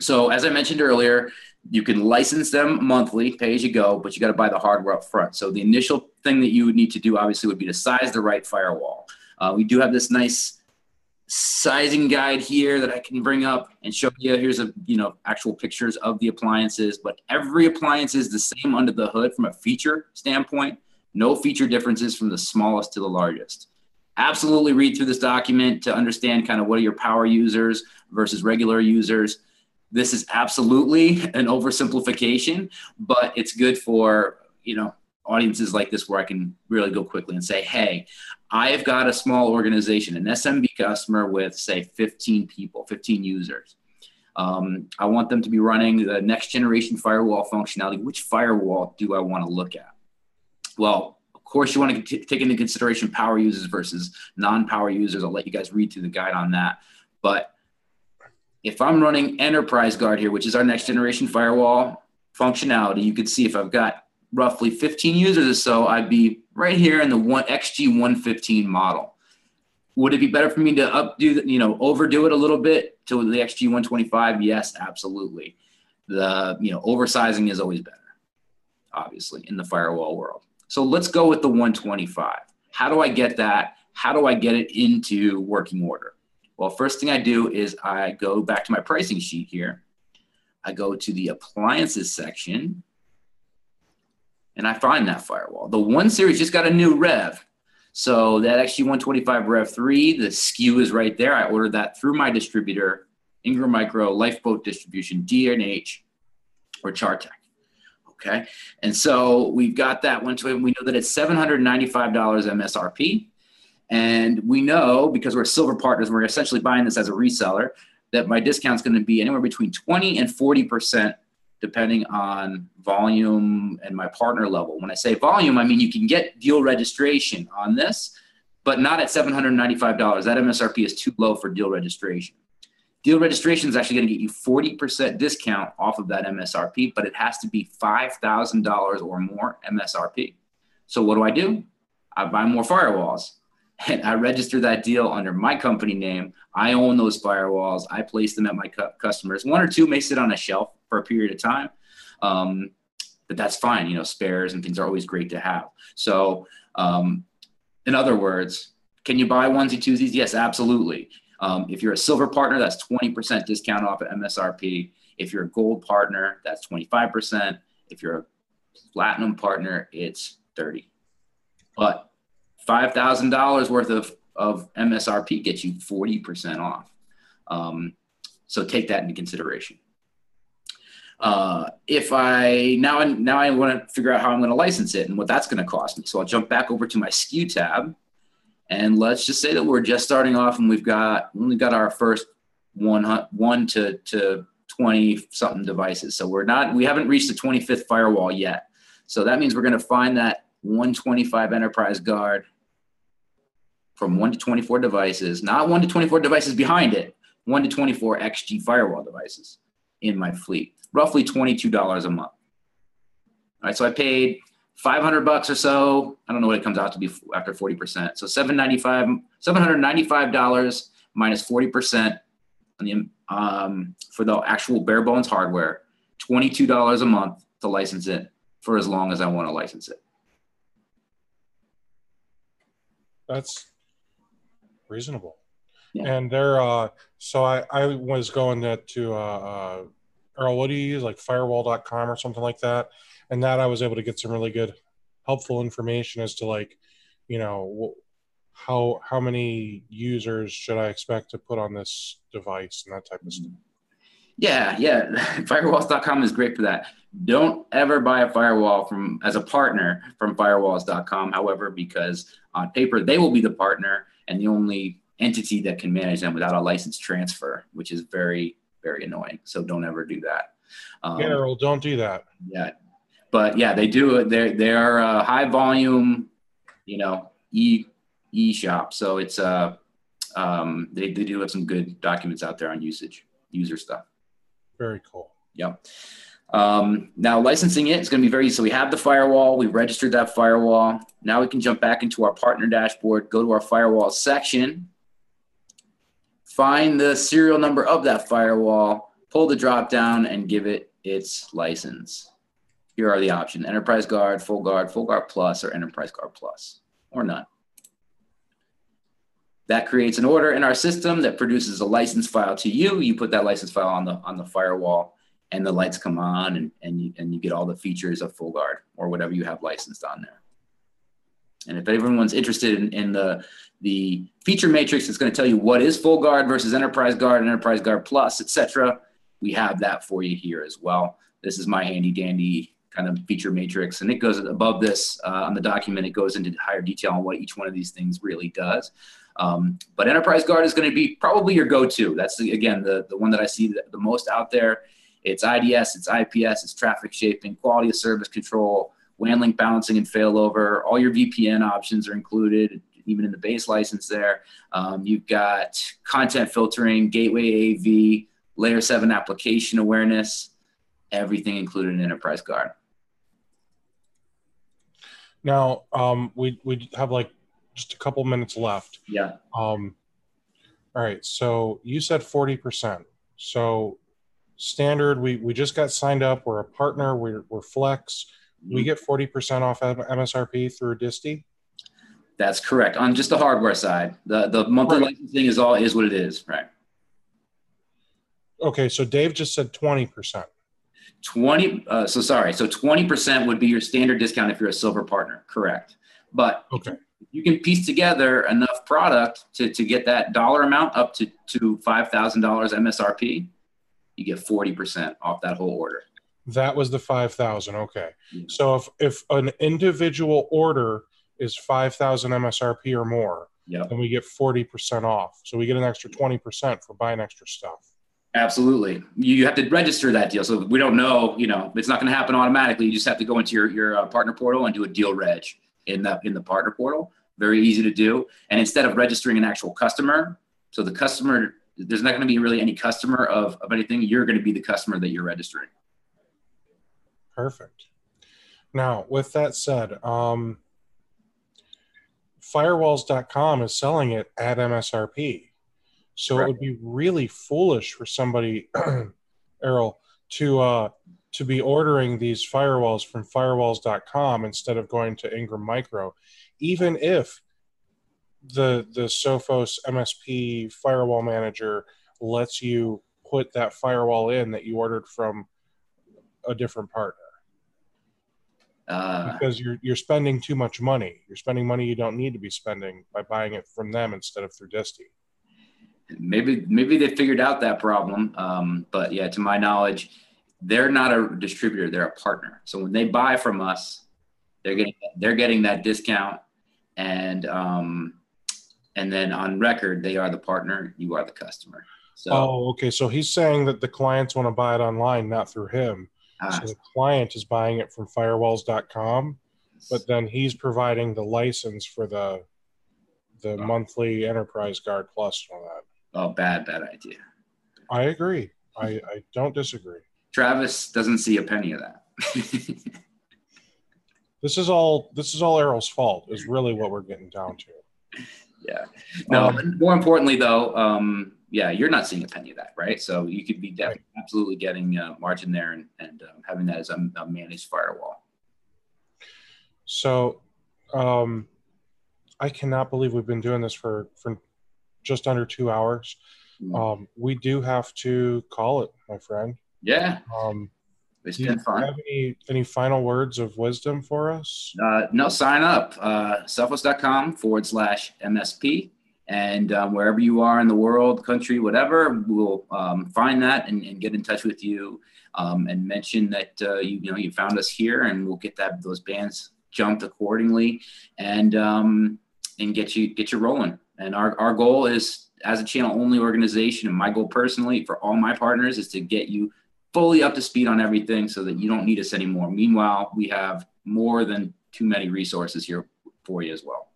Speaker 3: so as I mentioned earlier, you can license them monthly, pay as you go, but you got to buy the hardware up front. So the initial thing that you would need to do, obviously, would be to size the right firewall. Uh, we do have this nice sizing guide here that I can bring up and show you. Here's a you know actual pictures of the appliances, but every appliance is the same under the hood from a feature standpoint. No feature differences from the smallest to the largest. Absolutely read through this document to understand kind of what are your power users versus regular users. This is absolutely an oversimplification, but it's good for you know audiences like this where I can really go quickly and say, hey, I have got a small organization, an SMB customer with, say, 15 people, 15 users. Um, I want them to be running the next generation firewall functionality. Which firewall do I want to look at? Well, of course, you want to take into consideration power users versus non power users. I'll let you guys read through the guide on that. But if I'm running Enterprise Guard here, which is our next generation firewall functionality, you could see if I've got roughly 15 users or so, I'd be right here in the one XG 115 model. Would it be better for me to updo, you know, overdo it a little bit to the XG 125? Yes, absolutely. The, you know, oversizing is always better, obviously, in the firewall world. So let's go with the 125. How do I get that? How do I get it into working order? Well, first thing I do is I go back to my pricing sheet here. I go to the appliances section and I find that firewall. The one series just got a new rev. So that XG125 Rev 3, the SKU is right there. I ordered that through my distributor, Ingram Micro, Lifeboat Distribution, D&H, or Chartec. Okay. And so we've got that one to it. We know that it's $795 MSRP. And we know because we're silver partners, we're essentially buying this as a reseller, that my discount is going to be anywhere between 20 and 40% depending on volume and my partner level. When I say volume, I mean you can get deal registration on this, but not at $795. That MSRP is too low for deal registration. Deal registration is actually going to get you 40% discount off of that MSRP, but it has to be $5,000 or more MSRP. So what do I do? I buy more firewalls and I register that deal under my company name. I own those firewalls. I place them at my cu- customers. One or two may sit on a shelf for a period of time. Um, but that's fine. You know, spares and things are always great to have. So, um, in other words, can you buy onesie twosies? Yes, absolutely. Um, if you're a silver partner, that's 20% discount off at MSRP. If you're a gold partner, that's 25%. If you're a platinum partner, it's 30. But $5,000 worth of, of MSRP gets you 40% off. Um, so take that into consideration. Uh, if I now now I want to figure out how I'm going to license it and what that's going to cost me. So I'll jump back over to my SKU tab, and let's just say that we're just starting off and we've got only got our first one one to to 20 something devices. So we're not we haven't reached the 25th firewall yet. So that means we're going to find that 125 enterprise guard from 1 to 24 devices, not 1 to 24 devices behind it, 1 to 24 XG firewall devices in my fleet, roughly $22 a month. All right, so I paid 500 bucks or so. I don't know what it comes out to be after 40%. So 795 $795 minus 40% on the, um, for the actual bare bones hardware, $22 a month to license it for as long as I want to license it.
Speaker 1: That's reasonable. Yeah. And they're uh so I I was going to to uh, uh Earl, what do you use like firewall.com or something like that? And that I was able to get some really good helpful information as to like, you know, how how many users should I expect to put on this device and that type of stuff.
Speaker 3: Yeah, yeah. [LAUGHS] Firewalls.com is great for that. Don't ever buy a firewall from as a partner from firewalls.com, however, because on paper they will be the partner and the only entity that can manage them without a license transfer, which is very, very annoying. So don't ever do that.
Speaker 1: Um, General, don't do that.
Speaker 3: Yeah, but yeah, they do it. They're they are a high volume, you know, e e shop. So it's uh um they, they do have some good documents out there on usage user stuff.
Speaker 1: Very cool.
Speaker 3: Yep. Um, now licensing it is going to be very so we have the firewall we registered that firewall. Now we can jump back into our partner dashboard go to our firewall section find the serial number of that firewall pull the drop down and give it its license. Here are the options enterprise guard full guard full guard plus or enterprise guard plus or none. That creates an order in our system that produces a license file to you. You put that license file on the on the firewall and the lights come on and, and, you, and you get all the features of full guard or whatever you have licensed on there. And if everyone's interested in, in the, the feature matrix, it's going to tell you what is full guard versus enterprise guard and enterprise guard plus, etc. We have that for you here as well. This is my handy dandy kind of feature matrix. And it goes above this uh, on the document, it goes into higher detail on what each one of these things really does. Um, but enterprise guard is going to be probably your go-to. That's the, again, the, the one that I see the, the most out there. It's IDS, it's IPS, it's traffic shaping, quality of service control, WAN link balancing and failover. All your VPN options are included, even in the base license there. Um, you've got content filtering, gateway AV, layer seven application awareness, everything included in Enterprise Guard.
Speaker 1: Now, um, we, we have like just a couple minutes left.
Speaker 3: Yeah.
Speaker 1: Um, all right. So you said 40%. So standard. We we just got signed up. We're a partner. We're, we're Flex. We mm-hmm. get forty percent off MSRP through Disty.
Speaker 3: That's correct on just the hardware side. The the monthly right. licensing is all is what it is, right?
Speaker 1: Okay, so Dave just said twenty percent.
Speaker 3: 20 uh, so sorry so 20% would be your standard discount if you're a silver partner correct but
Speaker 1: okay
Speaker 3: you can piece together enough product to, to get that dollar amount up to, to $5000 msrp you get 40% off that whole order.
Speaker 1: That was the 5,000. Okay. Yeah. So if, if an individual order is 5,000 MSRP or more,
Speaker 3: yep.
Speaker 1: then we get 40% off. So we get an extra 20% for buying extra stuff.
Speaker 3: Absolutely. You have to register that deal. So we don't know, you know, it's not going to happen automatically. You just have to go into your, your uh, partner portal and do a deal reg in the, in the partner portal. Very easy to do. And instead of registering an actual customer, so the customer there's not going to be really any customer of, of anything. You're going to be the customer that you're registering.
Speaker 1: Perfect. Now, with that said, um, firewalls.com is selling it at MSRP. So right. it would be really foolish for somebody, [CLEARS THROAT] Errol, to uh, to be ordering these firewalls from firewalls.com instead of going to Ingram Micro, even if the the Sophos MSP firewall manager lets you put that firewall in that you ordered from a different partner. Uh, because you're you're spending too much money. You're spending money you don't need to be spending by buying it from them instead of through Disty.
Speaker 3: Maybe maybe they figured out that problem, um, but yeah, to my knowledge, they're not a distributor; they're a partner. So when they buy from us, they're getting they're getting that discount, and um, and then on record they are the partner you are the customer so
Speaker 1: oh okay so he's saying that the clients want to buy it online not through him Ah. So the client is buying it from firewalls.com, but then he's providing the license for the the oh. monthly enterprise guard plus and all that.
Speaker 3: Oh, bad, bad idea.
Speaker 1: I agree. I, I don't disagree.
Speaker 3: Travis doesn't see a penny of that. [LAUGHS]
Speaker 1: this is all this is all Errol's fault, is really what we're getting down to. [LAUGHS]
Speaker 3: Yeah. No, um, more importantly though, um, yeah, you're not seeing a penny of that, right? So you could be right. absolutely getting uh, margin there and, and um, having that as a, a, managed firewall.
Speaker 1: So um, I cannot believe we've been doing this for, for just under two hours. Mm-hmm. Um, we do have to call it, my friend.
Speaker 3: Yeah. Um, it's been fun.
Speaker 1: Do you have any, any final words of wisdom for us?
Speaker 3: Uh, no, sign up. Uh, Sophos.com forward slash MSP. And um, wherever you are in the world, country, whatever, we'll um, find that and, and, get in touch with you um, and mention that uh, you, you know you found us here, and we'll get that those bands jumped accordingly, and um, and get you get you rolling. And our, our goal is as a channel only organization, and my goal personally for all my partners is to get you fully up to speed on everything so that you don't need us anymore. Meanwhile, we have more than too many resources here for you as well.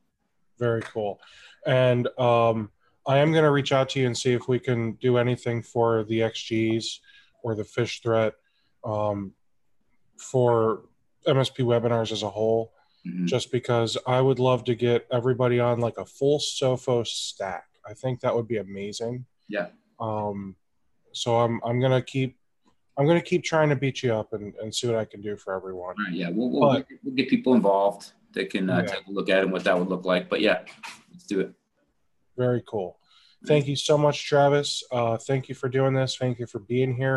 Speaker 1: Very cool. And um, I am going to reach out to you and see if we can do anything for the XGs or the Phish Threat um, for MSP webinars as a whole, mm-hmm. just because I would love to get everybody on like a full Sophos stack. I think that would be amazing.
Speaker 3: Yeah.
Speaker 1: Um, so I'm I'm gonna keep I'm gonna keep trying to beat you up and, and see what I can do for everyone.
Speaker 3: Right, yeah, we'll, we'll, but, we'll, get people involved that can uh, yeah. take a look at it and what that would look like. But yeah, let's do it.
Speaker 1: Very cool. Thank you so much, Travis. Uh, thank you for doing this. Thank you for being here.